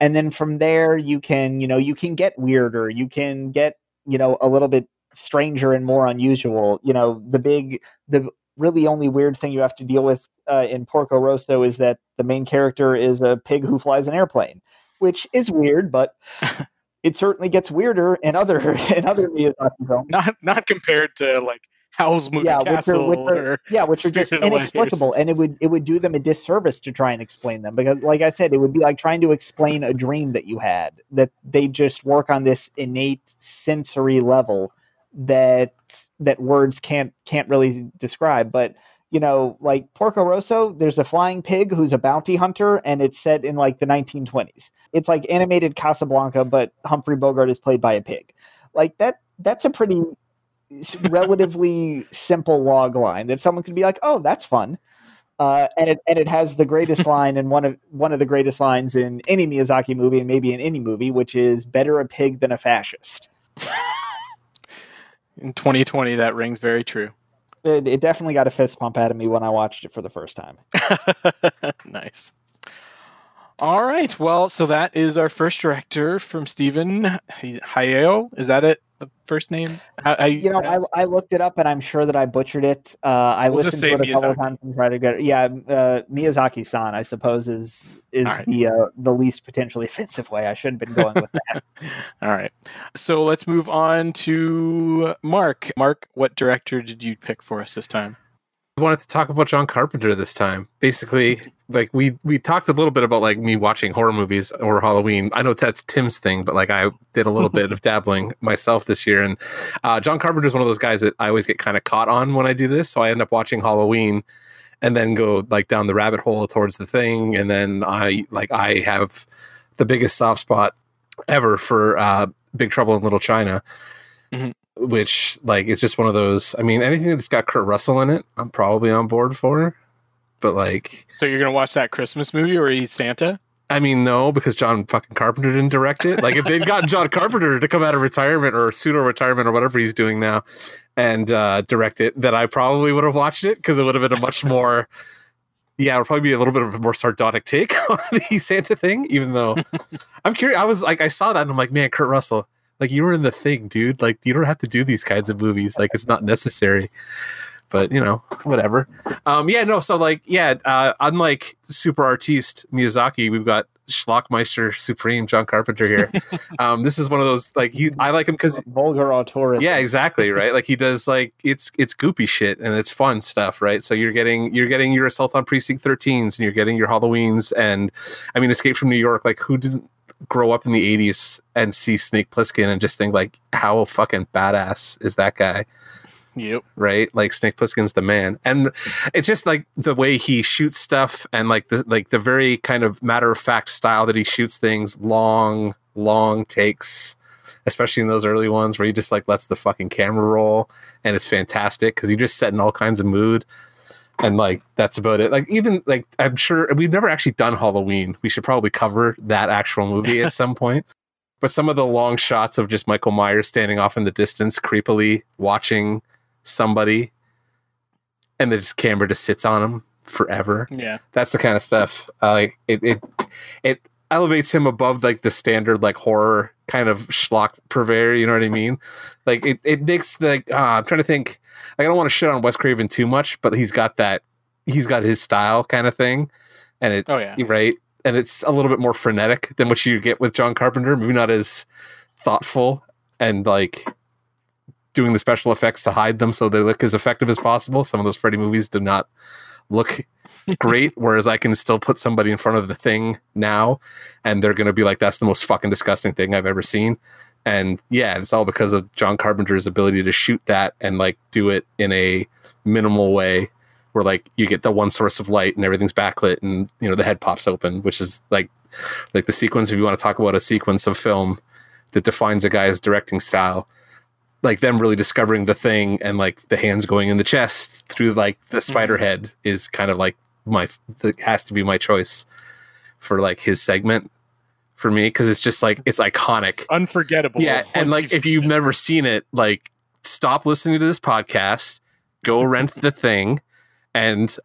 [SPEAKER 3] And then from there you can you know you can get weirder. You can get you know a little bit stranger and more unusual you know the big the really only weird thing you have to deal with uh, in porco rosso is that the main character is a pig who flies an airplane which is weird but it certainly gets weirder in other in other Miyazaki films.
[SPEAKER 1] Not not compared to like Howl's Moving
[SPEAKER 3] Yeah, which are- which are- yeah, which are just
[SPEAKER 1] Spirited Away or
[SPEAKER 3] inexplicable, and it would it would do them a disservice to try and explain them because, like I said, it would be like trying to explain a dream that you had. That they just work on this innate sensory level that that words can't can't really describe. But you know, like Porco Rosso, there's a flying pig who's a bounty hunter, and it's set in like the 1920s. It's like animated Casablanca, but Humphrey Bogart is played by a pig. Like that. That's a pretty relatively simple log line that someone could be like, "Oh, that's fun," uh, and it and it has the greatest line and one of one of the greatest lines in any Miyazaki movie and maybe in any movie, which is "Better a pig than a fascist."
[SPEAKER 1] in 2020 that rings very true.
[SPEAKER 3] It, it definitely got a fist pump out of me when I watched it for the first time.
[SPEAKER 1] nice. All right. Well, so that is our first director from Stephen Hayao. Is that it? The first name? How, how
[SPEAKER 3] You know, I,
[SPEAKER 1] pronounce-
[SPEAKER 3] I looked it up and I'm sure that I butchered it. Uh, I
[SPEAKER 1] We'll just
[SPEAKER 3] listened to it a couple of times and tried to get it. Yeah, uh, Miyazaki-san, I suppose, is is
[SPEAKER 1] All right.
[SPEAKER 3] the uh, the least potentially offensive way. I should have been going with that.
[SPEAKER 1] All right. So let's move on to Mark. Mark, what director did you pick for us this time?
[SPEAKER 2] I wanted to talk about John Carpenter this time. Basically, like we we talked a little bit about like me watching horror movies or Halloween. I know that's Tim's thing, but like I did a little bit of dabbling myself this year. And uh, John Carpenter is one of those guys that I always get kind of caught on when I do this. So I end up watching Halloween and then go like down the rabbit hole towards the thing. And then I like I have the biggest soft spot ever for uh, Big Trouble in Little China.
[SPEAKER 1] Mhm.
[SPEAKER 2] Which like it's just one of those. I mean, anything that's got Kurt Russell in it, I'm probably on board for. But like,
[SPEAKER 1] So you're gonna watch that Christmas movie where he's Santa?
[SPEAKER 2] I mean, no, because John fucking Carpenter didn't direct it. Like, if they'd gotten John Carpenter to come out of retirement or pseudo retirement or whatever he's doing now and uh, direct it, then I probably would have watched it because it would have been a much more, yeah, it would probably be a little bit of a more sardonic take on the Santa thing. Even though I'm curious, I was like, I saw that and I'm like, man, Kurt Russell, like you were in the thing, dude. Like, you don't have to do these kinds of movies. Like, it's not necessary. But you know, whatever. Um, yeah, no. So like, yeah, uh, unlike super artiste Miyazaki, we've got Schlockmeister Supreme John Carpenter here. um, this is one of those like he. I like him because
[SPEAKER 3] Vulgar auteur.
[SPEAKER 2] yeah, exactly right. Like he does like it's it's goopy shit and it's fun stuff, right? So you're getting you're getting your Assault on Precinct 13s and you're getting your Halloweens and I mean Escape from New York. Like who didn't grow up in the 80s and see Snake Plissken and just think like how fucking badass is that guy?
[SPEAKER 1] Yep.
[SPEAKER 2] right? Like Snake Plissken's the man, and it's just like the way he shoots stuff, and like the like the very kind of matter of fact style that he shoots things, long, long takes, especially in those early ones where he just like lets the fucking camera roll, and it's fantastic because he just set in all kinds of mood. And like that's about it. Like even like I'm sure we've never actually done Halloween. We should probably cover that actual movie at some point. But some of the long shots of just Michael Myers standing off in the distance, creepily watching somebody and the just camera just sits on him forever
[SPEAKER 1] Yeah.
[SPEAKER 2] that's the kind of stuff uh, like it, it it elevates him above like the standard like horror kind of schlock purveyor you know what i mean like it, it makes the uh, i'm trying to think Like, i don't want to shit on wes craven too much but he's got that he's got his style kind of thing and it
[SPEAKER 1] Oh yeah.
[SPEAKER 2] right? And it's a little bit more frenetic than what you get with John Carpenter. Maybe not as thoughtful and like doing the special effects to hide them so they look as effective as possible. Some of those Freddy movies do not look great, whereas I can still put somebody in front of the thing now and they're going to be like, that's the most fucking disgusting thing I've ever seen. And yeah, it's all because of John Carpenter's ability to shoot that and like do it in a minimal way where like you get the one source of light and everything's backlit and you know the head pops open which is like like the sequence if you want to talk about a sequence of film that defines a guy's directing style like them really discovering the thing and like the hands going in the chest through like the mm-hmm. spider head is kind of like my that has to be my choice for like his segment for me because it's just like it's iconic
[SPEAKER 1] It's unforgettable.
[SPEAKER 2] yeah and like if you've
[SPEAKER 1] it.
[SPEAKER 2] never seen it like stop listening to this podcast go rent the thing and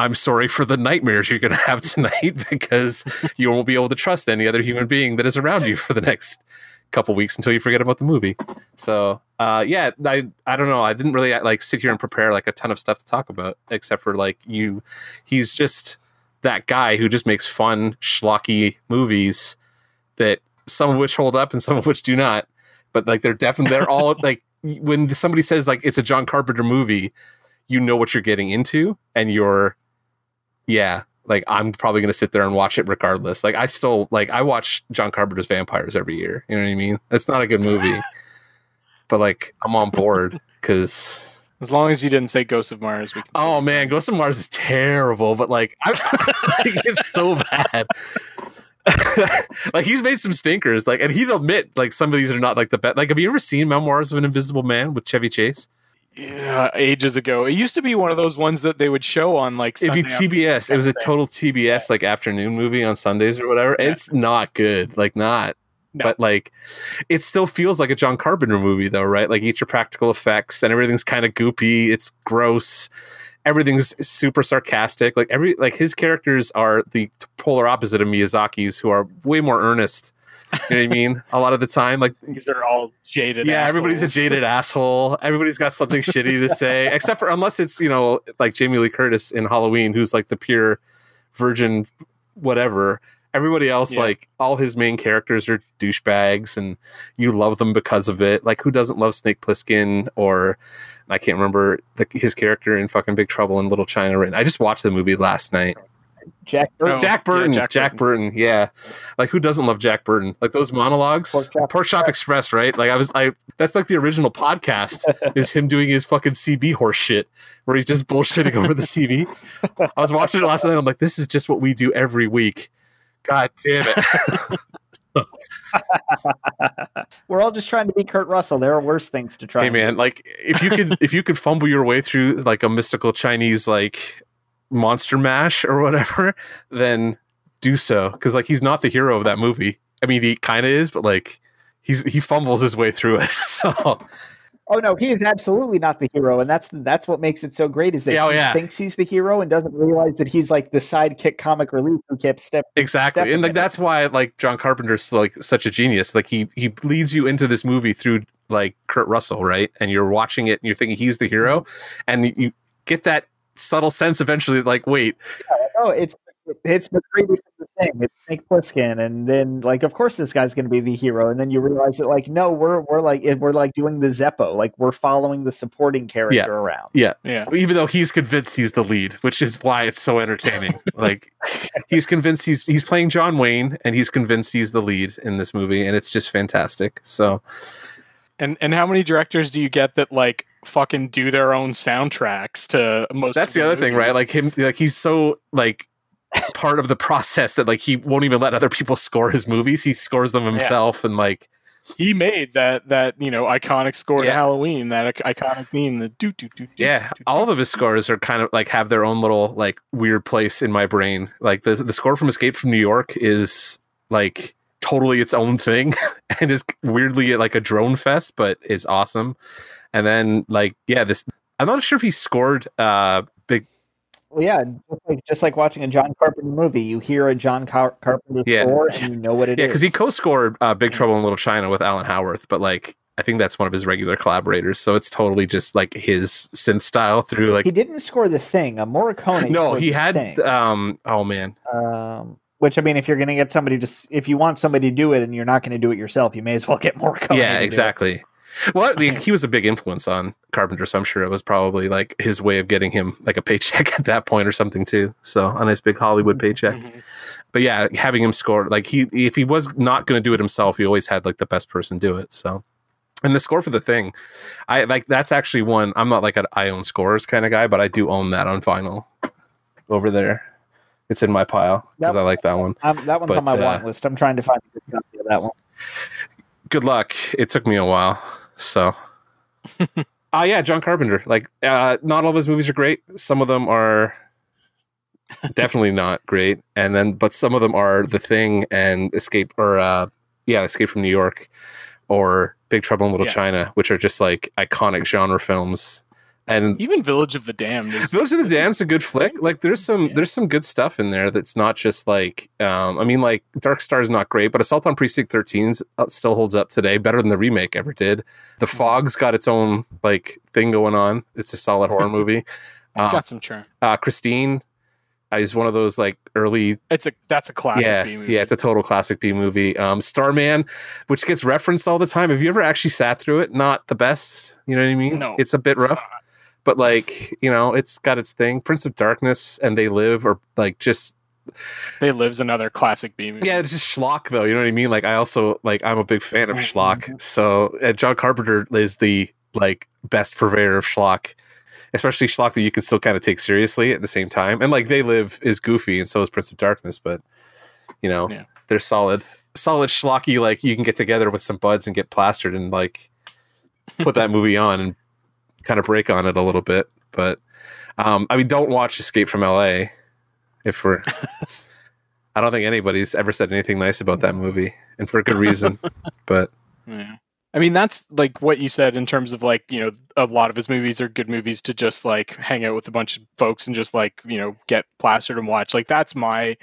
[SPEAKER 2] I'm sorry for the nightmares you're going to have tonight because you won't be able to trust any other human being that is around you for the next couple weeks until you forget about the movie. So, uh, yeah, I I don't know. I didn't really like sit here and prepare like a ton of stuff to talk about, except for like you. He's just that guy who just makes fun schlocky movies that some of which hold up and some of which do not. But like they're definitely they're all like when somebody says like it's a John Carpenter movie, you know what you're getting into, and you're yeah, like I'm probably gonna sit there and watch it regardless. Like I still like I watch John Carpenter's Vampires every year. You know what I mean? It's not a good movie, but like I'm on board because
[SPEAKER 1] As long as you didn't say Ghost of Mars, we can
[SPEAKER 2] oh man, Ghost of Mars is terrible. But like, I, like it's so bad. like he's made some stinkers. Like, and he'd admit like some of these are not like the best. Like, have you ever seen Memoirs of an Invisible Man with Chevy Chase?
[SPEAKER 1] yeah, ages ago. It used to be one of those ones that they would show on like
[SPEAKER 2] It'd be TBS. It was a total TBS like afternoon movie on Sundays or whatever.
[SPEAKER 1] Yeah.
[SPEAKER 2] It's not good. Like not.
[SPEAKER 1] No.
[SPEAKER 2] But like it still feels like a John Carpenter movie though, right? Like each your practical effects and everything's kind of goopy. It's gross. Everything's super sarcastic. Like every like his characters are the polar opposite of Miyazaki's, who are way more earnest. You know what I mean? A lot of the time, like
[SPEAKER 1] These are all jaded.
[SPEAKER 2] yeah, everybody's a jaded asshole. Everybody's got something shitty to say, except for unless it's you know like Jamie Lee Curtis in Halloween, who's like the pure virgin, whatever. Everybody else,
[SPEAKER 1] Yeah.
[SPEAKER 2] like all his main characters, are douchebags, and you love them because of it. Like who doesn't love Snake Plissken or I can't remember the, his character in fucking Big Trouble in Little China. Right? I just watched the movie last night.
[SPEAKER 3] Jack oh, Burton.
[SPEAKER 1] Oh,
[SPEAKER 2] Jack
[SPEAKER 1] yeah,
[SPEAKER 2] Burton,
[SPEAKER 1] Jack
[SPEAKER 2] Jack, Burton. yeah. Like who doesn't love Jack Burton? Like those monologues,
[SPEAKER 3] Pork Chop
[SPEAKER 2] Pork Chop Express, right? Like I was, I that's like the original podcast is him doing his fucking CB horse shit, where he's just bullshitting over the CB. I was watching it last night. I'm like, this is just what we do every week. God damn it!
[SPEAKER 3] We're all just trying to be Kurt Russell. There are worse things to try.
[SPEAKER 2] hey man, like if you could, if you could fumble your way through like a mystical Chinese like monster mash or whatever, then do so because like he's not the hero of that movie. I mean, he kind of is, but like he's he fumbles his way through it. So
[SPEAKER 3] Oh no, he is absolutely not the hero, and that's that's what makes it so great. Is that
[SPEAKER 2] Yeah, oh,
[SPEAKER 3] he
[SPEAKER 2] yeah.
[SPEAKER 3] thinks he's the hero and doesn't realize that he's like the sidekick comic relief who kept stepping.
[SPEAKER 2] exactly,
[SPEAKER 3] stepping
[SPEAKER 2] and like that's why like John Carpenter's like such a genius. Like he he leads you into this movie through like Kurt Russell, right? And you're watching it and you're thinking he's the hero, and you get that subtle sense eventually, like wait,
[SPEAKER 3] Oh, it's it's MacReady thing. It's Snake Plissken, and then like, of course, this guy's going to be the hero, and then you realize that like, no, we're we're like we're like doing the Zeppo, like we're following the supporting character around.
[SPEAKER 1] Yeah. Yeah.
[SPEAKER 2] Even though he's convinced he's the lead, which is why it's so entertaining. like he's convinced he's he's playing John Wayne and he's convinced he's the lead in this movie and it's just fantastic. So
[SPEAKER 1] And and how many directors do you get that like fucking do their own soundtracks to most?
[SPEAKER 2] that's
[SPEAKER 1] of
[SPEAKER 2] the other thing, right? Like him like he's so like part of the process that like he won't even let other people score his movies. He scores them himself and like
[SPEAKER 1] he made that that you know iconic score to Halloween, that iconic theme, the do do do.
[SPEAKER 2] yeah,
[SPEAKER 1] do, do.
[SPEAKER 2] all of his scores are kind of like have their own little like weird place in my brain. Like the the score from Escape from New York is like totally its own thing and is weirdly like a drone fest, but it's awesome. And then like yeah, this I'm not sure if he scored uh
[SPEAKER 3] Well, yeah, just like, just like watching a John Carpenter movie, you hear a John Car- Carpenter
[SPEAKER 2] Yeah.
[SPEAKER 3] score and you know what it is.
[SPEAKER 2] yeah because he co-scored uh, Big Trouble in Little China with Alan Howarth, but like I think that's one of his regular collaborators, so it's totally just like his synth style through like
[SPEAKER 3] he didn't score the thing. A Morricone.
[SPEAKER 2] no, he had
[SPEAKER 3] Thing.
[SPEAKER 2] um oh man
[SPEAKER 3] Um, which I mean, if you're going to get somebody to, if you want somebody to do it and you're not going to do it yourself, you may as well get more.
[SPEAKER 2] yeah exactly well I mean, he was a big influence on carpenter so i'm sure it was probably like his way of getting him like a paycheck at that point or something too so a nice big hollywood paycheck
[SPEAKER 1] Mhm.
[SPEAKER 2] but yeah having him score like he if he was not going to do it himself he always had like the best person do it so and the score for the thing i like that's actually one i'm not like an i own scores kind of guy but i do own that on vinyl over there it's in my pile because i like that one
[SPEAKER 3] Um, that one's on my
[SPEAKER 2] uh,
[SPEAKER 3] want list. I'm trying to find a good copy of that one.
[SPEAKER 2] good luck. It took me a while. So, uh, yeah, John Carpenter. Like, uh, not all of his movies are great. Some of them are definitely not great. And then, but some of them are The Thing and Escape, or, uh, yeah, Escape from New York or Big Trouble in Little
[SPEAKER 1] Yeah.
[SPEAKER 2] China, which are just like iconic genre films. And
[SPEAKER 1] Even Village of the Damned is
[SPEAKER 2] Village of the Damned's a good flick. Like there's some
[SPEAKER 1] Yeah.
[SPEAKER 2] there's some good stuff in there that's not just like um I mean like Dark Star is not great, but Assault on Precinct 13 still holds up today, better than the remake ever did. The. Fog's got its own like thing going on. It's a solid horror movie. Uh,
[SPEAKER 1] got some charm.
[SPEAKER 2] uh, Christine is one of those like early
[SPEAKER 1] It's a that's a classic
[SPEAKER 2] yeah,
[SPEAKER 1] B movie.
[SPEAKER 2] yeah, it's a total classic B movie. Um, Starman, which gets referenced all the time. Have you ever actually sat through it? Not the best. You know what I mean?
[SPEAKER 1] No,
[SPEAKER 2] it's a bit rough,
[SPEAKER 1] not.
[SPEAKER 2] But like you know, it's got its thing. Prince of Darkness and They Live, or like just
[SPEAKER 1] They Live's another classic B movie.
[SPEAKER 2] yeah, it's just schlock though. You know what I mean? Like I also like I'm a big fan of
[SPEAKER 1] Mhm.
[SPEAKER 2] schlock. So uh, John Carpenter is the like best purveyor of schlock. Especially schlock that you can still kind of take seriously at the same time. And like They Live is goofy and so is Prince of Darkness, but you know,
[SPEAKER 1] Yeah.
[SPEAKER 2] they're solid. Solid schlocky, like you can get together with some buds and get plastered and like put that movie on and kind of break on it a little bit. But um I mean don't watch Escape from LA if we're I don't think anybody's ever said anything nice about that movie, and for a good reason. but
[SPEAKER 1] Yeah. I mean, that's like what you said in terms of like, you know, a lot of his movies are good movies to just like hang out with a bunch of folks and just like, you know, get plastered and watch. Like, that's my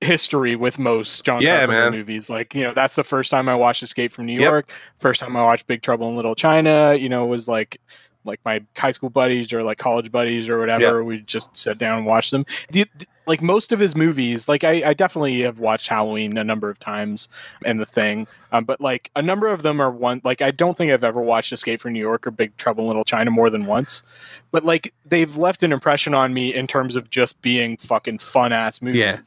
[SPEAKER 1] history with most John
[SPEAKER 2] Yeah,
[SPEAKER 1] Carpenter
[SPEAKER 2] man.
[SPEAKER 1] movies. Like, you know, that's the first time I watched Escape from New
[SPEAKER 2] Yep.
[SPEAKER 1] York. First time I watched Big Trouble in Little China, you know, was like, like my high school buddies or like college buddies or whatever. We just sat down and watched them. The, like most of his movies, like I, I definitely have watched Halloween a number of times and The Thing, um, but like a number of them are one. Like I don't think I've ever watched Escape from New York or Big Trouble in Little China more than once, but like they've left an impression on me in terms of just being fucking fun ass movies.
[SPEAKER 2] Yeah.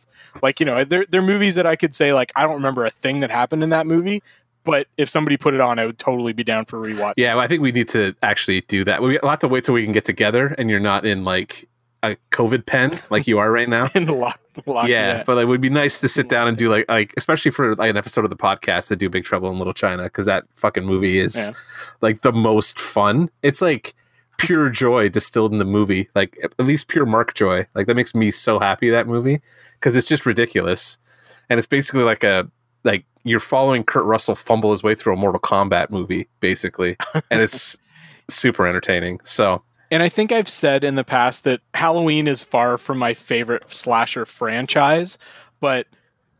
[SPEAKER 1] Like you know, they're they're movies that I could say like I don't remember a thing that happened in that movie. But if somebody put it on, I would totally be down for a rewatch.
[SPEAKER 2] yeah, well, I think we need to actually do that. We- We'll have to wait till we can get together, and you're not in like a COVID pen like you are right now.
[SPEAKER 1] and lot, a
[SPEAKER 2] yeah, but it would be nice to sit down and do like like especially for like an episode of the podcast that do Big Trouble in Little China because that fucking movie is
[SPEAKER 1] Yeah.
[SPEAKER 2] like the most fun. It's like pure joy distilled in the movie, like at least pure Mark joy. Like that makes me so happy that movie because it's just ridiculous, and it's basically like a like you're following Kurt Russell fumble his way through a Mortal Kombat movie, basically, and it's super entertaining. So
[SPEAKER 1] And I think I've said in the past that Halloween is far from my favorite slasher franchise, but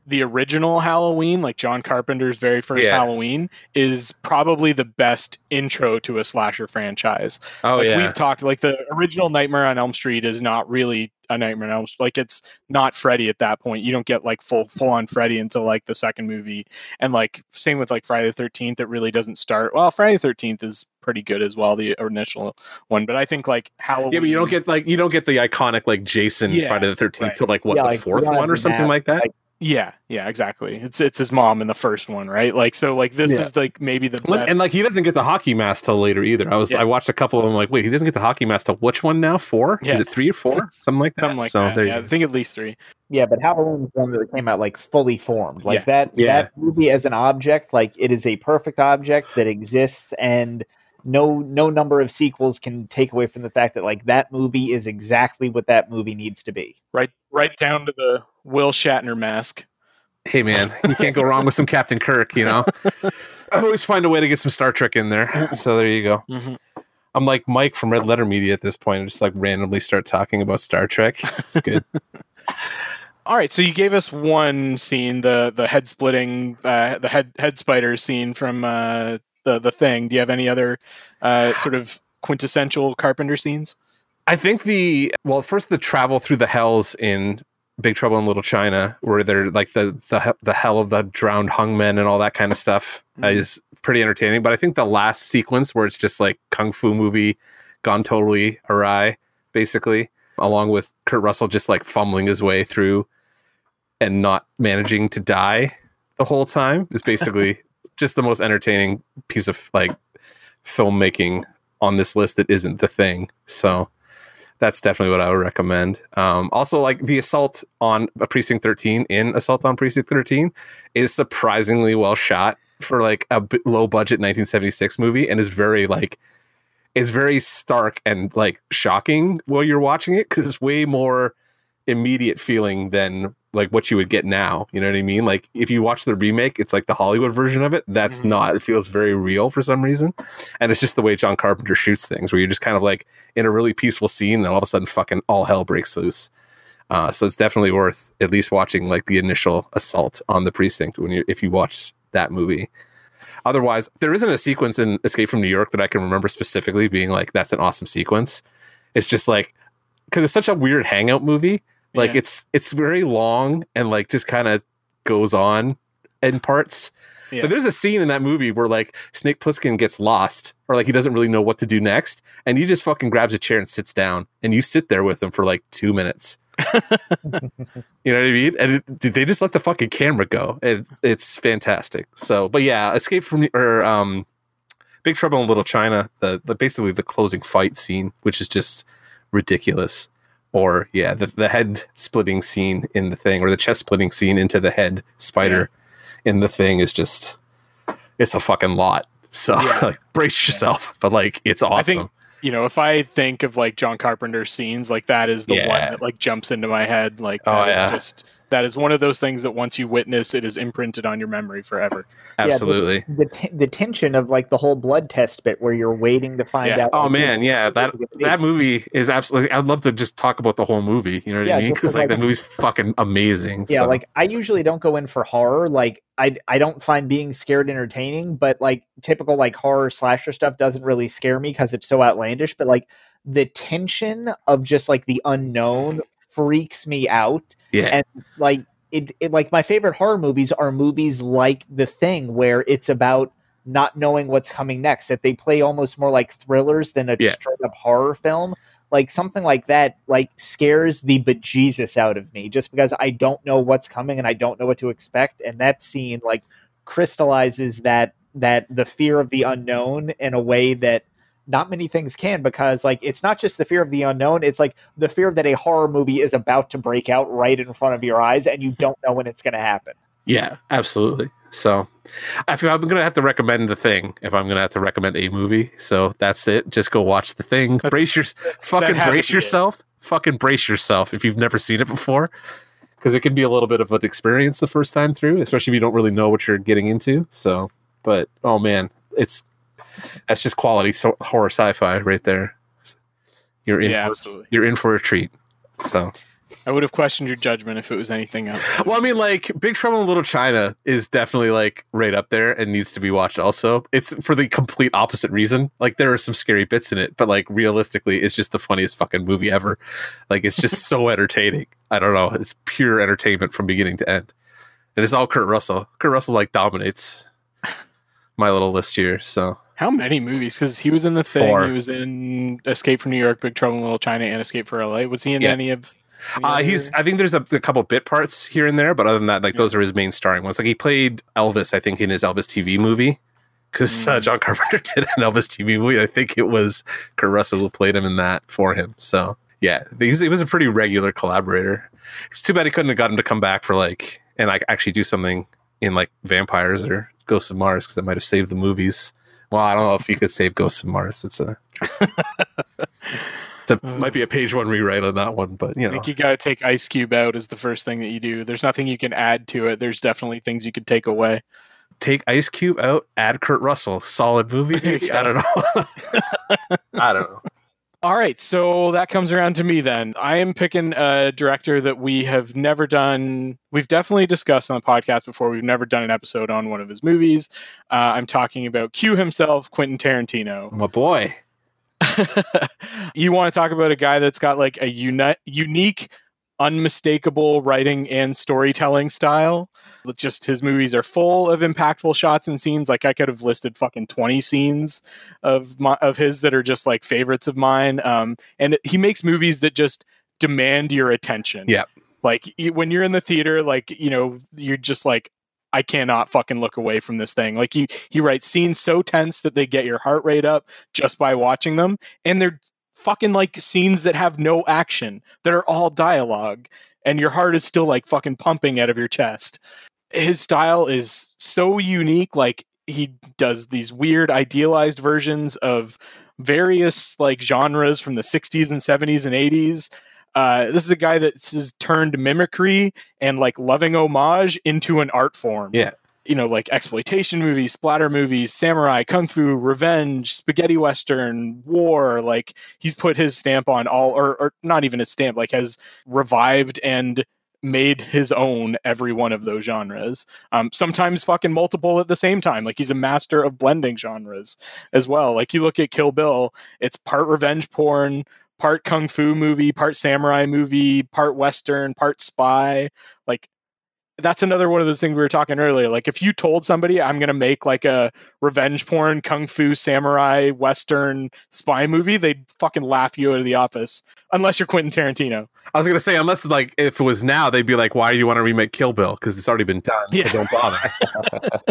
[SPEAKER 1] the original Halloween, like John Carpenter's very first
[SPEAKER 2] Yeah.
[SPEAKER 1] Halloween, is probably the best intro to a slasher franchise.
[SPEAKER 2] oh
[SPEAKER 1] like
[SPEAKER 2] yeah,
[SPEAKER 1] we've talked like the original Nightmare on Elm Street is not really a Nightmare on Elm Street. Like it's not Freddy at that point. You don't get like full full on Freddy until like the second movie. And like same with like Friday the thirteenth, it really doesn't start well, Friday the thirteenth is pretty good as well, the initial one. But I think like Halloween
[SPEAKER 2] Yeah, but you don't get like you don't get the iconic like Jason
[SPEAKER 1] Yeah,
[SPEAKER 2] Friday the Thirteenth
[SPEAKER 1] right.
[SPEAKER 2] till like what
[SPEAKER 3] Yeah,
[SPEAKER 2] the
[SPEAKER 3] like,
[SPEAKER 2] fourth one or something
[SPEAKER 3] that,
[SPEAKER 2] like that.
[SPEAKER 3] like-
[SPEAKER 1] Yeah, yeah, exactly. It's it's his mom in the first one, right? Like so like this
[SPEAKER 3] Yeah.
[SPEAKER 1] is like maybe the best
[SPEAKER 2] and like he doesn't get the hockey mask till later either. I was
[SPEAKER 1] Yeah.
[SPEAKER 2] I watched a couple of them like wait he doesn't get the hockey mask till which one now four
[SPEAKER 1] Yeah.
[SPEAKER 2] is it three or four something like that
[SPEAKER 1] something like
[SPEAKER 2] so
[SPEAKER 1] that.
[SPEAKER 2] there
[SPEAKER 1] Yeah,
[SPEAKER 2] you
[SPEAKER 1] I think at least three.
[SPEAKER 3] Yeah, but Halloween is one that came out like fully formed. Like
[SPEAKER 1] Yeah.
[SPEAKER 3] that
[SPEAKER 2] Yeah.
[SPEAKER 3] that movie as an object, like it is a perfect object that exists and no no number of sequels can take away from the fact that like that movie is exactly what that movie needs to be.
[SPEAKER 1] Right right down to the Will Shatner mask.
[SPEAKER 2] hey man you can't go wrong with some Captain Kirk you know I always find a way to get some Star Trek in there so there you go
[SPEAKER 1] Mhm.
[SPEAKER 2] I'm like Mike from Red Letter Media at this point I just like randomly start talking about Star Trek it's good
[SPEAKER 1] All right, so you gave us one scene, the the head splitting, uh, the head head spider scene from uh, the the thing. Do you have any other uh, sort of quintessential Carpenter scenes?
[SPEAKER 2] I think the well, first the travel through the hells in Big Trouble in Little China, where they're like the the the hell of the drowned hung men and all that kind of stuff, uh,
[SPEAKER 1] Mhm.
[SPEAKER 2] is pretty entertaining. But I think the last sequence where it's just like kung fu movie gone totally awry, basically, along with Kurt Russell just like fumbling his way through and not managing to die the whole time, is basically just the most entertaining piece of like filmmaking on this list that isn't the thing. So that's definitely what I would recommend. Um, also, like the assault on a precinct 13 in Assault on Precinct 13 is surprisingly well shot for like a low budget 1976 movie and is very like it's very stark and like shocking while you're watching it because it's way more immediate feeling than like what you would get now. You know what I mean? Like if you watch the remake, it's like the Hollywood version of it. That's
[SPEAKER 1] Mhm.
[SPEAKER 2] not. It feels very real for some reason, and it's just the way John Carpenter shoots things, where you're just kind of like in a really peaceful scene, and all of a sudden, fucking all hell breaks loose. Uh, so it's definitely worth at least watching like the initial assault on the precinct when you if you watch that movie. Otherwise, there isn't a sequence in Escape from New York that I can remember specifically being like that's an awesome sequence. It's just like because it's such a weird hangout movie. Like
[SPEAKER 1] Yeah.
[SPEAKER 2] it's it's very long and like just kind of goes on in parts.
[SPEAKER 1] Yeah.
[SPEAKER 2] But there's a scene in that movie where like Snake Plissken gets lost or like he doesn't really know what to do next, and he just fucking grabs a chair and sits down, and you sit there with him for like two minutes. You know what I mean? And it, they just let the fucking camera go. It, it's fantastic. So, but yeah, Escape from or um, Big Trouble in Little China. The, the basically the closing fight scene, which is just ridiculous. Or yeah, the the head splitting scene in the thing, or the chest splitting scene into the head spider in the thing is just it's a fucking lot. So
[SPEAKER 1] Yeah.
[SPEAKER 2] like brace yourself, but like it's awesome.
[SPEAKER 1] I think you know if I think of like John Carpenter scenes, like that is the one that like jumps into my head. Like
[SPEAKER 2] Oh, yeah.
[SPEAKER 1] just that is one of those things that once you witness, it is imprinted on your memory forever.
[SPEAKER 3] the-
[SPEAKER 2] Absolutely.
[SPEAKER 3] the, t- the tension of like the whole blood test bit where you're waiting to find
[SPEAKER 1] Yeah.
[SPEAKER 3] out.
[SPEAKER 2] Oh man, yeah, that that movie is absolutely. I'd love to just talk about the whole movie. You know what
[SPEAKER 3] Yeah,
[SPEAKER 2] I mean? Because
[SPEAKER 3] like-
[SPEAKER 2] like the movie's fucking amazing.
[SPEAKER 3] Yeah,
[SPEAKER 2] so.
[SPEAKER 3] like I usually don't go in for horror. Like I I don't find being scared entertaining, but like typical like horror slasher stuff doesn't really scare me because it's so outlandish. But like the tension of just like the unknown freaks me out.
[SPEAKER 2] yeah,
[SPEAKER 3] and like it, it like my favorite horror movies are movies like The Thing where it's about not knowing what's coming next that they play almost more like thrillers than a
[SPEAKER 2] Yeah.
[SPEAKER 3] straight up horror film like something like that like scares the bejesus out of me just because I don't know what's coming and I don't know what to expect and that scene like crystallizes that that the fear of the unknown in a way that not many things can because like it's not just the fear of the unknown it's like the fear that a horror movie is about to break out right in front of your eyes and you hmm. don't know when it's going to happen
[SPEAKER 2] yeah, absolutely. So, I feel I'm gonna have to recommend the thing if I'm gonna have to recommend a movie. So that's it. Just go watch the thing.
[SPEAKER 1] That's-
[SPEAKER 2] brace your fucking
[SPEAKER 1] to
[SPEAKER 2] brace
[SPEAKER 1] be it.
[SPEAKER 2] yourself. Fucking brace yourself if you've never seen it before, because it can be a little bit of an experience the first time through, especially if you don't really know what you're getting into. So, but oh man, it's that's just quality so horror sci-fi right there. You're in.
[SPEAKER 1] Yeah,
[SPEAKER 2] for,
[SPEAKER 1] absolutely.
[SPEAKER 2] you're in for a treat. So.
[SPEAKER 1] I would have questioned your judgment if it was anything else.
[SPEAKER 2] Well, I mean, like Big Trouble in Little China is definitely like right up there and needs to be watched. Also, it's for the complete opposite reason. Like there are some scary bits in it, but like realistically, it's just the funniest fucking movie ever. Like it's just so entertaining. I don't know. It's pure entertainment from beginning to end. And it's all Kurt Russell. Kurt Russell like dominates my little list here. So
[SPEAKER 1] How many movies? Because he was in the thing.
[SPEAKER 2] Four.
[SPEAKER 1] He was in Escape from New York, Big Trouble in Little China, and Escape for LA. Was he in
[SPEAKER 2] Yeah.
[SPEAKER 1] any of? any
[SPEAKER 2] Uh, he's. I think there's a, a couple bit parts here and there, but other than that, like those are his main starring ones. Like he played Elvis, I think, in his Elvis TV movie, because uh,
[SPEAKER 1] Mm.
[SPEAKER 2] John Carpenter did an Elvis TV movie. I think it was Kurt Russell who played him in that for him. So yeah, he's, he was a pretty regular collaborator. It's too bad he couldn't have got him to come back for like and like actually do something in like Vampires or Ghosts of Mars because that might have saved the movies. Well, I don't know if you could save Ghosts of Mars. It's a it's a uh, might be a page one rewrite on that one, but you
[SPEAKER 1] I
[SPEAKER 2] know.
[SPEAKER 1] think you got to take Ice Cube out as the first thing that you do. There's nothing you can add to it. There's definitely things you could take away.
[SPEAKER 2] take Ice Cube out, add Kurt Russell. Solid movie.
[SPEAKER 1] There you
[SPEAKER 2] maybe?
[SPEAKER 1] go.
[SPEAKER 2] I don't know. I don't know.
[SPEAKER 1] All right, so that comes around to me then. I am picking a director that we have never done. We've definitely discussed on the podcast before. We've never done an episode on one of his movies. Uh, I'm talking about Q himself, Quentin Tarantino.
[SPEAKER 2] My boy.
[SPEAKER 1] you want to talk about a guy that's got like a uni- unique, unmistakable writing and storytelling style. It's Just his movies are full of impactful shots and scenes. Like I could have listed fucking twenty scenes of my, of his that are just like favorites of mine. Um, and he makes movies that just demand your attention.
[SPEAKER 2] Yeah.
[SPEAKER 1] Like when you're in the theater, like you know, you're just like. I cannot fucking look away from this thing. Like he he writes scenes so tense that they get your heart rate up just by watching them and they're fucking like scenes that have no action that are all dialogue and your heart is still like fucking pumping out of your chest his style is so unique like he does these weird idealized versions of various like genres from the 60s and 70s and 80s Uh, this is a guy that's has turned mimicry and like loving homage into an art form.
[SPEAKER 2] Yeah.
[SPEAKER 1] You know, like exploitation movies, splatter movies, samurai, kung fu, revenge, spaghetti western, war. Like he's put his stamp on all, or, or not even a stamp, like has revived and made his own every one of those genres. Um, sometimes fucking multiple at the same time. Like he's a master of blending genres as well. Like you look at Kill Bill, it's part revenge porn, part kung fu movie, part samurai movie, part western, part spy. Like that's another one of those things we were talking earlier. Like if you told somebody I'm gonna make like a revenge porn, kung fu, samurai, western spy movie, they'd fucking laugh you out of the office. Unless you're Quentin Tarantino.
[SPEAKER 2] I was gonna say, unless like if it was now, they'd be like, "Why do you want to remake Kill Bill? Because it's already been done.
[SPEAKER 1] Yeah.
[SPEAKER 2] So don't bother."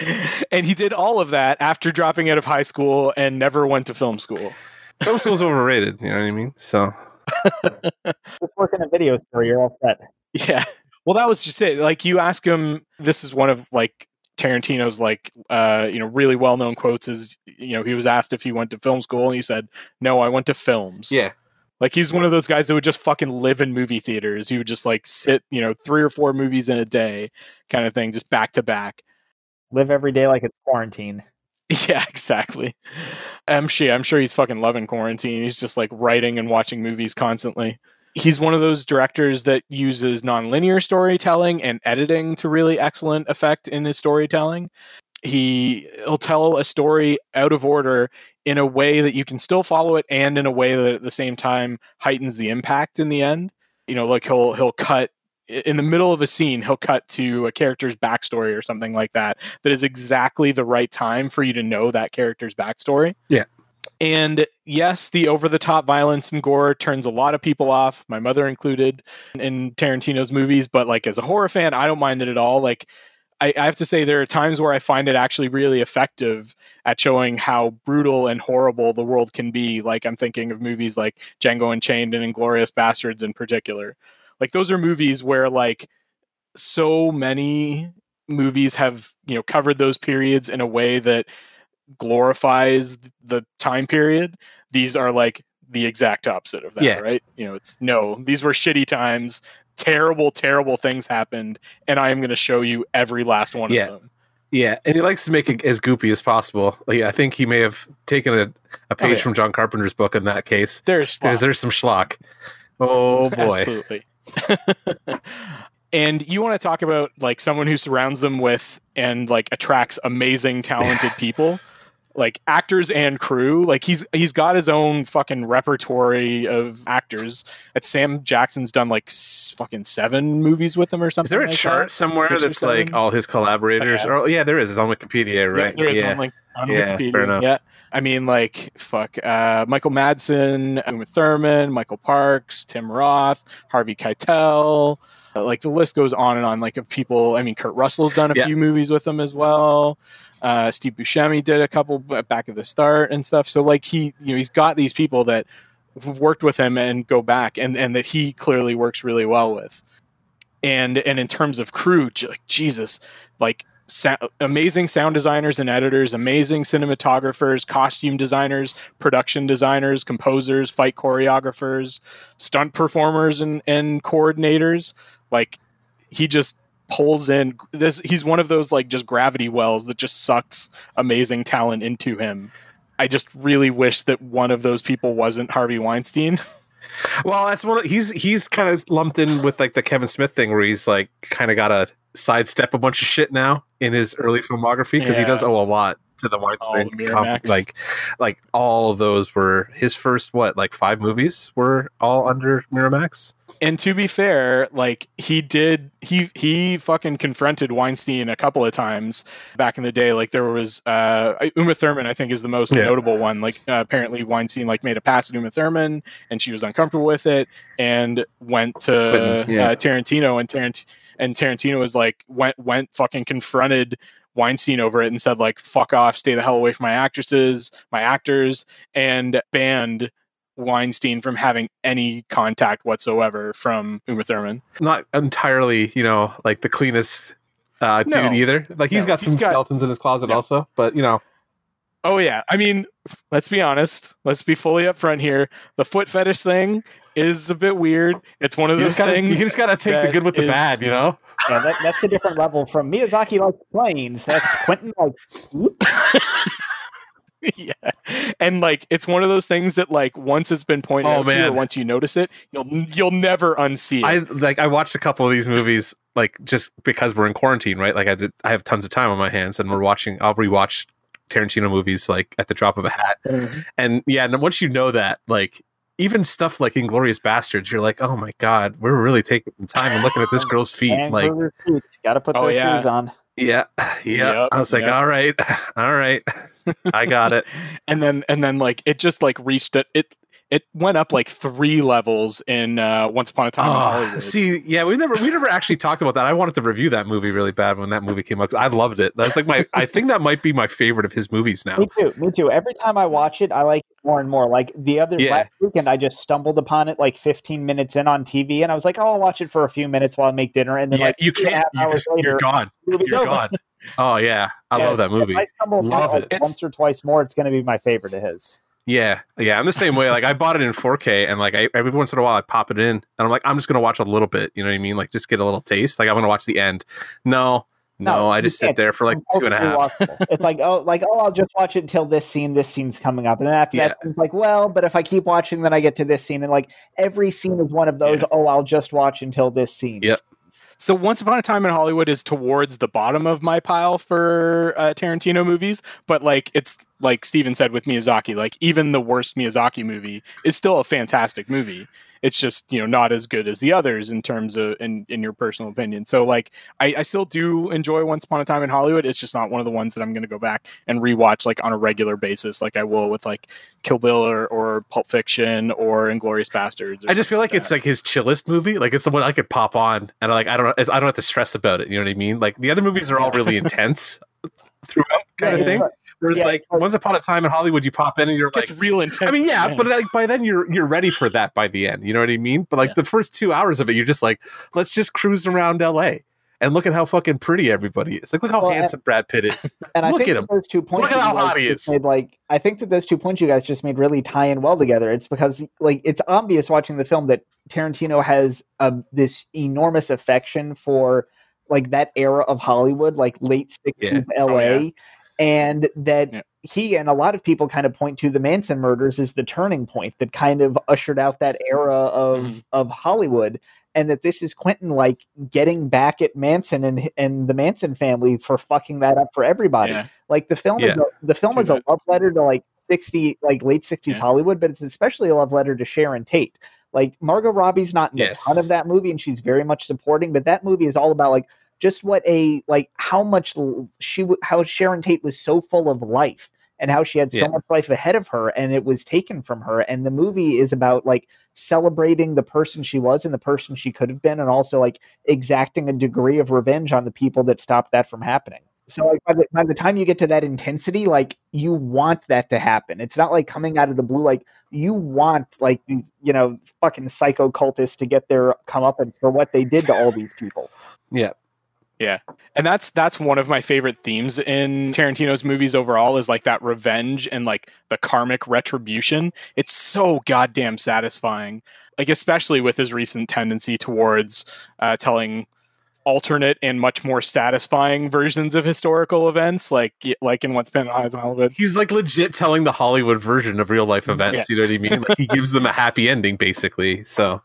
[SPEAKER 1] and he did all of that after dropping out of high school and never went to film school.
[SPEAKER 2] Film school's overrated. You know what I mean? So
[SPEAKER 3] Just work in a video store, you're all set.
[SPEAKER 1] Yeah. Well, that was just it. Like you ask him, this is one of like Tarantino's like uh you know really well known quotes is you know he was asked if he went to film school and he said no I went to films.
[SPEAKER 2] Yeah,
[SPEAKER 1] like he's one of those guys that would just fucking live in movie theaters. He would just like sit you know three or four movies in a day kind of thing just back to back.
[SPEAKER 3] Live every day like it's quarantine.
[SPEAKER 1] yeah exactly. I'm sure I'm sure he's fucking loving quarantine. He's just like writing and watching movies constantly he's one of those directors that uses nonlinear storytelling and editing to really excellent effect in his storytelling. He he'll tell a story out of order in a way that you can still follow it and in a way that at the same time heightens the impact in the end. You know, like he'll he'll cut in the middle of a scene, he'll cut to a character's backstory or something like that. That is exactly the right time for you to know that character's backstory.
[SPEAKER 2] Yeah.
[SPEAKER 1] And yes, the over the top violence and gore turns a lot of people off, my mother included, in Tarantino's movies. But like as a horror fan, I don't mind it at all. Like I, I have to say, there are times where I find it actually really effective at showing how brutal and horrible the world can be. Like I'm thinking of movies like Django Unchained and Inglourious Basterds in particular. Like those are movies where like so many movies have you know covered those periods in a way that glorifies the time period these are like the exact opposite of that
[SPEAKER 2] Yeah.
[SPEAKER 1] right you know it's no these were shitty times terrible terrible things happened and i am going to show you every last one
[SPEAKER 2] Yeah.
[SPEAKER 1] of them
[SPEAKER 2] yeah, and he likes to make it as goopy as possible. Like, I think he may have taken a, a oh, page
[SPEAKER 1] Oh, yeah.
[SPEAKER 2] from John Carpenter's book in that case.
[SPEAKER 1] there's
[SPEAKER 2] There's there's some schlock. Oh boy,
[SPEAKER 1] Absolutely. and you want to talk about like someone who surrounds them with and like attracts amazing talented people like actors and crew like he's he's got his own fucking repertory of actors that sam jackson's done like s- fucking seven movies with him or something
[SPEAKER 2] is there a
[SPEAKER 1] like
[SPEAKER 2] chart
[SPEAKER 1] that.
[SPEAKER 2] somewhere
[SPEAKER 1] Six
[SPEAKER 2] that's like all his collaborators?
[SPEAKER 1] Yeah.
[SPEAKER 2] Oh yeah, there is. It's on Wikipedia,
[SPEAKER 1] Yeah,
[SPEAKER 2] right?
[SPEAKER 1] there is
[SPEAKER 2] yeah.
[SPEAKER 1] on like on
[SPEAKER 2] Yeah,
[SPEAKER 1] Wikipedia.
[SPEAKER 2] fair enough.
[SPEAKER 1] Yeah. I mean, like, fuck, uh, Michael Madsen, Uma Thurman, Michael Parks, Tim Roth, Harvey Keitel. Uh, like the list goes on and on. Like of people, I mean, Kurt Russell's done a
[SPEAKER 2] Yeah.
[SPEAKER 1] few movies with him as well. Uh, Steve Buscemi did a couple back at the start and stuff. So like he, you know, he's got these people that have worked with him and go back, and and that he clearly works really well with. And and in terms of crew, like Jesus, like amazing sound designers and editors, amazing cinematographers, costume designers, production designers, composers, fight choreographers, stunt performers, and and coordinators. Like he just pulls in this. He's one of those like just gravity wells that just sucks amazing talent into him. I just really wish that one of those people wasn't Harvey Weinstein.
[SPEAKER 2] Well, that's one. Of, he's he's kind of lumped in with like the Kevin Smith thing, where he's like kind of got to sidestep a bunch of shit now in his early filmography because he does owe a lot to the Weinstein.
[SPEAKER 1] the
[SPEAKER 2] comp- like, like all of those were his first. What like five movies were all under Miramax.
[SPEAKER 1] and to be fair, like he did, he he fucking confronted Weinstein a couple of times back in the day. Like there was uh, Uma Thurman, I think, is the most
[SPEAKER 2] Yeah.
[SPEAKER 1] notable one. Like uh, apparently Weinstein like made a pass at Uma Thurman, and she was uncomfortable with it, and went to
[SPEAKER 2] yeah.
[SPEAKER 1] uh, Tarantino, and Tarant and Tarantino was like went went fucking confronted. Weinstein over it and said like fuck off stay the hell away from my actresses my actors and banned Weinstein from having any contact whatsoever from Uma Thurman.
[SPEAKER 2] Not entirely, you know, like the cleanest uh,
[SPEAKER 1] No.
[SPEAKER 2] dude either. Like he's
[SPEAKER 1] No,
[SPEAKER 2] got
[SPEAKER 1] he's
[SPEAKER 2] some
[SPEAKER 1] got-
[SPEAKER 2] skeletons in his closet
[SPEAKER 1] Yeah.
[SPEAKER 2] also, but you know,
[SPEAKER 1] Oh yeah, I mean, let's be honest. Let's be fully upfront here. The foot fetish thing is a bit weird. It's one of
[SPEAKER 2] You
[SPEAKER 1] those
[SPEAKER 2] just, gotta,
[SPEAKER 1] things.
[SPEAKER 2] you just gotta take the good with the
[SPEAKER 1] is-
[SPEAKER 2] bad, you know.
[SPEAKER 3] Yeah, that, that's a different level from Miyazaki likes planes. That's Quentin like
[SPEAKER 1] yeah, and like it's one of those things that like once it's been pointed
[SPEAKER 2] Oh,
[SPEAKER 1] out to you, once you notice it, you'll you'll never unsee it.
[SPEAKER 2] I like I watched a couple of these movies like just because we're in quarantine, right? Like I did I have tons of time on my hands and we're watching I'll rewatch Tarantino movies like at the drop of a hat. Mm-hmm. And yeah, and once you know that, like even stuff like Inglourious Basterds, you're like, oh my god, we're really taking some time and looking at this girl's feet.
[SPEAKER 3] and
[SPEAKER 2] like,
[SPEAKER 3] Burger Gotta put
[SPEAKER 1] Oh,
[SPEAKER 3] those
[SPEAKER 1] yeah.
[SPEAKER 3] shoes on.
[SPEAKER 2] yeah, yeah.
[SPEAKER 1] Yep,
[SPEAKER 2] I was like,
[SPEAKER 1] yep.
[SPEAKER 2] all right, all right, I got it.
[SPEAKER 1] and then and then like it just like reached it. It it went up like three levels in uh, Once Upon a Time in
[SPEAKER 2] Oh,
[SPEAKER 1] Hollywood.
[SPEAKER 2] see, yeah, we never we never actually talked about that. I wanted to review that movie really bad when that movie came out. 'cause I loved it. That's like my I think that might be my favorite of his movies now.
[SPEAKER 3] Me too. Me too. Every time I watch it, I like it more and more. Like the other
[SPEAKER 2] Yeah.
[SPEAKER 3] last weekend, I just stumbled upon it like 15 minutes in on TV, and I was like, "Oh, I'll watch it for a few minutes while I make dinner." And then
[SPEAKER 2] Yeah,
[SPEAKER 3] like
[SPEAKER 2] you
[SPEAKER 3] two and a
[SPEAKER 2] can't. You
[SPEAKER 3] hours
[SPEAKER 2] just,
[SPEAKER 3] later,
[SPEAKER 2] you're gone. You're
[SPEAKER 3] over.
[SPEAKER 2] gone. Oh yeah, I
[SPEAKER 3] Yeah,
[SPEAKER 2] love that movie.
[SPEAKER 3] If I stumble upon
[SPEAKER 2] Love
[SPEAKER 3] it like
[SPEAKER 2] it.
[SPEAKER 3] once or twice more, it's going to be my favorite of his.
[SPEAKER 2] Yeah, yeah. I'm the same way. Like I bought it in 4K, and like I, every once in a while I pop it in, and I'm like, I'm just gonna watch a little bit. You know what I mean? Like just get a little taste. Like I'm gonna watch the end. No, no,
[SPEAKER 3] No,
[SPEAKER 2] I just sit there for like two and a half.
[SPEAKER 3] It's like oh, like oh, I'll just watch it until this scene. This scene's coming up, and then after that, it's like well, but if I keep watching, then I get to this scene, and like every scene is one of those.
[SPEAKER 1] Yeah.
[SPEAKER 3] Oh, I'll just watch until this scene.
[SPEAKER 2] Yep.
[SPEAKER 1] So Once Upon a Time in Hollywood is towards the bottom of my pile for uh, Tarantino movies, but like it's like Steven said with Miyazaki, like even the worst Miyazaki movie is still a fantastic movie. It's just you know not as good as the others in terms of in in your personal opinion. So like I, I still do enjoy Once Upon a Time in Hollywood. It's just not one of the ones that I'm going to go back and rewatch like on a regular basis, like I will with like Kill Bill or, or Pulp Fiction or Inglourious Basterds. or
[SPEAKER 2] I just feel
[SPEAKER 1] something
[SPEAKER 2] like it's like his chillest movie. Like it's the one I could pop on, and I like I don't I don't have to stress about it. You know what I mean? Like the other movies are all really intense throughout, kind
[SPEAKER 3] Yeah,
[SPEAKER 2] of thing. Whereas
[SPEAKER 3] Yeah,
[SPEAKER 2] like
[SPEAKER 3] it's like-
[SPEAKER 2] Once Upon a Time in Hollywood, you pop in and you're like,
[SPEAKER 1] real intense.
[SPEAKER 2] I mean, yeah,
[SPEAKER 1] man.
[SPEAKER 2] but like by then you're you're ready for that by the end. You know what I mean? But like
[SPEAKER 1] Yeah.
[SPEAKER 2] the first two hours of it, you're just like, let's just cruise around L.A. and look at how fucking pretty everybody is. Like, look how
[SPEAKER 3] Well, and-
[SPEAKER 2] handsome Brad Pitt is.
[SPEAKER 3] And I
[SPEAKER 2] Look
[SPEAKER 3] think
[SPEAKER 2] at him.
[SPEAKER 3] those two points.
[SPEAKER 2] Look at how hot he is.
[SPEAKER 3] Made, like I think that those two points you guys just made really tie in well together. It's because like it's obvious watching the film that Tarantino has um, this enormous affection for like that era of Hollywood, like late sixties
[SPEAKER 2] Yeah.
[SPEAKER 3] LA,
[SPEAKER 1] Oh, yeah.
[SPEAKER 3] And that.
[SPEAKER 1] Yeah.
[SPEAKER 3] He and a lot of people kind of point to the Manson murders as the turning point that kind of ushered out that era of
[SPEAKER 1] Mhm.
[SPEAKER 3] of Hollywood, and that this is Quentin like getting back at Manson and and the Manson family for fucking that up for everybody.
[SPEAKER 1] Yeah.
[SPEAKER 3] Like the film is a, the film
[SPEAKER 1] Do
[SPEAKER 3] is a love letter to like sixty like late sixties
[SPEAKER 1] Yeah.
[SPEAKER 3] Hollywood, but it's especially a love letter to Sharon Tate. Like Margot Robbie's not in
[SPEAKER 2] Yes.
[SPEAKER 3] a ton of that movie, and she's very much supporting. But that movie is all about like just what a like how much she how Sharon Tate was so full of life and how she had so
[SPEAKER 2] Yeah.
[SPEAKER 3] much life ahead of her and it was taken from her and the movie is about like celebrating the person she was and the person she could have been and also like exacting a degree of revenge on the people that stopped that from happening so like by the, by the time you get to that intensity like you want that to happen it's not like coming out of the blue like you want like you know fucking psycho cultists to get their come up and for what they did to all these people
[SPEAKER 2] Yeah.
[SPEAKER 1] And that's that's one of my favorite themes in Tarantino's movies overall is like that revenge and like the karmic retribution. It's so goddamn satisfying. Like especially with his recent tendency towards uh, telling alternate and much more satisfying versions of historical events, like like in What's Been on Hollywood.
[SPEAKER 2] He's like legit telling the Hollywood version of real life events.
[SPEAKER 1] Yeah.
[SPEAKER 2] You know what I mean? Like he gives them a happy ending, basically. So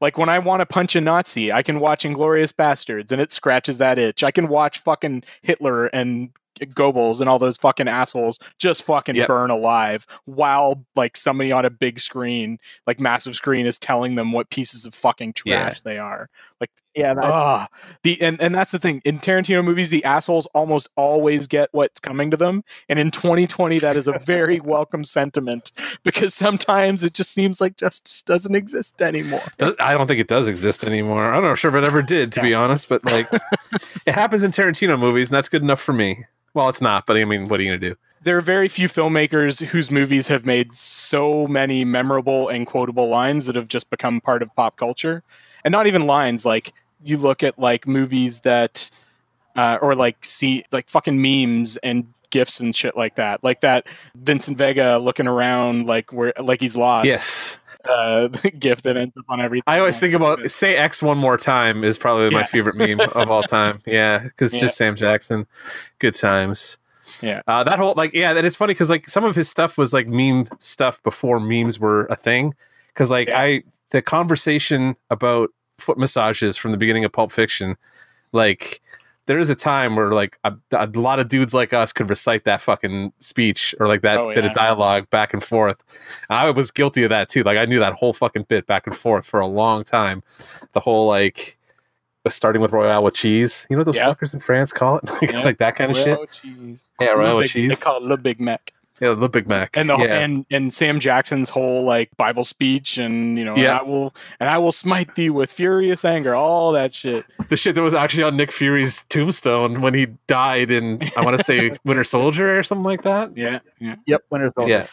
[SPEAKER 1] Like when I want to punch a Nazi, I can watch Inglourious Basterds and it scratches that itch. I can watch fucking Hitler and Goebbels and all those fucking assholes just fucking
[SPEAKER 2] Yep.
[SPEAKER 1] burn alive while like somebody on a big screen, like massive screen, is telling them what pieces of fucking
[SPEAKER 2] Yeah.
[SPEAKER 1] trash they are. Like
[SPEAKER 3] yeah that-
[SPEAKER 1] ah, the and and that's the thing in Tarantino movies, the assholes almost always get what's coming to them, and in 2020, that is a very welcome sentiment because sometimes it just seems like justice doesn't exist anymore.
[SPEAKER 2] I don't think it does exist anymore. I'm not sure if it ever did, to be honest. But like, it happens in Tarantino movies, and that's good enough for me. Well, it's not, but I mean, what are you gonna do?
[SPEAKER 1] there are very few filmmakers whose movies have made so many memorable and quotable lines that have just become part of pop culture and not even lines like you look at like movies that uh, or like see like fucking memes and gifs and shit like that like that vincent vega looking around like where like he's lost
[SPEAKER 2] Yes,
[SPEAKER 1] uh, gif that ends up on everything.
[SPEAKER 2] I always think about say X one more time is probably my favorite meme of all time. Yeah, because
[SPEAKER 1] Yeah.
[SPEAKER 2] just Sam Jackson, good times.
[SPEAKER 1] Yeah.
[SPEAKER 2] uh, that whole like yeah, that it's funny because like some of his stuff was like meme stuff before memes were a thing. Because like
[SPEAKER 1] Yeah.
[SPEAKER 2] I the conversation about foot massages from the beginning of Pulp Fiction, like there is a time where like a, a lot of dudes like us could recite that fucking speech or like that
[SPEAKER 1] Oh,
[SPEAKER 2] bit
[SPEAKER 1] yeah.
[SPEAKER 2] of dialogue back and forth. And I was guilty of that too. Like I knew that whole fucking bit back and forth for a long time. The whole like uh, starting with Royale with cheese. You know what those
[SPEAKER 1] Yeah.
[SPEAKER 2] fuckers in France call it? like,
[SPEAKER 1] Yeah.
[SPEAKER 2] like that kind of shit.
[SPEAKER 1] Cheese.
[SPEAKER 2] Yeah, Royale with cheese.
[SPEAKER 1] They call it Le Big Mac.
[SPEAKER 2] Yeah, the Big Mac.
[SPEAKER 1] And the
[SPEAKER 2] yeah.
[SPEAKER 1] and and Sam Jackson's whole like Bible speech and you know
[SPEAKER 2] Yeah.
[SPEAKER 1] and I will and I will smite thee with furious anger, all that shit.
[SPEAKER 2] the shit that was actually on Nick Fury's tombstone when he died in I want to say Winter Soldier or something like that.
[SPEAKER 1] Yeah, yeah.
[SPEAKER 3] Yep, Winter Soldier.
[SPEAKER 2] Yeah.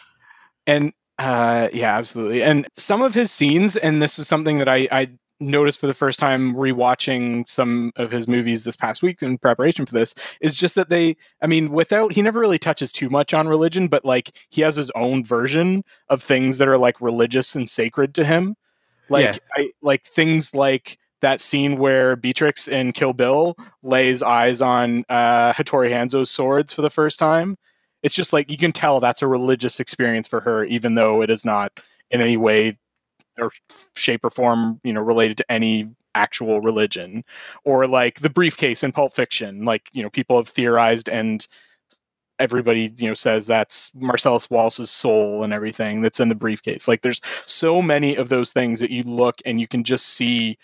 [SPEAKER 1] and uh yeah absolutely and some of his scenes and this is something that i i noticed for the first time rewatching some of his movies this past week in preparation for this is just that they i mean without he never really touches too much on religion but like he has his own version of things that are like religious and sacred to him like
[SPEAKER 2] Yeah.
[SPEAKER 1] i like things like that scene where Beatrix in Kill Bill lays eyes on uh, Hattori Hanzo's swords for the first time it's just like you can tell that's a religious experience for her even though it is not in any way or shape or form you know related to any actual religion or like the briefcase in pulp fiction like you know people have theorized and everybody you know says that's marcellus wallace's soul and everything that's in the briefcase like there's so many of those things that you look and you can just see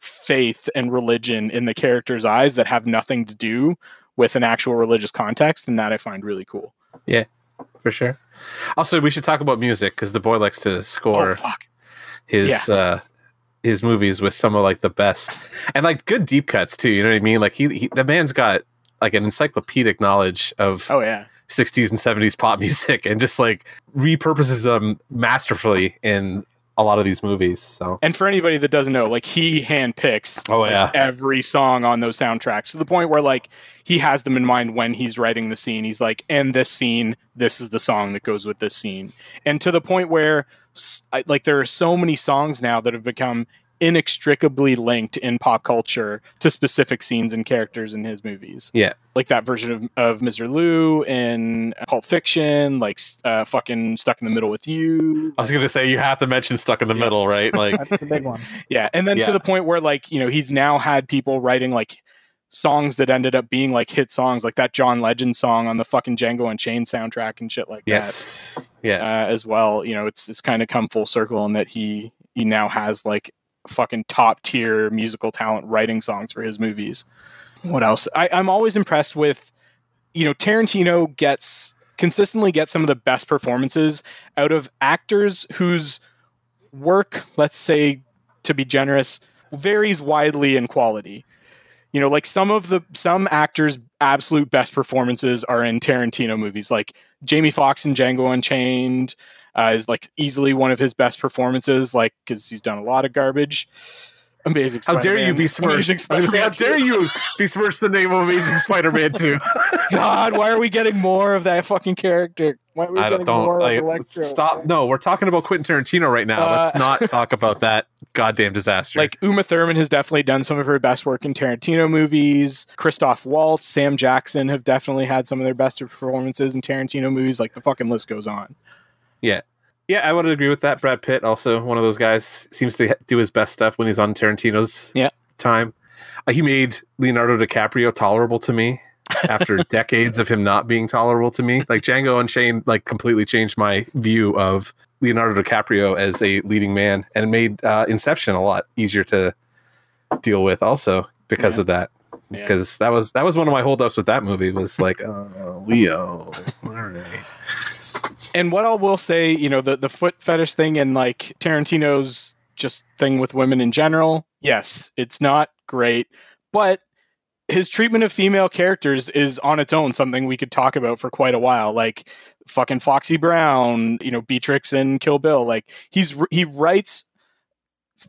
[SPEAKER 1] faith and religion in the character's eyes that have nothing to do with an actual religious context and that i find really cool Yeah.
[SPEAKER 2] for sure. Also, we should talk about music because the boy likes to oh, score
[SPEAKER 1] oh fuck
[SPEAKER 2] his uh his movies with some of like the best and like good deep cuts too. You know what I mean? Like he, he the man's got like an encyclopedic knowledge of
[SPEAKER 1] oh yeah
[SPEAKER 2] 60s and 70s pop music and just like repurposes them masterfully in a lot of these movies. So
[SPEAKER 1] And for anybody that doesn't know, like he handpicks
[SPEAKER 2] Oh,
[SPEAKER 1] like,
[SPEAKER 2] yeah.
[SPEAKER 1] every song on those soundtracks to the point where like he has them in mind when he's writing the scene. He's like, and this scene, this is the song that goes with this scene. And to the point where like there are so many songs now that have become inextricably linked in pop culture to specific scenes and characters in his movies.
[SPEAKER 2] Yeah.
[SPEAKER 1] Like that version of, of Mr. Lou in Pulp Fiction, like uh, fucking Stuck in the Middle with You.
[SPEAKER 2] I was gonna say you have to mention Stuck in the Middle, right? Like
[SPEAKER 3] That's the big one.
[SPEAKER 1] Yeah, and then
[SPEAKER 2] Yeah.
[SPEAKER 1] to the point where like you know he's now had people writing like songs that ended up being like hit songs, like that John Legend song on the fucking Django Unchained soundtrack and shit like
[SPEAKER 2] yes,
[SPEAKER 1] that
[SPEAKER 2] yeah,
[SPEAKER 1] uh, as well. You know, it's it's kind of come full circle in that he he now has like fucking top tier musical talent writing songs for his movies. What else? I, I'm always impressed with, you know, Tarantino gets consistently gets some of the best performances out of actors whose work, let's say, to be generous, varies widely in quality. You know, like some of the some actors' absolute best performances are in Tarantino movies, like Jamie Foxx in Django Unchained uh, is like easily one of his best performances, like because he's done a lot of garbage. Amazing.
[SPEAKER 2] How dare you be smirched?
[SPEAKER 1] Amazing
[SPEAKER 2] I was gonna say, How
[SPEAKER 1] Spider-Man
[SPEAKER 2] dare
[SPEAKER 1] 2.
[SPEAKER 2] you besmirch the name of Amazing Spider-Man 2?
[SPEAKER 1] God, why are we getting more of that fucking character? Why are we
[SPEAKER 2] I
[SPEAKER 1] getting
[SPEAKER 2] don't,
[SPEAKER 1] more
[SPEAKER 2] like,
[SPEAKER 1] of Electro?
[SPEAKER 2] stop. No, we're talking about Quentin Tarantino right now.
[SPEAKER 1] Uh,
[SPEAKER 2] Let's not talk about that goddamn disaster.
[SPEAKER 1] Like Uma Thurman has definitely done some of her best work in Tarantino movies. Christoph Waltz, Sam Jackson have definitely had some of their best performances in Tarantino movies. Like the fucking list goes on.
[SPEAKER 2] Yeah, Yeah, I would agree with that. Brad Pitt, also one of those guys, seems to do his best stuff when he's on Tarantino's
[SPEAKER 1] Yeah.
[SPEAKER 2] time. Uh, he made Leonardo DiCaprio tolerable to me after decades of him not being tolerable to me. Like Django Unchained, like completely changed my view of Leonardo DiCaprio as a leading man, and made uh, Inception a lot easier to deal with. Also because
[SPEAKER 1] Yeah.
[SPEAKER 2] of that,
[SPEAKER 1] Yeah.
[SPEAKER 2] because that was that was one of my holdups with that movie was like uh, Leo. All right.
[SPEAKER 1] And what I will say, you know, the the foot fetish thing and like Tarantino's just thing with women in general. Yes, it's not great, but his treatment of female characters is on its own something we could talk about for quite a while. Like fucking Foxy Brown, you know, Beatrix and Kill Bill. Like he's he writes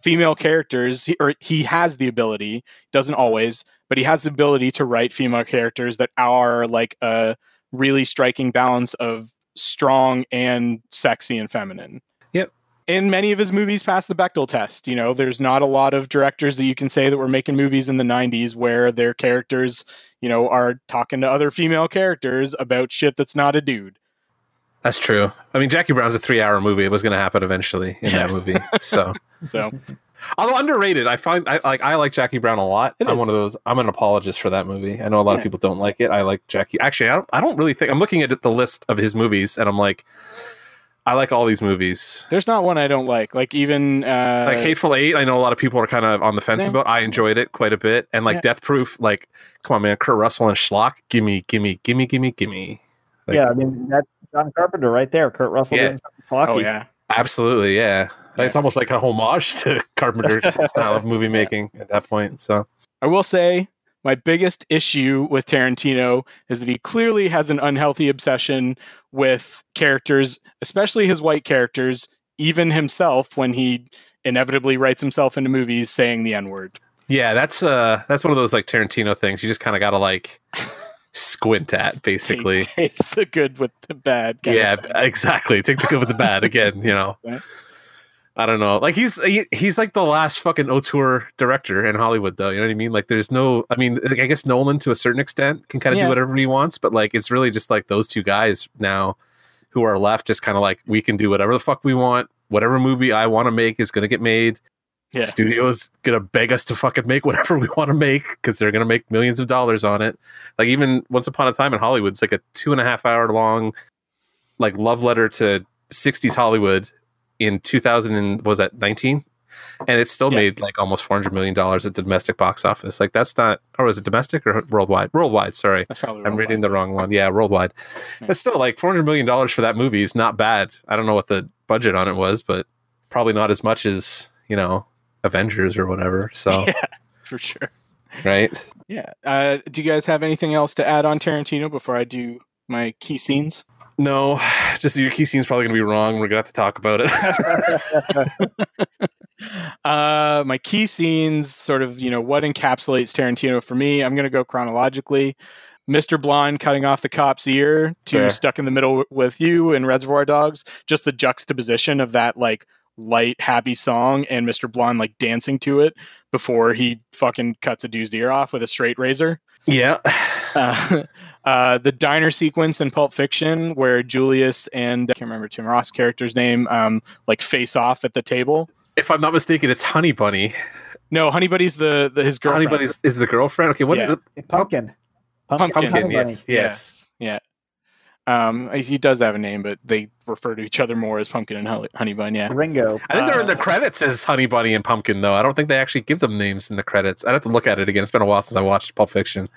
[SPEAKER 1] female characters, he, or he has the ability, doesn't always, but he has the ability to write female characters that are like a really striking balance of strong and sexy and feminine.
[SPEAKER 2] Yep.
[SPEAKER 1] and many of his movies pass the Bechdel test. You know, there's not a lot of directors that you can say that were making movies in the 90s where their characters, you know, are talking to other female characters about shit that's not a dude.
[SPEAKER 2] That's true. I mean, Jackie Brown's a three-hour movie. It was going to happen eventually in that movie. So,
[SPEAKER 1] So,
[SPEAKER 2] although underrated, I find I like I like Jackie Brown a lot.
[SPEAKER 1] It
[SPEAKER 2] I'm
[SPEAKER 1] is.
[SPEAKER 2] one of those. I'm an apologist for that movie. I know a lot
[SPEAKER 1] Yeah.
[SPEAKER 2] of people don't like it. I like Jackie. Actually, I don't. I don't really think. I'm looking at the list of his movies, and I'm like, I like all these movies.
[SPEAKER 1] there's not one I don't like. Like even uh
[SPEAKER 2] Like Hateful Eight, I know a lot of people are kind of on the fence
[SPEAKER 1] Yeah.
[SPEAKER 2] about. I enjoyed it quite a bit, and like
[SPEAKER 1] Yeah.
[SPEAKER 2] Death Proof, like come on, man, Kurt Russell and Schlock, gimme, gimme, gimme, gimme, gimme. Like-
[SPEAKER 3] yeah, I mean that's John Carpenter right there. Kurt Russell
[SPEAKER 2] Yeah.
[SPEAKER 3] doing.
[SPEAKER 1] Oh yeah.
[SPEAKER 2] Absolutely, yeah. It's almost like a homage to Carpenter's style of movie making at that point. So
[SPEAKER 1] I will say my biggest issue with Tarantino is that he clearly has an unhealthy obsession with characters, especially his white characters, even himself when he inevitably writes himself into movies saying the N-word.
[SPEAKER 2] yeah, that's uh that's one of those like Tarantino things. You just kind of got to like squint at, basically.
[SPEAKER 1] Take, take the good with the bad.
[SPEAKER 2] yeah, exactly. Take the good with the bad. Again, you know. I don't know. Like he's he, he's like the last fucking auteur director in Hollywood, though. You know what I mean? Like, there's no. I mean, like, I guess Nolan to a certain extent can kind of
[SPEAKER 1] Yeah.
[SPEAKER 2] do whatever he wants, but like, it's really just like those two guys now who are left, just kind of like we can do whatever the fuck we want. Whatever movie I want to make is gonna get made.
[SPEAKER 1] Yeah.
[SPEAKER 2] Studios gonna beg us to fucking make whatever we want to make because they're gonna make millions of dollars on it. Like even Once Upon a Time in Hollywood, it's like a two and a half hour long, like love letter to '60s Hollywood in 2000 and was that 19, and it still
[SPEAKER 1] Yeah.
[SPEAKER 2] made like almost 400 million dollars at the domestic box office. Like that's not, or was it domestic or worldwide? Worldwide. Sorry,
[SPEAKER 1] probably
[SPEAKER 2] I'm reading the wrong one. Yeah, worldwide.
[SPEAKER 1] Yeah.
[SPEAKER 2] It's still like 400 million dollars for that movie is not bad. I don't know what the budget on it was, but probably not as much as you know Avengers or whatever. So
[SPEAKER 1] yeah, for sure.
[SPEAKER 2] right.
[SPEAKER 1] Yeah. Uh, do you guys have anything else to add on Tarantino before I do my key scenes?
[SPEAKER 2] No, just your key scene's probably gonna be wrong. We're gonna have to talk about it.
[SPEAKER 1] uh, my key scenes, sort of, you know, what encapsulates Tarantino for me. I'm going to go chronologically. Mr. Blonde cutting off the cop's ear to
[SPEAKER 2] Fair.
[SPEAKER 1] stuck in the middle with you in Reservoir Dogs. Just the juxtaposition of that, like, light, happy song and Mr. Blonde, like, dancing to it before he fucking cuts a dude's ear off with a straight razor.
[SPEAKER 2] yeah.
[SPEAKER 1] Uh, uh, the diner sequence in Pulp Fiction, where Julius and I can't remember Tim Roth's character's name, um, like face off at the table.
[SPEAKER 2] If I'm not mistaken, it's Honey Bunny.
[SPEAKER 1] No, Honey Buddy's the, the his girlfriend.
[SPEAKER 2] Honey Bunny is the girlfriend. Okay, what is
[SPEAKER 1] Yeah.
[SPEAKER 2] it?
[SPEAKER 3] Pumpkin.
[SPEAKER 1] Pumpkin,
[SPEAKER 2] Pumpkin,
[SPEAKER 3] Honey Bunny.
[SPEAKER 2] yes, yes.
[SPEAKER 1] Yeah. Um, he does have a name, but they refer to each other more as Pumpkin and Honey, honey Bun. Yeah.
[SPEAKER 3] Ringo.
[SPEAKER 2] I think they're in the
[SPEAKER 1] Uh,
[SPEAKER 2] credits as Honey Bunny and Pumpkin, though. I don't think they actually give them names in the credits. I'd have to look at it again. It's been a while since I watched Pulp Fiction.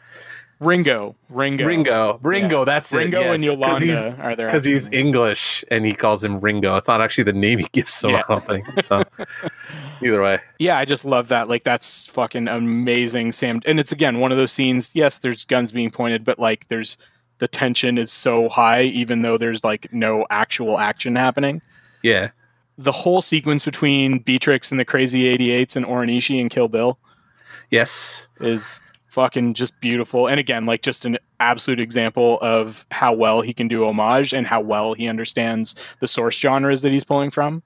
[SPEAKER 1] Ringo. Ringo.
[SPEAKER 2] Ringo, Ringo, that's it.
[SPEAKER 1] Ringo and
[SPEAKER 2] yes. he's-
[SPEAKER 1] Yolanda are there
[SPEAKER 2] because he's English and he calls him Ringo. It's not actually the name he gives, so
[SPEAKER 1] Yeah.
[SPEAKER 2] I don't think. So either way,
[SPEAKER 1] yeah, I just love that. Like that's fucking amazing, Sam. And it's again one of those scenes. Yes, there's guns being pointed, but like there's the tension is so high, even though there's like no actual action happening.
[SPEAKER 2] yeah,
[SPEAKER 1] The whole sequence between Beatrix and the Crazy 88s and O-Ren Ishii and Kill Bill
[SPEAKER 2] yes,
[SPEAKER 1] is fucking just beautiful. And again, like just an absolute example of how well he can do homage and how well he understands the source genres that he's pulling from.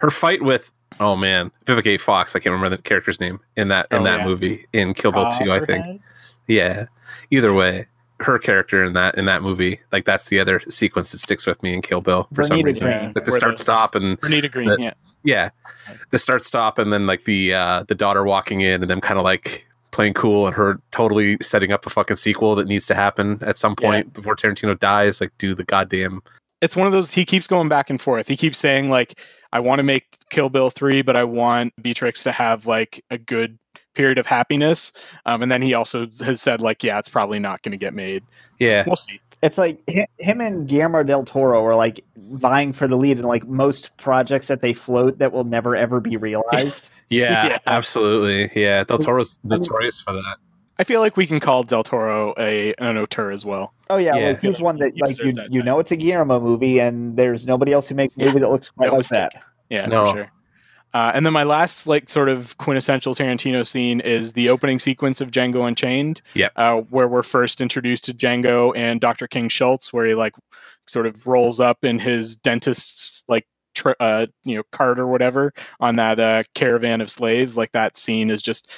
[SPEAKER 2] her fight with oh man, Vivica. Fox. I can't remember the character's name in that in
[SPEAKER 1] Oh,
[SPEAKER 2] that
[SPEAKER 1] yeah.
[SPEAKER 2] movie in Kill Bill Two. I think. Yeah. Either way, her character in that in that movie, like that's the other sequence that sticks with me in Kill Bill for some reason.
[SPEAKER 3] Green.
[SPEAKER 2] Like the start
[SPEAKER 1] the-
[SPEAKER 2] stop and
[SPEAKER 1] Vernita Green,
[SPEAKER 2] That-
[SPEAKER 1] yeah.
[SPEAKER 2] yeah, the start stop and then like the uh the daughter walking in and them kind of like playing cool and her totally setting up a fucking sequel that needs to happen at some point before Tarantino dies. Like do the goddamn
[SPEAKER 1] It's one of those he keeps going back and forth. He keeps saying like I want to make Kill Bill 3, but I want Beatrix to have like a good period of happiness. Um, and then he also has said like yeah, it's probably not going to get made.
[SPEAKER 2] yeah.
[SPEAKER 1] We'll see.
[SPEAKER 3] It's like him and Guillermo del Toro are like vying for the lead in like most projects that they float that will never ever be realized.
[SPEAKER 2] Yeah,
[SPEAKER 1] Yeah.
[SPEAKER 2] absolutely. Yeah, Del Toro's notorious for that.
[SPEAKER 1] I feel like we can call Del Toro a an auteur as well.
[SPEAKER 3] Oh yeah,
[SPEAKER 2] Yeah.
[SPEAKER 3] like he's one that like you
[SPEAKER 1] that
[SPEAKER 3] you know it's a Guillermo movie and there's nobody else who makes a
[SPEAKER 1] Yeah.
[SPEAKER 3] movie that looks quite
[SPEAKER 1] No
[SPEAKER 3] like
[SPEAKER 1] mistake.
[SPEAKER 3] that.
[SPEAKER 1] Yeah,
[SPEAKER 2] No.
[SPEAKER 1] for sure. Uh, and then my last like sort of quintessential Tarantino scene is the opening sequence of Django Unchained.
[SPEAKER 2] Yep.
[SPEAKER 1] Uh, where we're first introduced to Django and Dr. King Schultz, where he like sort of rolls up in his dentist's like tr- uh, you know cart or whatever on that uh, caravan of slaves. Like that scene is just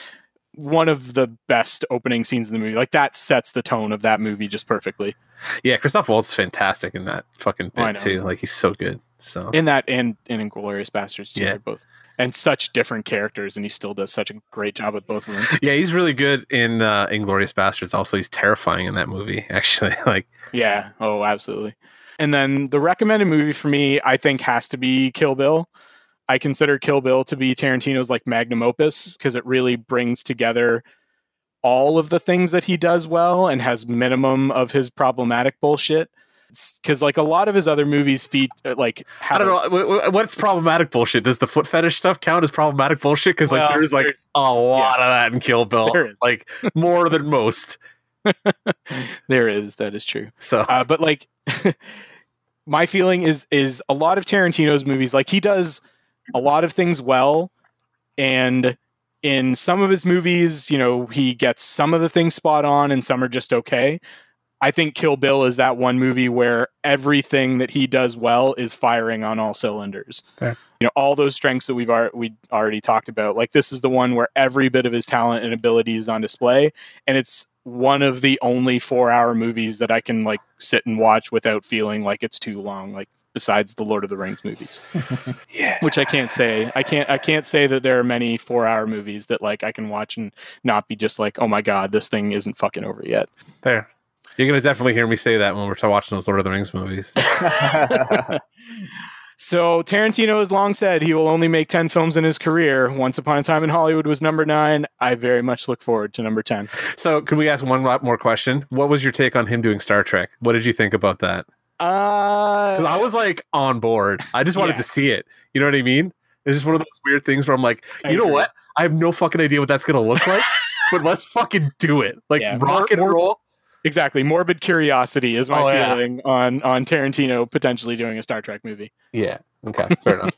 [SPEAKER 1] one of the best opening scenes in the movie. Like that sets the tone of that movie just perfectly.
[SPEAKER 2] Yeah, Christoph Waltz is fantastic in that fucking bit too. Like he's so good. So
[SPEAKER 1] In that and and Inglourious Basterds too,
[SPEAKER 2] Yeah.
[SPEAKER 1] both and such different characters, and he still does such a great job with both of them.
[SPEAKER 2] yeah, he's really good in uh, Inglourious Basterds. Also, he's terrifying in that movie. Actually, like
[SPEAKER 1] Yeah. Oh, absolutely. And then the recommended movie for me, I think, has to be Kill Bill. I consider Kill Bill to be Tarantino's like magnum opus because it really brings together all of the things that he does well and has minimum of his problematic bullshit. Because like a lot of his other movies, feed like
[SPEAKER 2] I don't know wh- wh- what's problematic bullshit. Does the foot fetish stuff count as problematic bullshit? Because like
[SPEAKER 1] Well,
[SPEAKER 2] there's like a lot
[SPEAKER 1] yes.
[SPEAKER 2] of that in Kill Bill, like more than most.
[SPEAKER 1] there is that is true.
[SPEAKER 2] So
[SPEAKER 1] uh, but like my feeling is is a lot of tarantino's movies like he does a lot of things well and in some of his movies you know he gets some of the things spot on and some are just okay i think kill bill is that one movie where everything that he does well is firing on all cylinders
[SPEAKER 2] Fair.
[SPEAKER 1] you know all those strengths that we've ar- we already talked about like this is the one where every bit of his talent and ability is on display and it's one of the only four hour movies that I can like sit and watch without feeling like it's too long. Like besides the Lord of the Rings movies,
[SPEAKER 2] yeah,
[SPEAKER 1] which I can't say. I can't. I can't say that there are many four hour movies that like I can watch and not be just like, oh my god, this thing isn't fucking over yet.
[SPEAKER 2] there. You're gonna definitely hear me say that when we're watching those Lord of the Rings movies.
[SPEAKER 1] So Tarantino has long said he will only make ten films in his career. Once Upon a Time in Hollywood was number nine. I very much look forward to number ten.
[SPEAKER 2] so, can we ask one more question? What was your take on him doing Star Trek? What did you think about that? Because
[SPEAKER 1] Uh,
[SPEAKER 2] I was like on board. I just wanted
[SPEAKER 1] Yeah.
[SPEAKER 2] to see it. You know what I mean? It's just one of those weird things where I'm like,
[SPEAKER 1] I
[SPEAKER 2] you know
[SPEAKER 1] agree.
[SPEAKER 2] what? I have no fucking idea what that's gonna look like, but let's fucking do it. Like
[SPEAKER 1] Yeah,
[SPEAKER 2] rock and
[SPEAKER 1] more-
[SPEAKER 2] roll.
[SPEAKER 1] exactly. Morbid curiosity is my
[SPEAKER 2] Oh, yeah.
[SPEAKER 1] feeling on on Tarantino potentially doing a Star Trek movie.
[SPEAKER 2] Yeah. Okay. Fair enough.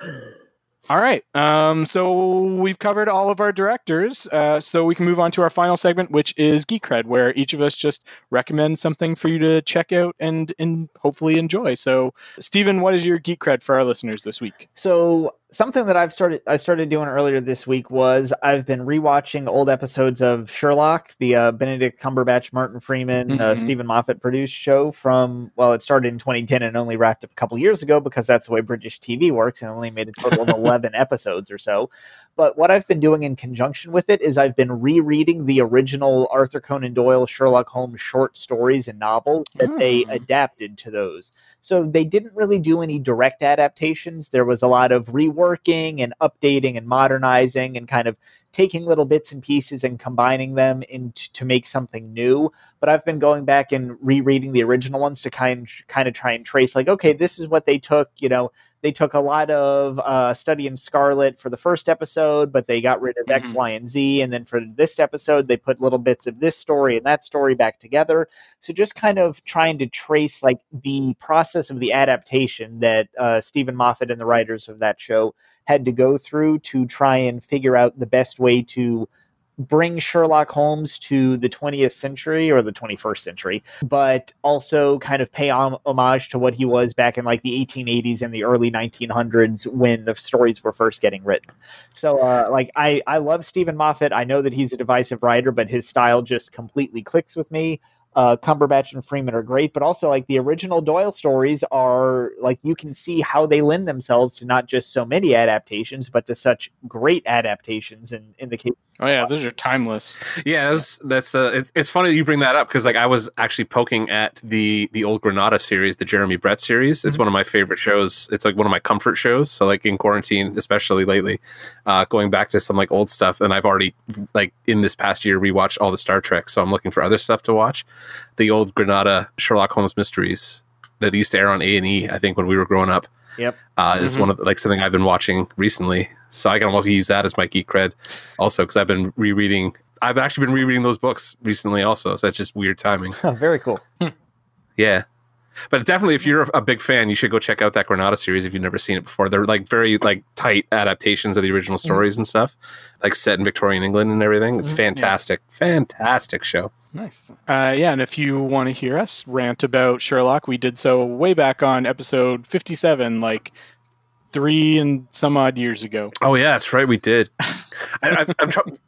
[SPEAKER 1] All right. Um, so we've covered all of our directors. Uh, so we can move on to our final segment, which is Geek Cred, where each of us just recommend something for you to check out and and hopefully enjoy. So, Stephen, what is your Geek Cred for our listeners this week?
[SPEAKER 3] So something that I've started I started doing earlier this week was I've been rewatching old episodes of Sherlock, the uh, Benedict Cumberbatch, Martin Freeman, uh,
[SPEAKER 1] Mhm.
[SPEAKER 3] Steven Moffat produced show from well, it started in 2010 and only wrapped up a couple years ago because that's the way British TV works and only made a total of 11 episodes or so. But what I've been doing in conjunction with it is I've been rereading the original Arthur Conan Doyle Sherlock Holmes short stories and novels that they
[SPEAKER 1] Hmm.
[SPEAKER 3] adapted to those. So they didn't really do any direct adaptations. There was a lot of reworking and updating and modernizing and kind of taking little bits and pieces and combining them into to make something new. But I've been going back and rereading the original ones to kind kind of try and trace like, okay, this is what they took. You know, they took a lot of uh, study in Scarlet for the first episode, but they got rid of X,
[SPEAKER 1] Mhm.
[SPEAKER 3] Y, and Z. And then for this episode, they put little bits of this story and that story back together. So just kind of trying to trace like the process of the adaptation that uh, Steven Moffat and the writers of that show had to go through to try and figure out the best way to bring Sherlock Holmes to the 20th century or the 21st century, but also kind of pay homage to what he was back in like the 1880s and the early 1900s when the stories were first getting written. So, uh, like, I, I love Steven Moffat. I know that he's a divisive writer, but his style just completely clicks with me. Uh, Cumberbatch and Freeman are great, but also like the original Doyle stories are like you can see how they lend themselves to not just so many adaptations, but to such great adaptations. In in the case,
[SPEAKER 1] Oh yeah, those are timeless.
[SPEAKER 2] Yeah, that's that's uh, it's, it's funny that you bring that up because like I was actually poking at the the old Granada series, the Jeremy Brett series. It's
[SPEAKER 3] Mhm.
[SPEAKER 2] one of my favorite shows. It's like one of my comfort shows. So like in quarantine, especially lately, uh, going back to some like old stuff, and I've already like in this past year rewatched all the Star Trek. So I'm looking for other stuff to watch. The old Granada Sherlock Holmes mysteries that used to air on A and E. I think when we were growing up.
[SPEAKER 3] Yep.
[SPEAKER 2] Uh, is
[SPEAKER 1] Mhm.
[SPEAKER 2] one of the, like something I've been watching recently. So I can almost use that as my geek cred also because I've been rereading. I've actually been rereading those books recently, also. So that's just weird timing.
[SPEAKER 3] very cool.
[SPEAKER 2] Yeah, but definitely, if you're a big fan, you should go check out that Granada series if you've never seen it before. They're like very like tight adaptations of the original stories and stuff, like set in Victorian England and everything. It's
[SPEAKER 3] Mhm.
[SPEAKER 2] fantastic, fantastic show.
[SPEAKER 1] Nice. Uh, yeah, and if you want to hear us rant about Sherlock, we did so way back on episode 57, like three and some odd years ago.
[SPEAKER 2] Oh yeah, that's right. We did. I, I, I'm trying.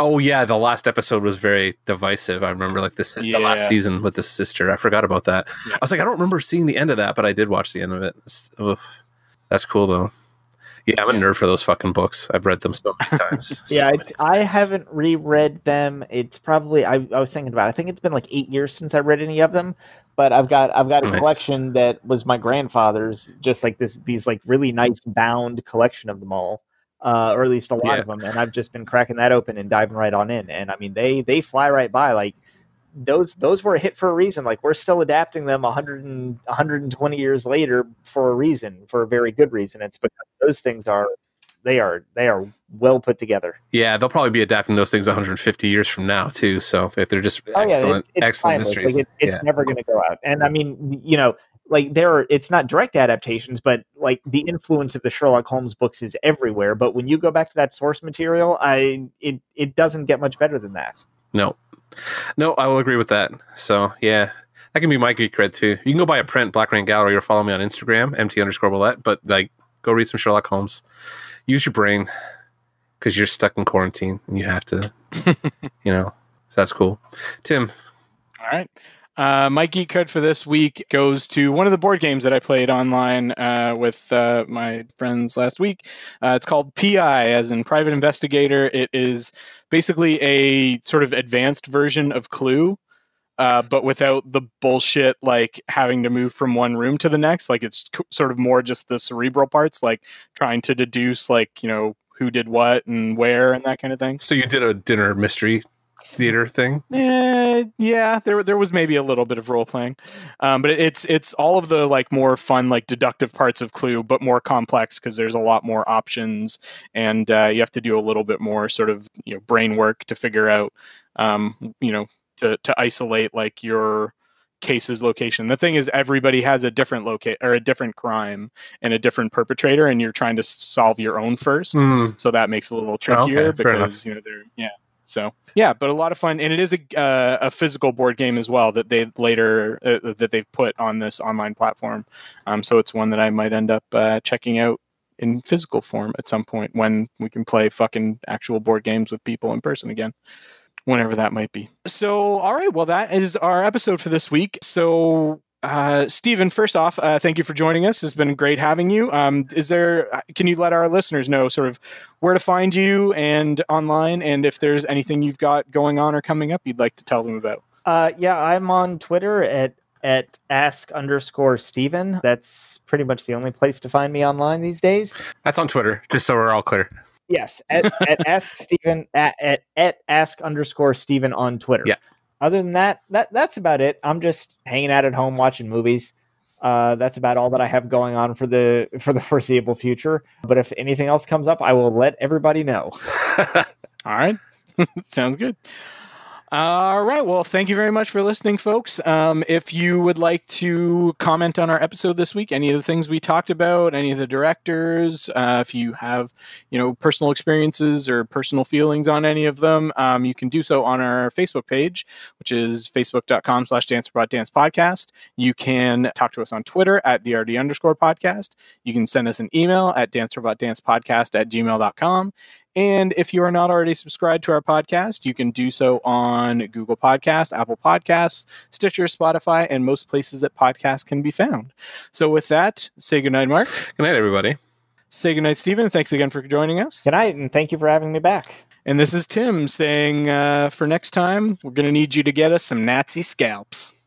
[SPEAKER 2] Oh yeah, the last episode was very divisive. I remember like this is the last season with the sister. I forgot about that.
[SPEAKER 1] Yeah.
[SPEAKER 2] I was like, I don't remember seeing the end of that, but I did watch the end of it. Oof. That's cool though. Yeah, I'm a
[SPEAKER 1] Yeah.
[SPEAKER 2] nerd for those fucking books. I've read them so many times.
[SPEAKER 3] Yeah, I,
[SPEAKER 2] many
[SPEAKER 3] I
[SPEAKER 2] times.
[SPEAKER 3] haven't reread them. It's probably I, I was thinking about. It. I think it's been like eight years since I read any of them. But I've got I've got a
[SPEAKER 2] Nice.
[SPEAKER 3] collection that was my grandfather's, just like this these like really nice bound collection of them all, uh, or at least a lot
[SPEAKER 2] Yeah.
[SPEAKER 3] of them. And I've just been cracking that open and diving right on in. And I mean, they they fly right by. Like those those were a hit for a reason. Like we're still adapting them 100 and 120 years later for a reason, for a very good reason. It's because those things are they are they are well put together.
[SPEAKER 2] Yeah, they'll probably be adapting those things 150 years from now too. So if they're just
[SPEAKER 3] Oh,
[SPEAKER 2] excellent,
[SPEAKER 3] it's, it's
[SPEAKER 2] excellent
[SPEAKER 3] timeless.
[SPEAKER 2] mysteries.
[SPEAKER 3] Like, it, it's
[SPEAKER 2] yeah.
[SPEAKER 3] never going to go out. And I mean, you know, like there are, it's not direct adaptations, but like the mm-hmm. influence of the Sherlock Holmes books is everywhere. But when you go back to that source material, I it it doesn't get much better than that.
[SPEAKER 2] No, no, I will agree with that. So yeah, that can be my geek cred too. You can go buy a print, Black Rain Gallery, or follow me on Instagram, mt underscore bullet. But like, go read some Sherlock Holmes. Use your brain because you're stuck in quarantine and you have to, you know. So that's cool. Tim,
[SPEAKER 1] All right. Uh, my geek card for this week goes to one of the board games that I played online uh, with uh, my friends last week. Uh, it's called PI, as in Private Investigator. It is basically a sort of advanced version of Clue, uh, but without the bullshit like having to move from one room to the next. Like it's sort of more just the cerebral parts, like trying to deduce, like, you know, who did what and where and that kind of thing.
[SPEAKER 2] so you did a dinner mystery theater thing.
[SPEAKER 1] Eh, yeah, there there was maybe a little bit of role playing, um, but it's it's all of the like more fun like deductive parts of Clue, but more complex because there's a lot more options, and uh, you have to do a little bit more sort of you know brain work to figure out, um, you know, to to isolate like your case's location. The thing is, everybody has a different locate or a different crime and a different perpetrator, and you're trying to solve your own first
[SPEAKER 2] Hmm.
[SPEAKER 1] so that makes it a little
[SPEAKER 2] Oh,
[SPEAKER 1] trickier
[SPEAKER 2] okay,
[SPEAKER 1] because you know they're yeah so yeah but a lot of fun and it is a, uh, a physical board game as well that they later uh, that they've put on this online platform. Um, so it's one that i might end up uh, checking out in physical form at some point when we can play fucking actual board games with people in person again whenever that might be. So all right well that is our episode for this week. So uh, Stephen, first off, uh, thank you for joining us. It's been great having you. Um, is there? uh, Can you let our listeners know sort of where to find you and online, and if there's anything you've got going on or coming up you'd like to tell them about?
[SPEAKER 3] Uh, yeah, I'm on Twitter at at ask underscore Steven. That's pretty much the only place to find me online these days.
[SPEAKER 2] That's on Twitter, just so we're all clear.
[SPEAKER 3] Yes, at, at ask Steven at, at at ask underscore Steven on Twitter.
[SPEAKER 2] Yeah.
[SPEAKER 3] Other than that, that that's about it. I'm just hanging out at home watching movies. Uh, that's about all that I have going on for the for the foreseeable future. But if anything else comes up, I will let everybody know.
[SPEAKER 1] All right, sounds good. All right. Well, thank you very much for listening, folks. Um, if you would like to comment on our episode this week, any of the things we talked about, any of the directors, uh, if you have, you know, personal experiences or personal feelings on any of them, um, you can do so on our Facebook page, which is facebook.com slash dancerbot dance podcast. You can talk to us on Twitter at DRD underscore podcast. You can send us an email at dancerbotdancepodcast at gmail.com. And if you are not already subscribed to our podcast, you can do so on Google Podcasts, Apple Podcasts, Stitcher, Spotify, and most places that podcasts can be found. So, with that, say goodnight, Mark.
[SPEAKER 2] Good night, everybody.
[SPEAKER 1] Say goodnight, Stephen. Thanks again for joining us.
[SPEAKER 3] Good night, and thank you for having me back.
[SPEAKER 1] And this is Tim saying uh, for next time, we're going to need you to get us some Nazi scalps.